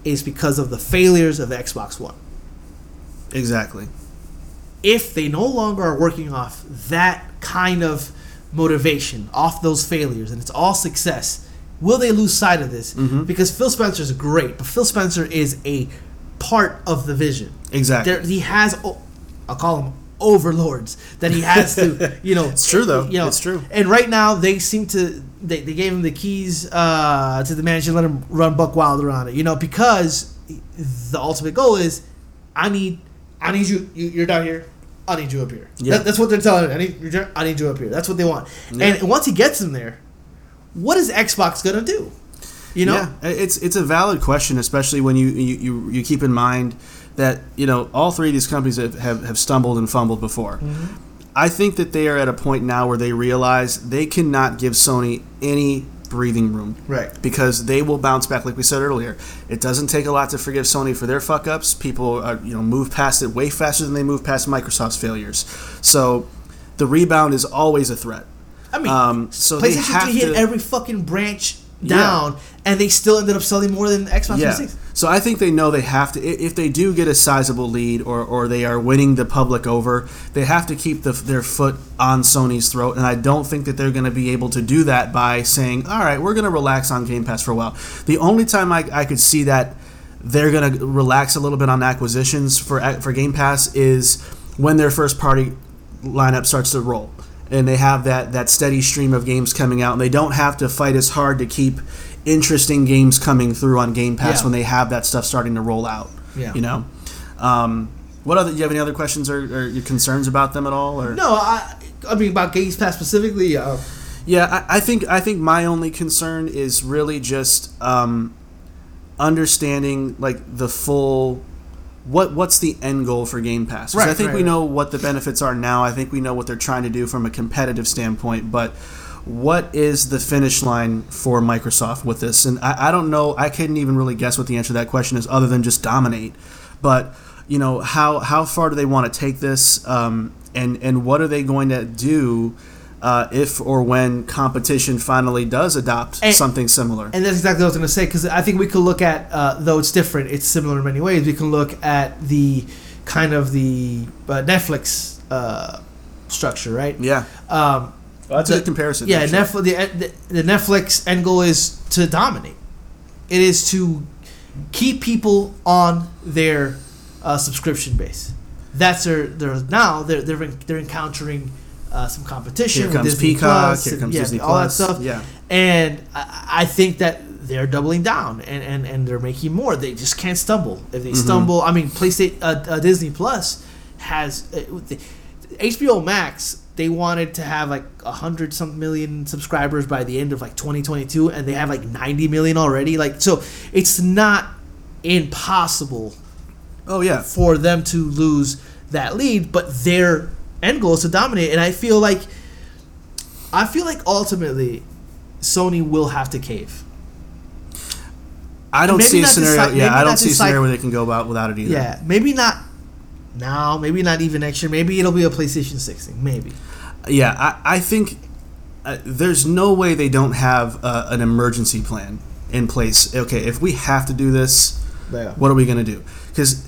is because of the failures of Xbox One. Exactly. If they no longer are working off that kind of motivation, off those failures, and it's all success, will they lose sight of this? Mhm. Because Phil Spencer is great, but Phil Spencer is a part of the vision. Exactly. There, he has, oh, I'll call them overlords that he has to, you know. It's true, though. You know, It's true. And right now, they seem to they, they gave him the keys uh, to the mansion, let him run buck wilder on it. You know, because the ultimate goal is, I need, I need you. you you're down here. I need you up here. Yeah. That- that's what they're telling. I need, you're, I need you up here. That's what they want. Yeah. And once he gets him there, what is Xbox gonna do? You know, yeah, it's it's a valid question, especially when you you, you, you keep in mind that you know all three of these companies have, have, have stumbled and fumbled before. Mm-hmm. I think that they are at a point now where they realize they cannot give Sony any breathing room. Right. Because they will bounce back, like we said earlier. It doesn't take a lot to forgive Sony for their fuck ups. People, are, you know, move past it way faster than they move past Microsoft's failures. So, the rebound is always a threat. I mean, Um, so they PlayStation have 3 hit to- every fucking branch Yeah. down, and they still ended up selling more than Xbox Yeah. 360. So I think they know they have to. If they do get a sizable lead, or, or they are winning the public over, they have to keep the, their foot on Sony's throat. And I don't think that they're going to be able to do that by saying, "All right, we're going to relax on Game Pass for a while." The only time I, I could see that they're going to relax a little bit on acquisitions for for Game Pass is when their first party lineup starts to roll and they have that that steady stream of games coming out and they don't have to fight as hard to keep interesting games coming through on Game Pass Yeah. when they have that stuff starting to roll out Yeah. you know um, What other? Do you have any other questions or, or your concerns about them at all? Or No, I I mean about Games Pass specifically. Uh, Yeah, I, I think I think my only concern is really just um, understanding like the full what what's the end goal for Game Pass? Right, I think right, we right. know what the benefits are now. I think we know what they're trying to do from a competitive standpoint, but what is the finish line for Microsoft with this? And I, I don't know. I couldn't even really guess what the answer to that question is, other than just dominate. But you know, how how far do they want to take this? Um, and and what are they going to do? Uh, if or when competition finally does adopt And- something similar. And that's exactly what I was going to say because I think we could look at, uh, though it's different, it's similar in many ways. We can look at the kind of the uh, Netflix uh, structure, right? yeah, Um, well, that's a good comparison. yeah, actually. Netflix, the, the, the Netflix end goal is to dominate. It is to keep people on their uh, subscription base. That's their, their now they're they're, they're encountering uh, some competition. Here with comes Disney Peacock. Plus Here comes yeah, Disney all Plus. that stuff. Yeah, And I, I think that they're doubling down and, and, and they're making more. They just can't stumble. If they Mhm. stumble, I mean, PlayStation, uh, uh, Disney Plus has uh, the, HBO Max. They wanted to have like a hundred some million subscribers by the end of like 2022, and they have like 90 million already. Like, so it's not impossible Oh yeah. for them to lose that lead, but their end goal is to dominate. And I feel like, I feel like ultimately, Sony will have to cave. I don't see a scenario. yeah, I don't see a scenario where they can go about without it either. Yeah, maybe not now, maybe not even next year. Maybe it'll be a PlayStation 6 thing. Maybe. Yeah, I, I think uh, there's no way they don't have uh, an emergency plan in place. Okay, if we have to do this, Yeah. what are we going to do? Because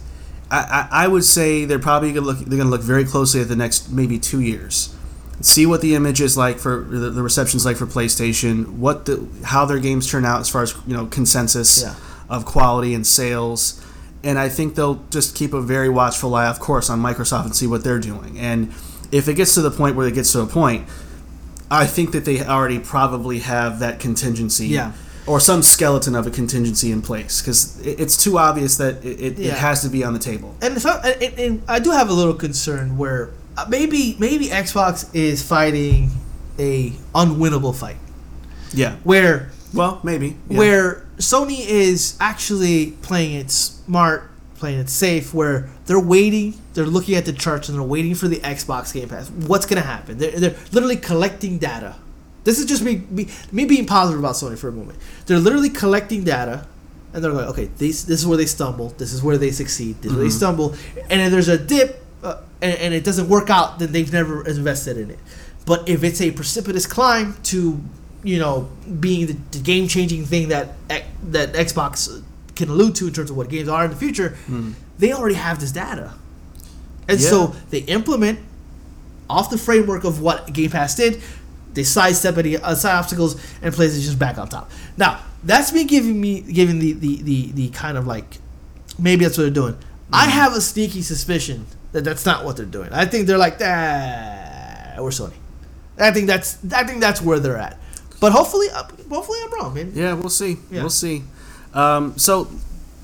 I, I, I would say they're probably going to look. They're going to look very closely at the next maybe two years. See what the image is like for the, the reception's like for PlayStation. What the how their games turn out as far as you know consensus Yeah. of quality and sales. And I think they'll just keep a very watchful eye, of course, on Microsoft and see what they're doing. And if it gets to the point where it gets to a point, I think that they already probably have that contingency Yeah. Or some skeleton of a contingency in place because it's too obvious that it, it, Yeah. it has to be on the table. And, and, and I do have a little concern where uh, maybe maybe Xbox is fighting a unwinnable fight Yeah. where Well, maybe. Yeah. where Sony is actually playing it smart, playing it safe, where they're waiting, they're looking at the charts and they're waiting for the Xbox Game Pass. What's gonna happen? They're, they're literally collecting data. This is just me, me me being positive about Sony for a moment. They're literally collecting data, and they're like, okay, this this is where they stumble, this is where they succeed, this is where they Mhm. stumble, and if there's a dip uh, and, and it doesn't work out, then they've never invested in it. But if it's a precipitous climb to you know being the, the game changing thing that that Xbox can allude to in terms of what games are in the future, Mhm. they already have this data, and Yeah. so they implement off the framework of what Game Pass did. They sidestep any uh, side obstacles and plays it just back on top. Now that's me giving me giving the the, the, the kind of like maybe that's what they're doing. I have a sneaky suspicion that that's not what they're doing. I think they're like, ah, we're Sony. I think that's I think that's where they're at. But hopefully, uh, hopefully I'm wrong, man. Yeah, we'll see. Yeah. We'll see. Um, so,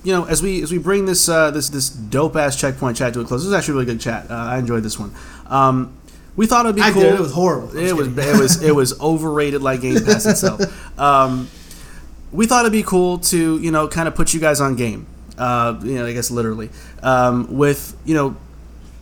you know, as we as we bring this uh, this this dope ass checkpoint chat to a close, this was actually a really good chat. Uh, I enjoyed this one. Um, we thought it'd be I cool. did. It was horrible. I'm It was it was it was overrated like Game Pass itself. Um, we thought it'd be cool to you know kind of put you guys on game. Uh, you know, I guess literally um, with you know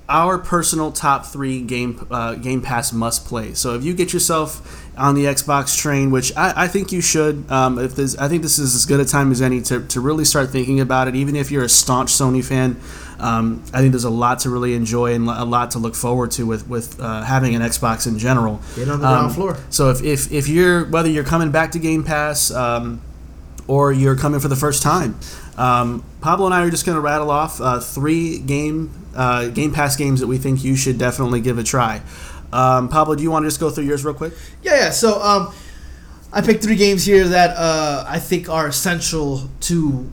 our personal top three game uh, Game Pass must play. So if you get yourself on the Xbox train, which I, I think you should, um, if this, I think this is as good a time as any to, to really start thinking about it. Even if you're a staunch Sony fan, um, I think there's a lot to really enjoy and a lot to look forward to with with uh, having an Xbox in general. Get on the Um, ground floor. So if, if, if you're whether you're coming back to Game Pass um, or you're coming for the first time, um, Pablo and I are just going to rattle off uh, three game uh, Game Pass games that we think you should definitely give a try. Um, Pablo, do you want to just go through yours real quick? Yeah, yeah. So um, I picked three games here that uh, I think are essential to.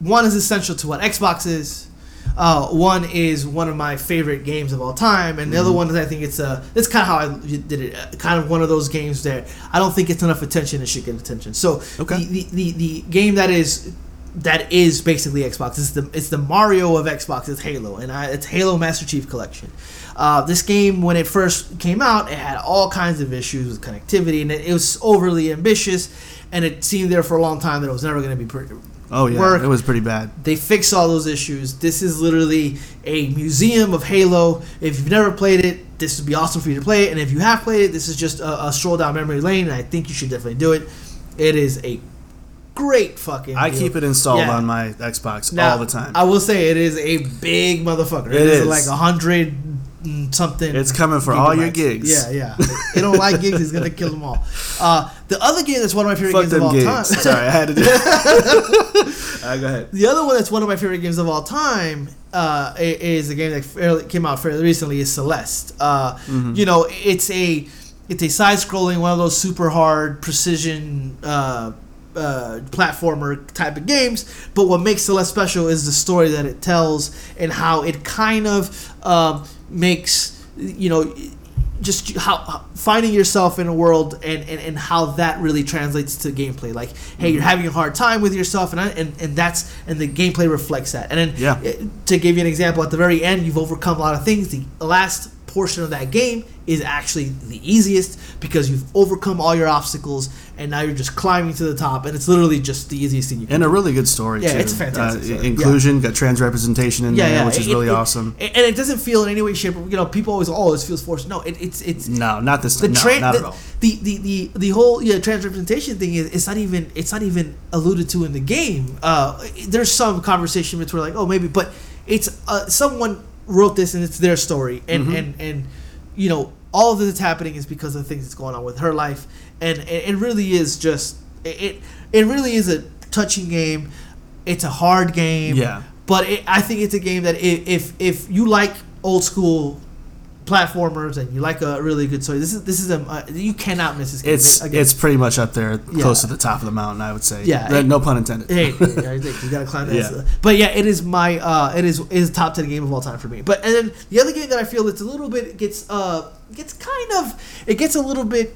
One is essential to what Xbox is. Uh, one is one of my favorite games of all time, and the other one is I think it's a. It's kind of how I did it. uh, Kind of one of those games that I don't think it's enough attention. It should get attention. So Okay. the, the, the the game that is that is basically Xbox. It's the it's the Mario of Xbox. It's Halo, and I, it's Halo Master Chief Collection. Uh, this game, when it first came out, it had all kinds of issues with connectivity, and it, it was overly ambitious, and it seemed there for a long time that it was never going to be pretty. Oh yeah, work. it was pretty bad. They fixed all those issues. This is literally a museum of Halo. If you've never played it, this would be awesome for you to play it. And if you have played it, this is just a, a stroll down memory lane, and I think you should definitely do it. It is a great fucking. I deal. keep it installed Yeah. on my Xbox Now, all the time. I will say it is a big motherfucker. It it is, is. like a hundred something. It's coming for all your gigs. Yeah, yeah. It don't like gigs. It's gonna kill them all. Uh, the other game that's one of my favorite Fuck games of all gigs. time. Sorry, I had to do. uh, go ahead. The other one that's one of my favorite games of all time uh, is a game that fairly, came out fairly recently. Is Celeste. Uh, Mm-hmm. You know, it's a it's a side-scrolling one of those super hard precision uh, uh, platformer type of games. But what makes Celeste special is the story that it tells and how it kind of um, makes you know just how, how finding yourself in a world and, and, and how that really translates to gameplay. Like, hey, you're having a hard time with yourself, and I, and and that's and the gameplay reflects that. And then Yeah. eh, to give you an example, at the very end, you've overcome a lot of things. The last portion of that game is actually the easiest because you've overcome all your obstacles, and now you're just climbing to the top, and it's literally just the easiest thing you can. And a really good story Yeah, too. it's fantastic Uh, inclusion, got trans representation in yeah, there, yeah, which is it- really it- awesome. And it doesn't feel in any way, shape, or you know, people always, oh, this feels forced. No, it, it's it's No, not this the time. No, not the, at all. the, the, the, the whole yeah trans representation thing is it's not even it's not even alluded to in the game. Uh, there's some conversation between like oh maybe, but it's uh, someone wrote this and it's their story and Mm-hmm. and and you know all of this that's happening is because of things that's going on with her life and it, it really is just it, it it really is a touching game. It's a hard game. Yeah. But it, I think it's a game that if, if if you like old school platformers and you like a really good story, this is this is a uh, you cannot miss this game. It's Again, it's pretty much up there, Yeah. close to the top of the mountain. I would say. Yeah, it- no pun intended. hey, you gotta climb that. Yeah. But yeah, it is my uh, it is is top ten game of all time for me. But and then the other game that I feel it's a little bit gets uh gets kind of it gets a little bit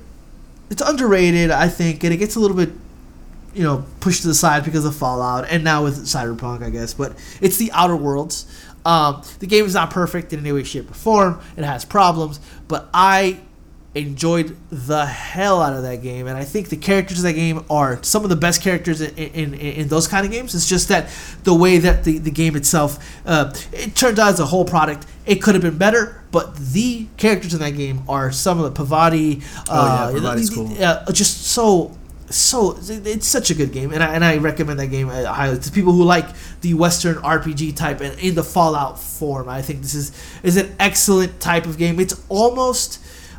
it's underrated I think and it gets a little bit you know pushed to the side because of Fallout and now with Cyberpunk I guess. But it's the Outer Worlds. Um, the game is not perfect in any way, shape, or form. It has problems, but I enjoyed the hell out of that game, and I think the characters of that game are some of the best characters in in, in, in those kind of games. It's just that the way that the, the game itself, uh, it turned out as a whole product, it could have been better, but the characters in that game are some of the Parvati. Uh, Oh, yeah, Parvati's the- cool. uh, just so. So it's such a good game, and I, and I recommend that game uh, highly to people who like the Western RPG type and in the Fallout form. I think this is is an excellent type of game. It's almost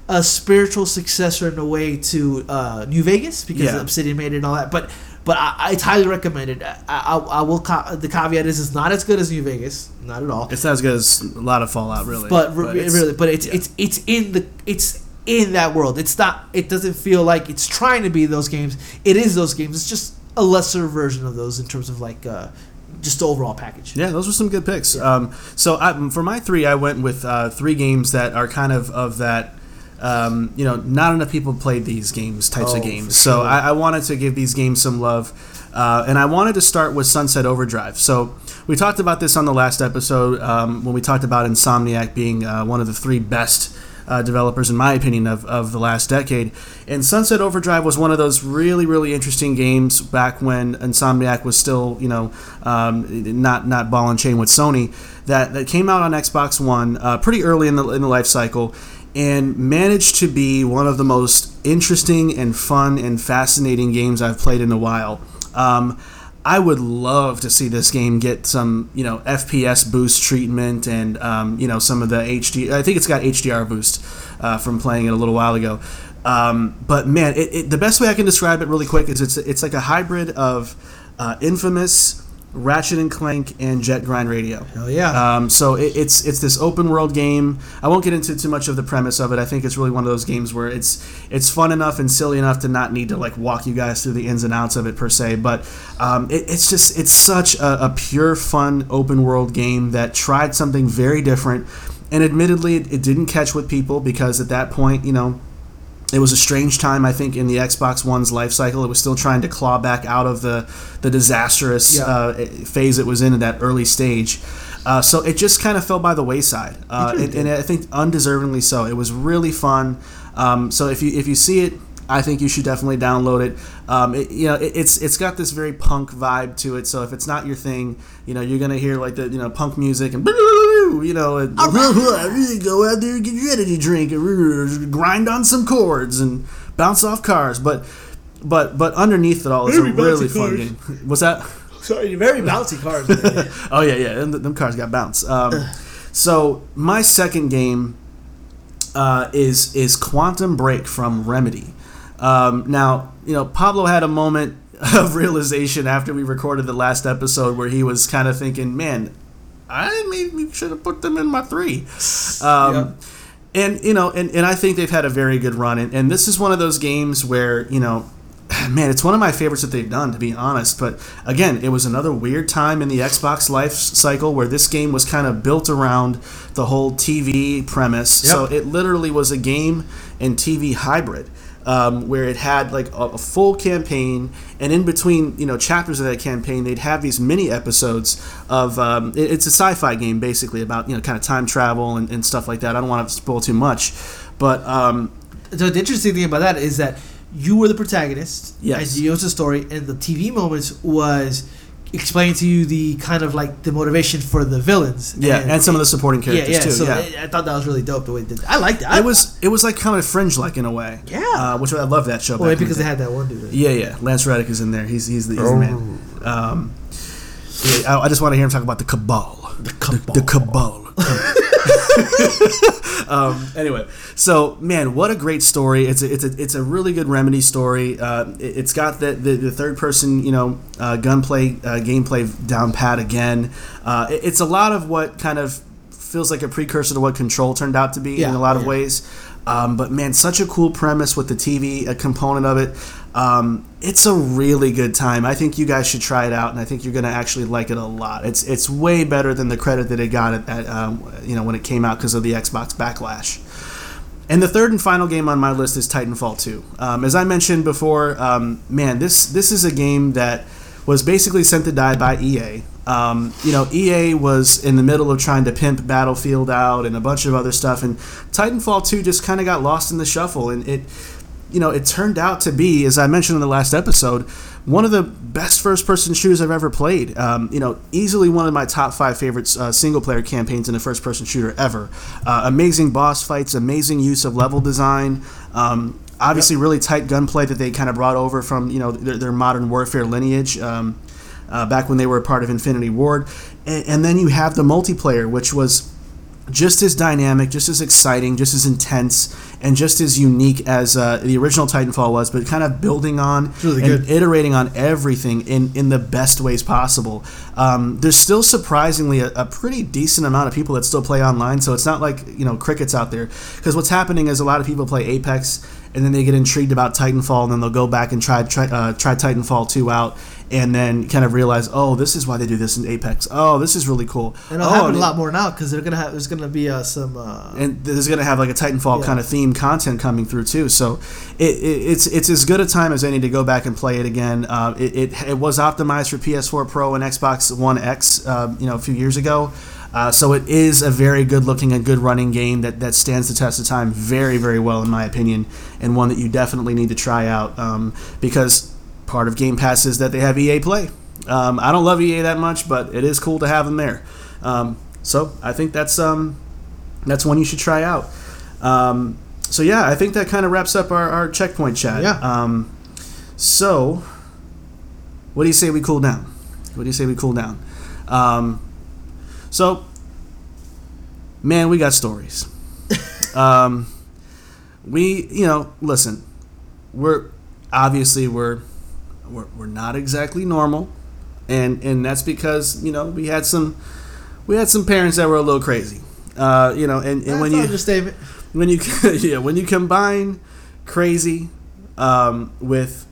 a spiritual successor in a way to uh, New Vegas because Yeah. Obsidian made it and all that. But but I, it's highly recommended. I, I, I will ca- the caveat is it's not as good as New Vegas, not at all. It's not as good as a lot of Fallout, really. But, re- really, but it's yeah. it's it's in the it's in that world. It's not. It doesn't feel like it's trying to be those games. It is those games. It's just a lesser version of those in terms of like uh, just the overall package. Yeah, those were some good picks. Um, so I, for my three, I went with uh, three games that are kind of of that. Um, you know, not enough people played these games, types Oh, of games. So. I, I wanted to give these games some love, uh, and I wanted to start with Sunset Overdrive. So we talked about this on the last episode um, when we talked about Insomniac being uh, one of the three best uh, developers, in my opinion, of, of the last decade. And Sunset Overdrive was one of those really, really interesting games back when Insomniac was still, you know, um, not not ball and chain with Sony. That that came out on Xbox One uh, pretty early in the in the life cycle, and managed to be one of the most interesting and fun and fascinating games I've played in a while. Um, I would love to see this game get some, you know, FPS boost treatment and, um, you know, some of the HD. I think it's got HDR boost uh, from playing it a little while ago. Um, but man, it, it, the best way I can describe it really quick is it's it's like a hybrid of uh, Infamous, Ratchet and Clank, and Jet Grind Radio. Hell yeah. Um, so it, it's it's this open world game. I won't get into too much of the premise of it. I think it's really one of those games where it's it's fun enough and silly enough to not need to like walk you guys through the ins and outs of it per se. But um, it, it's just it's such a, a pure fun open world game that tried something very different. And admittedly, it, it didn't catch with people because at that point, you know, it was a strange time, I think, in the Xbox One's life cycle. It was still trying to claw back out of the the disastrous Yeah. uh, phase it was in at that early stage. Uh, so it just kind of fell by the wayside, uh, and, and I think undeservingly so. It was really fun. Um, so if you if you see it, I think you should definitely download it. Um, it you know, it, it's it's got this very punk vibe to it. So if it's not your thing, you know, you're gonna hear like the you know punk music and you know, and, go out there and get your energy drink and grind on some chords and bounce off cars. But but but underneath it all is a Very really fun cars. game. What's that? Sorry, very bouncy cars. Oh yeah, yeah. Them, them cars got bounce. Um, so my second game uh, is is Quantum Break from Remedy. Um, now you know Pablo had a moment of realization after we recorded the last episode where he was kind of thinking, "Man, I maybe should have put them in my three. Um, Yep. And you know, and, and I think they've had a very good run, and, and this is one of those games where you know man, it's one of my favorites that they've done, to be honest. But again, it was another weird time in the Xbox life cycle where this game was kind of built around the whole TV premise. Yep. So it literally was a game and TV hybrid. Um, where it had like a, a full campaign, and in between, you know, chapters of that campaign, they'd have these mini episodes of. Um, it- it's a sci-fi game basically about you know kind of time travel and, and stuff like that. I don't want to spoil too much, but um, so the interesting thing about that is that you were the protagonist. Yes. And you was the story, and the TV moments was explaining to you the kind of like the motivation for the villains. yeah, and, some of the supporting characters yeah. too. So yeah. I I thought that was really dope the way they did. That. I liked it. I, it was it was like kind of fringe like in a way. Yeah. Uh, which I love that show. well, because they had that one dude. right? Yeah, yeah. Lance Reddick is in there. He's he's the, he's the man. Um, yeah, I, I just want to hear him talk about the cabal. The cabal. The, cabal. um, anyway, so man, what a great story! It's a, it's a it's a really good remedy story. Uh, it, has got the, the, the third person you know uh, gunplay uh, gameplay down pat again. Uh, it- it's a lot of what kind of feels like a precursor to what Control turned out to be in a lot of yeah. ways. Um, but man, such a cool premise with the TV a component of it. Um, it's a really good time. I think you guys should try it out, and I think you're going to actually like it a lot. It's it's way better than the credit that it got at, at um, you know when it came out because of the Xbox backlash. And the third and final game on my list is Titanfall 2. Um, as I mentioned before, um, man, this this is a game that was basically sent to die by EA. Um, you know, EA was in the middle of trying to pimp Battlefield out and a bunch of other stuff, and Titanfall 2 just kind of got lost in the shuffle. And it, you know, it turned out to be, as I mentioned in the last episode, one of the best first-person shooters I've ever played. Um, you know, easily one of my top five favorite uh, single-player campaigns in a first-person shooter ever. Uh, amazing boss fights, amazing use of level design. Um, obviously, really tight gunplay that they kind of brought over from you know their, their modern warfare lineage. Um, uh, back when they were a part of Infinity Ward, and, and then you have the multiplayer, which was just as dynamic, just as exciting, just as intense, and just as unique as uh, the original Titanfall was, but kind of building on really and good. iterating on everything in, in the best ways possible. Um, there's still surprisingly a, a pretty decent amount of people that still play online, so it's not like you know crickets out there. Because what's happening is a lot of people play Apex, and then they get intrigued about Titanfall, and then they'll go back and try try, uh, try Titanfall 2 out. And then kind of realize, oh, this is why they do this in Apex. Oh, this is really cool. And it'll oh, happen a lot more now because they're gonna have. There's gonna be uh, some. Uh, and there's going to have like a Titanfall Yeah. kind of theme content coming through too. So it, it, it's it's as good a time as any to go back and play it again. Uh, it, it it was optimized for PS4 Pro and Xbox One X, uh, you know, a few years ago. Uh, so it is a very good looking and good running game that, that stands the test of time very very well in my opinion, and one that you definitely need to try out um, because part of Game Pass is that they have EA Play. Um, I don't love EA that much, but it is cool to have them there. Um, so I think that's um, that's one you should try out. Um, so yeah, I think that kind of wraps up our, our checkpoint chat. Yeah. Um, so, what do you say we cool down? What do you say we cool down? Um, so, man, we got stories. um, we, you know, listen, we're obviously we're we're, we're not exactly normal, and and that's because you know we had some we had some parents that were a little crazy. Uh, you know, and, and that's when you understatement. when you yeah when you combine crazy um, with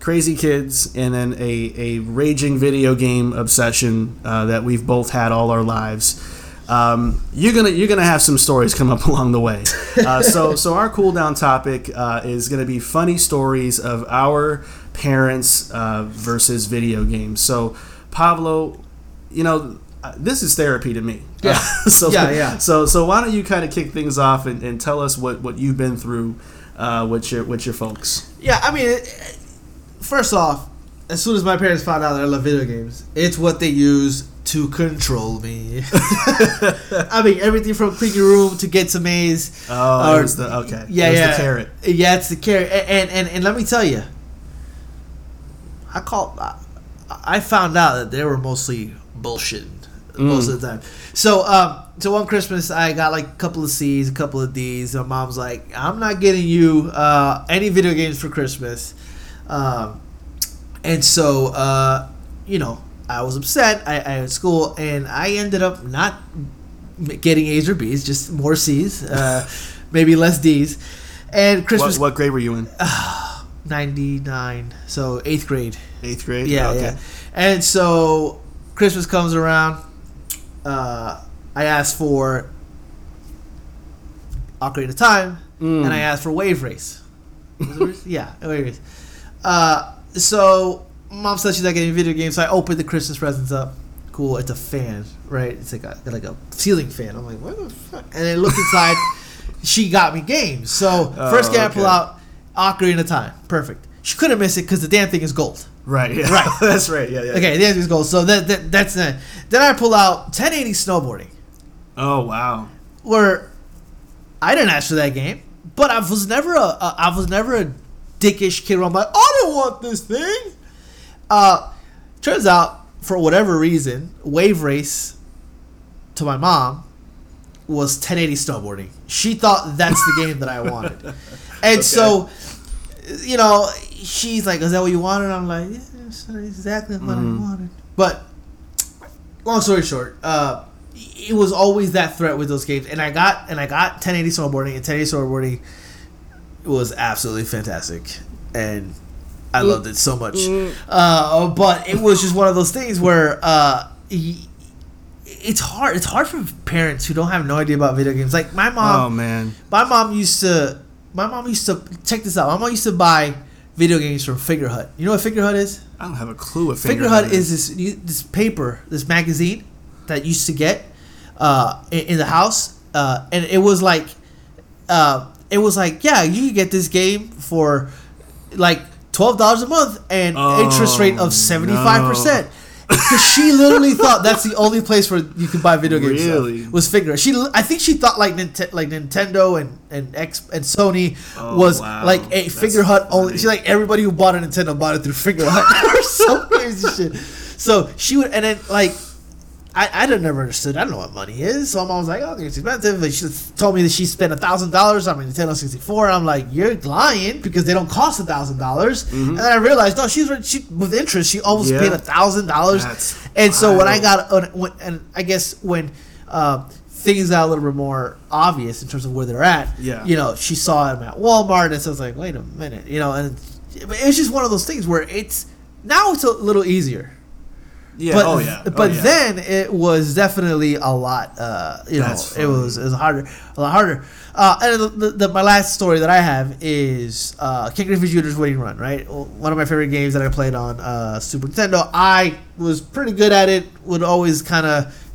crazy kids and then a, a raging video game obsession uh, that we've both had all our lives um, you're gonna you're gonna have some stories come up along the way. Uh, so so our cool down topic uh, is gonna be funny stories of our parents uh, versus video games. So Pablo, you know. uh, This is therapy to me. Yeah. so, Yeah, yeah. So, so why don't you kind of kick things off and, and tell us what, what you've been through uh, with your with your folks? Yeah, I mean, it, first off, as soon as my parents found out that I love video games, it's what they use to control me. I mean, everything from clean your room to get to maze. Oh, Or- the okay. Yeah, it was yeah. the carrot. Yeah, it's the carrot. And and, and, and let me tell you, I call. I, I found out that they were mostly bullshitting most of the time. So, um, so one Christmas I got like a couple of C's, a couple of D's. My mom's like, "I'm not getting you uh, any video games for Christmas," um, and so uh, you know I was upset. I, I at school and I ended up not getting A's or B's, just more C's, uh, maybe less D's. And What, Christmas what grade were you in? 99 so eighth grade. Eighth grade. yeah Okay. yeah. And so christmas comes around. Uh, i asked for ocarina of time Mm. and i asked for wave race. Was it race? yeah wave race. Uh, so mom said she's not getting video games so i opened the christmas presents up. Cool it's a fan right? It's like a like a ceiling fan. I'm like what the fuck? And then look inside. She got me games. So first Oh, game i pull out ocarina of time perfect she couldn't miss it because the damn thing is gold Right. Yeah. Right. That's right. Yeah. Yeah. Okay, the answer is gold. So that, that that's that. Then I pull out 1080 snowboarding, Oh wow. where I didn't ask for that game, but I was never a, a I was never a dickish kid. Where I'm like, I don't want this thing. Uh, turns out for whatever reason, Wave Race to my mom was 1080 snowboarding. She thought that's the game that I wanted, and so you know she's like, "Is that what you wanted?" I'm like, "Yeah, that's exactly what I wanted." But long story short, uh, it was always that threat with those games, and I got and I got 1080 snowboarding, and 1080 snowboarding was absolutely fantastic, and I loved it so much. Uh, but it was just one of those things where uh, y- it's hard. It's hard for parents who don't have no idea about video games. Like my mom, oh man. my mom used to. My mom used to check this out. My mom used to buy video games from Fingerhut. You know what Fingerhut is? I don't have a clue what Figure, Fingerhut is this this paper, this magazine that used to get uh, in, in the house, uh, and it was like, uh, it was like, yeah, you can get this game for like twelve dollars a month and Oh, interest rate of seventy five percent. Because she literally thought that's the only place where you could buy video games. stuff, Really? was Figure. She, I think she thought like Ninte- like Nintendo and and X and Sony Oh, was wow. like a That's Fingerhut only. funny. She like everybody who bought a Nintendo bought it through Fingerhut or some crazy shit. So she would, and then like, I I didn't never understood. I don't know what money is. So my mom was like, "Oh, it's expensive." But she told me that she spent a thousand dollars on my Nintendo sixty four. I'm like, "You're lying because they don't cost a thousand dollars." And then I realized, no, she's she with interest. She almost Mm-hmm. Yeah. paid a thousand dollars. And so when I got when, when, and I guess when. Uh, Things got a little bit more obvious in terms of where they're at. Yeah. You know, she saw him at Walmart, and so I was like, "Wait a minute," you know, and it was just one of those things where it's now it's a little easier. Yeah. But oh yeah. Oh, but yeah. then it was definitely a lot. Uh, you know, That's it was it was harder, a lot harder. Uh, and the, the, the, my last story that I have is uh, Ken Griffey Jr.'s Winning Run. Right, one of my favorite games that I played on uh, Super Nintendo. I was pretty good at it. Would always kind of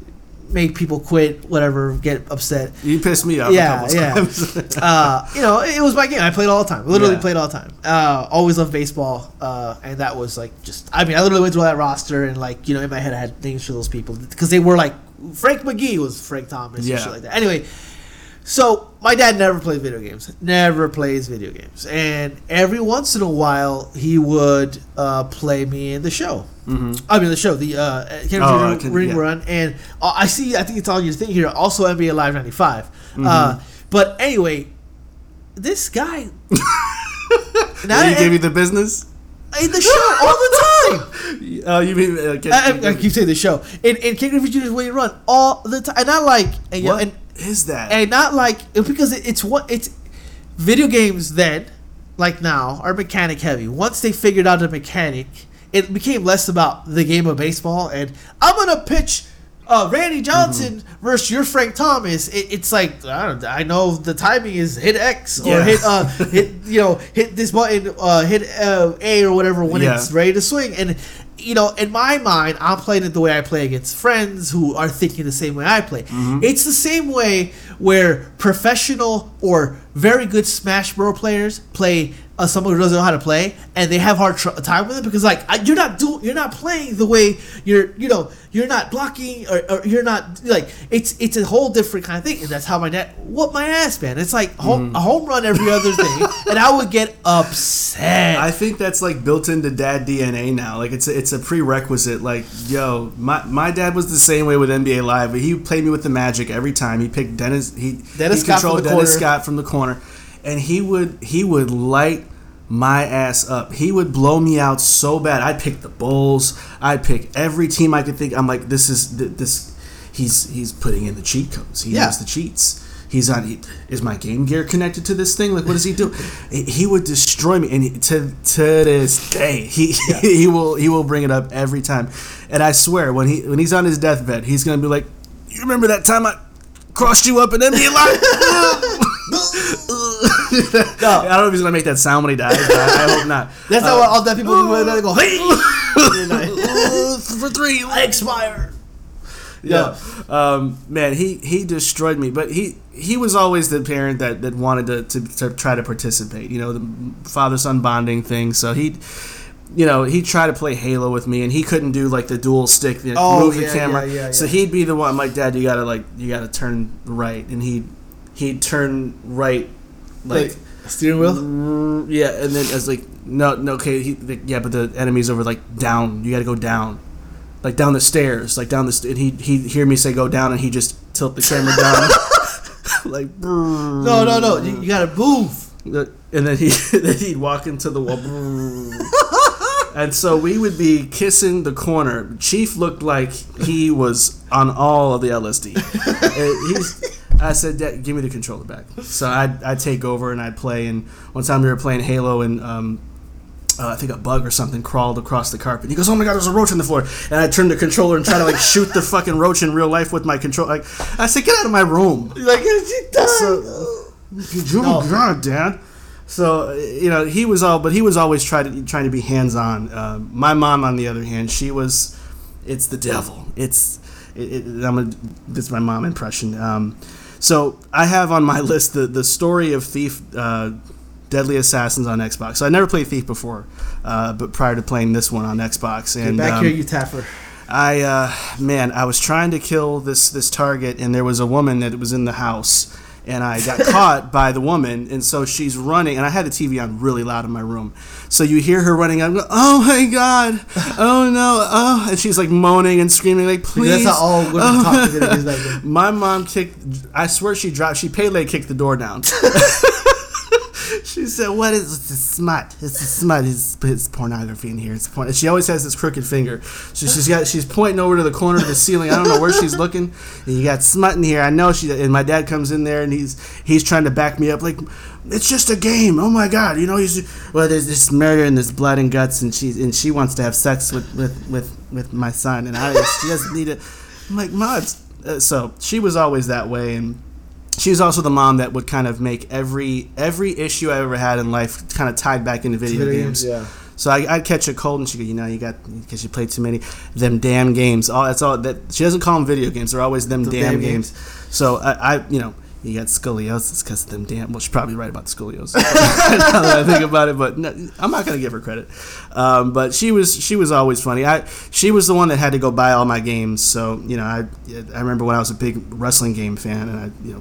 make people quit, whatever, get upset. You pissed me off Yeah, a couple yeah. times. uh, you know, it was my game. I played all the time. Literally Yeah. played all the time. Uh, always loved baseball, uh, and that was like just. I mean, I literally went through all that roster, and like you know, in my head, I had names for those people because they were like Frank McGee was Frank Thomas Yeah. and shit like that. Anyway, so my dad never plays video games. Never plays video games, and every once in a while he would uh, play me in the show. Mm-hmm. I mean, the show, the uh, King Oh, of Ring, Ring yeah. Run, and uh, I see. I think it's on your thing here. Also, NBA Live '95. Mm-hmm. Uh, but anyway, this guy. now he gave you the business? in the show all the time. Oh, you mean? Uh, can- I, I, I keep saying the show in in Ken Griffey Jr.'s Winning Run all the time, and I like and, you know, and is that? and not like because it's what it's video games then like now are mechanic heavy once they figured out the mechanic it became less about the game of baseball and i'm gonna pitch uh, Randy Johnson mm-hmm. versus your Frank Thomas, it, it's like I don't. I know the timing is hit X or yeah. hit uh hit you know hit this button uh hit uh, A or whatever when yeah. it's ready to swing and you know, in my mind, I'm playing it the way I play against friends who are thinking the same way I play. Mm-hmm. It's the same way where professional or very good Smash Bro players play uh, someone who doesn't know how to play, and they have hard tr- time with it because like I, you're not doing, you're not playing the way you're, you know, you're not blocking or, or, you're not like it's it's a whole different kind of thing, and that's how my dad whooped my ass, man. It's like home, mm. a home run every other day, and I would get upset. I think that's like built into dad DNA now. Like it's a, it's a prerequisite. Like yo, my my dad was the same way with NBA Live, but he played me with the Magic every time. He picked Dennis. He Dennis he Scott controlled Dennis. Scott from the corner and he would he would light my ass up. He would blow me out so bad. I'd pick the Bulls. I'd pick every team I could think. I'm like, this is this. He's he's putting in the cheat codes. He yeah. knows the cheats. He's on. He, is my game gear connected to this thing? Like, what does he do? he would destroy me, and he, to to this day, he yeah. he will he will bring it up every time. And I swear, when he when he's on his deathbed, he's gonna be like, "You remember that time I crossed you up and then be like." no. I don't know if he's gonna make that sound when he dies. But I, I hope not. That's how all dead people do. They go, "Hey, for three, I expire." Yeah, um, man, he he destroyed me. But he he was always the parent that, that wanted to, to, to try to participate. You know, the father son bonding thing. So he you know, he tried to play Halo with me, and he couldn't do like the dual stick, the, oh, move yeah, the camera. Yeah, yeah, so he'd be the one. I'm like, Dad, you gotta like, you gotta turn right, and he he'd turn right like, like steering wheel. Mm, yeah, and then as like no, no, okay, he, yeah, but the enemy's over like down. You got to go down, like down the stairs, like down the. St- and he he hear me say go down, and he just tilt the camera down, like. No, no, no! You, you got to move. And then he then he'd walk into the wall. and so we would be kissing the corner. Chief looked like he was on all of the LSD. he's I said, "Give me the controller back." So I'd, I'd take over and I'd play. And one time we were playing Halo and um, uh, I think a bug or something crawled across the carpet. He goes, "Oh my god, there's a roach on the floor!" And I turned the controller and try to like shoot the fucking roach in real life with my control. Like I said, "Get out of my room!" Like she died. So, no. God, Dad. So you know he was all, but he was always trying to trying to be hands on. Uh, my mom, on the other hand, she was. It's the devil. It's. It, it, I'm a, this is my mom impression. Um, so I have on my list the the story of Thief. Uh, Deadly Assassins on Xbox. So I never played Thief before, uh, but prior to playing this one on Xbox, and Get back um, here, you Taffer. I uh, man, I was trying to kill this this target, and there was a woman that was in the house, and I got caught by the woman, and so she's running, and I had the TV on really loud in my room, so you hear her running. I'm going, oh my god, oh no, oh, and she's like moaning and screaming, like please. That's how all women oh. talk to My mom kicked. I swear she dropped. She Pele kicked the door down. she said, "What is this smut? It's a smut. It's, it's pornography in here. It's porn." she always has this crooked finger. So she's got she's pointing over to the corner of the ceiling. I don't know where she's looking. And you got smut in here. I know she. And my dad comes in there and he's he's trying to back me up like. It's just a game. Oh my God! You know, he's well. There's this murder and there's blood and guts, and she and she wants to have sex with with with, with my son, and I she doesn't need it. I'm like, Mom. Uh, so she was always that way, and she was also the mom that would kind of make every every issue I ever had in life kind of tied back into video, video games. Yeah. So I, would catch a cold, and she go, you know, you got because you played too many them damn games. All that's all that she doesn't call them video games. They're always them the damn, damn games. games. So I, I, you know, you got scoliosis because of them damn. Well, she's probably right about the scoliosis. now that I think about it, but no, I'm not gonna give her credit. Um, but she was she was always funny. I she was the one that had to go buy all my games. So you know, I I remember when I was a big wrestling game fan, and I you know,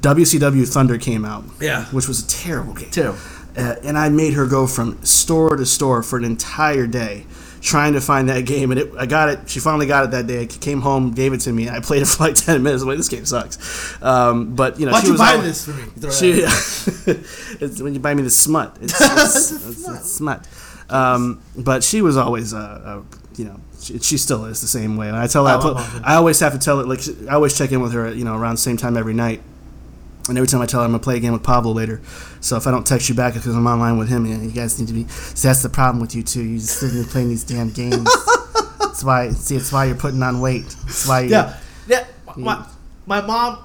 WCW Thunder came out. Yeah, which was a terrible game. Terrible. Uh, and I made her go from store to store for an entire day trying to find that game, and it, I got it. She finally got it that day. I came home, gave it to me, I played it for like ten minutes. I'm like, this game sucks. Um, but you know, why'd you buy this for me? She, it's when you buy me the smut. It's, it's, it's, it's smut. Um, but she was always, uh, uh, you know, she, she, still is the same way. And I tell her, oh, I, put, I always have to tell it. Like I always check in with her, you know, around the same time every night. And every time I tell her I'm gonna play a game with Pablo later, so if I don't text you back because I'm online with him, and you guys need to be. See, that's the problem with you two. You just sitting there playing these damn games. that's why. See, it's why you're putting on weight. It's why. yeah. Yeah, my, my mom,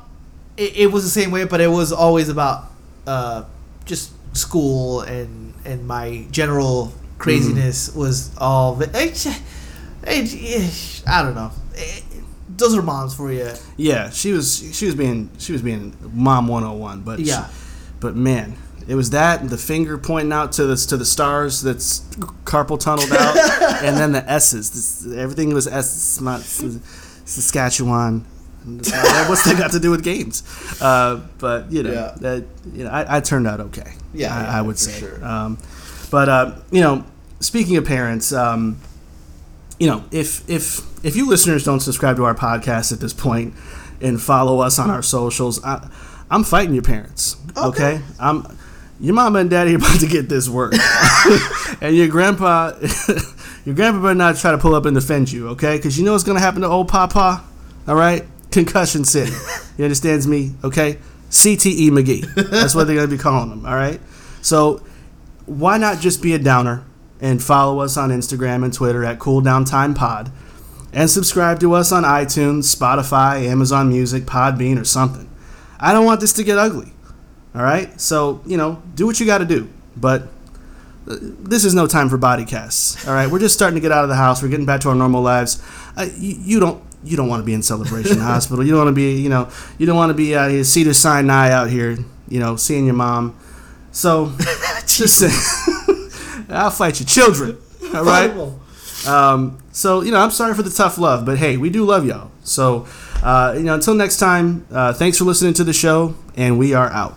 it, it was the same way, but it was always about uh, just school and and my general mm-hmm. craziness was all. it, it, I don't know. It, those are moms for you. Yeah, she was she was being she was being mom 101, but Yeah. she- but man, it was that the finger pointing out to the to the stars that's carpal tunneled out, and then the S's. This, everything was S. not Saskatchewan. Uh, What's that got to do with games? Uh, but you know, Yeah. that you know, I, I turned out okay. Yeah, I, yeah, I would say. sure. Um, but uh, you know, speaking of parents, um, you know, if if if you listeners don't subscribe to our podcast at this point and follow us on our socials, I, I'm fighting your parents. Okay, Okay. I'm. Your mama and daddy are about to get this work, and your grandpa, your grandpa better not try to pull up and defend you. Okay, because you know what's gonna happen to old papa. All right, concussion city. You understands me? Okay, CTE McGee. That's what they're gonna be calling him. All right, so why not just be a downer and follow us on Instagram and Twitter at Cool Down Time Pod and subscribe to us on iTunes, Spotify, Amazon Music, Podbean, or something. I don't want this to get ugly. All right? So, you know, do what you got to do. But uh, this is no time for body casts. All right? We're just starting to get out of the house. We're getting back to our normal lives. Uh, you, you don't you don't want to be in Celebration Hospital. You don't want to be, you know, you don't want to be out here Cedar Sinai out here, you know, seeing your mom. So, just say, I'll fight your children. All right. Um, so you know, I'm sorry for the tough love, but hey, we do love y'all. So uh, you know, until next time, uh, thanks for listening to the show, and we are out.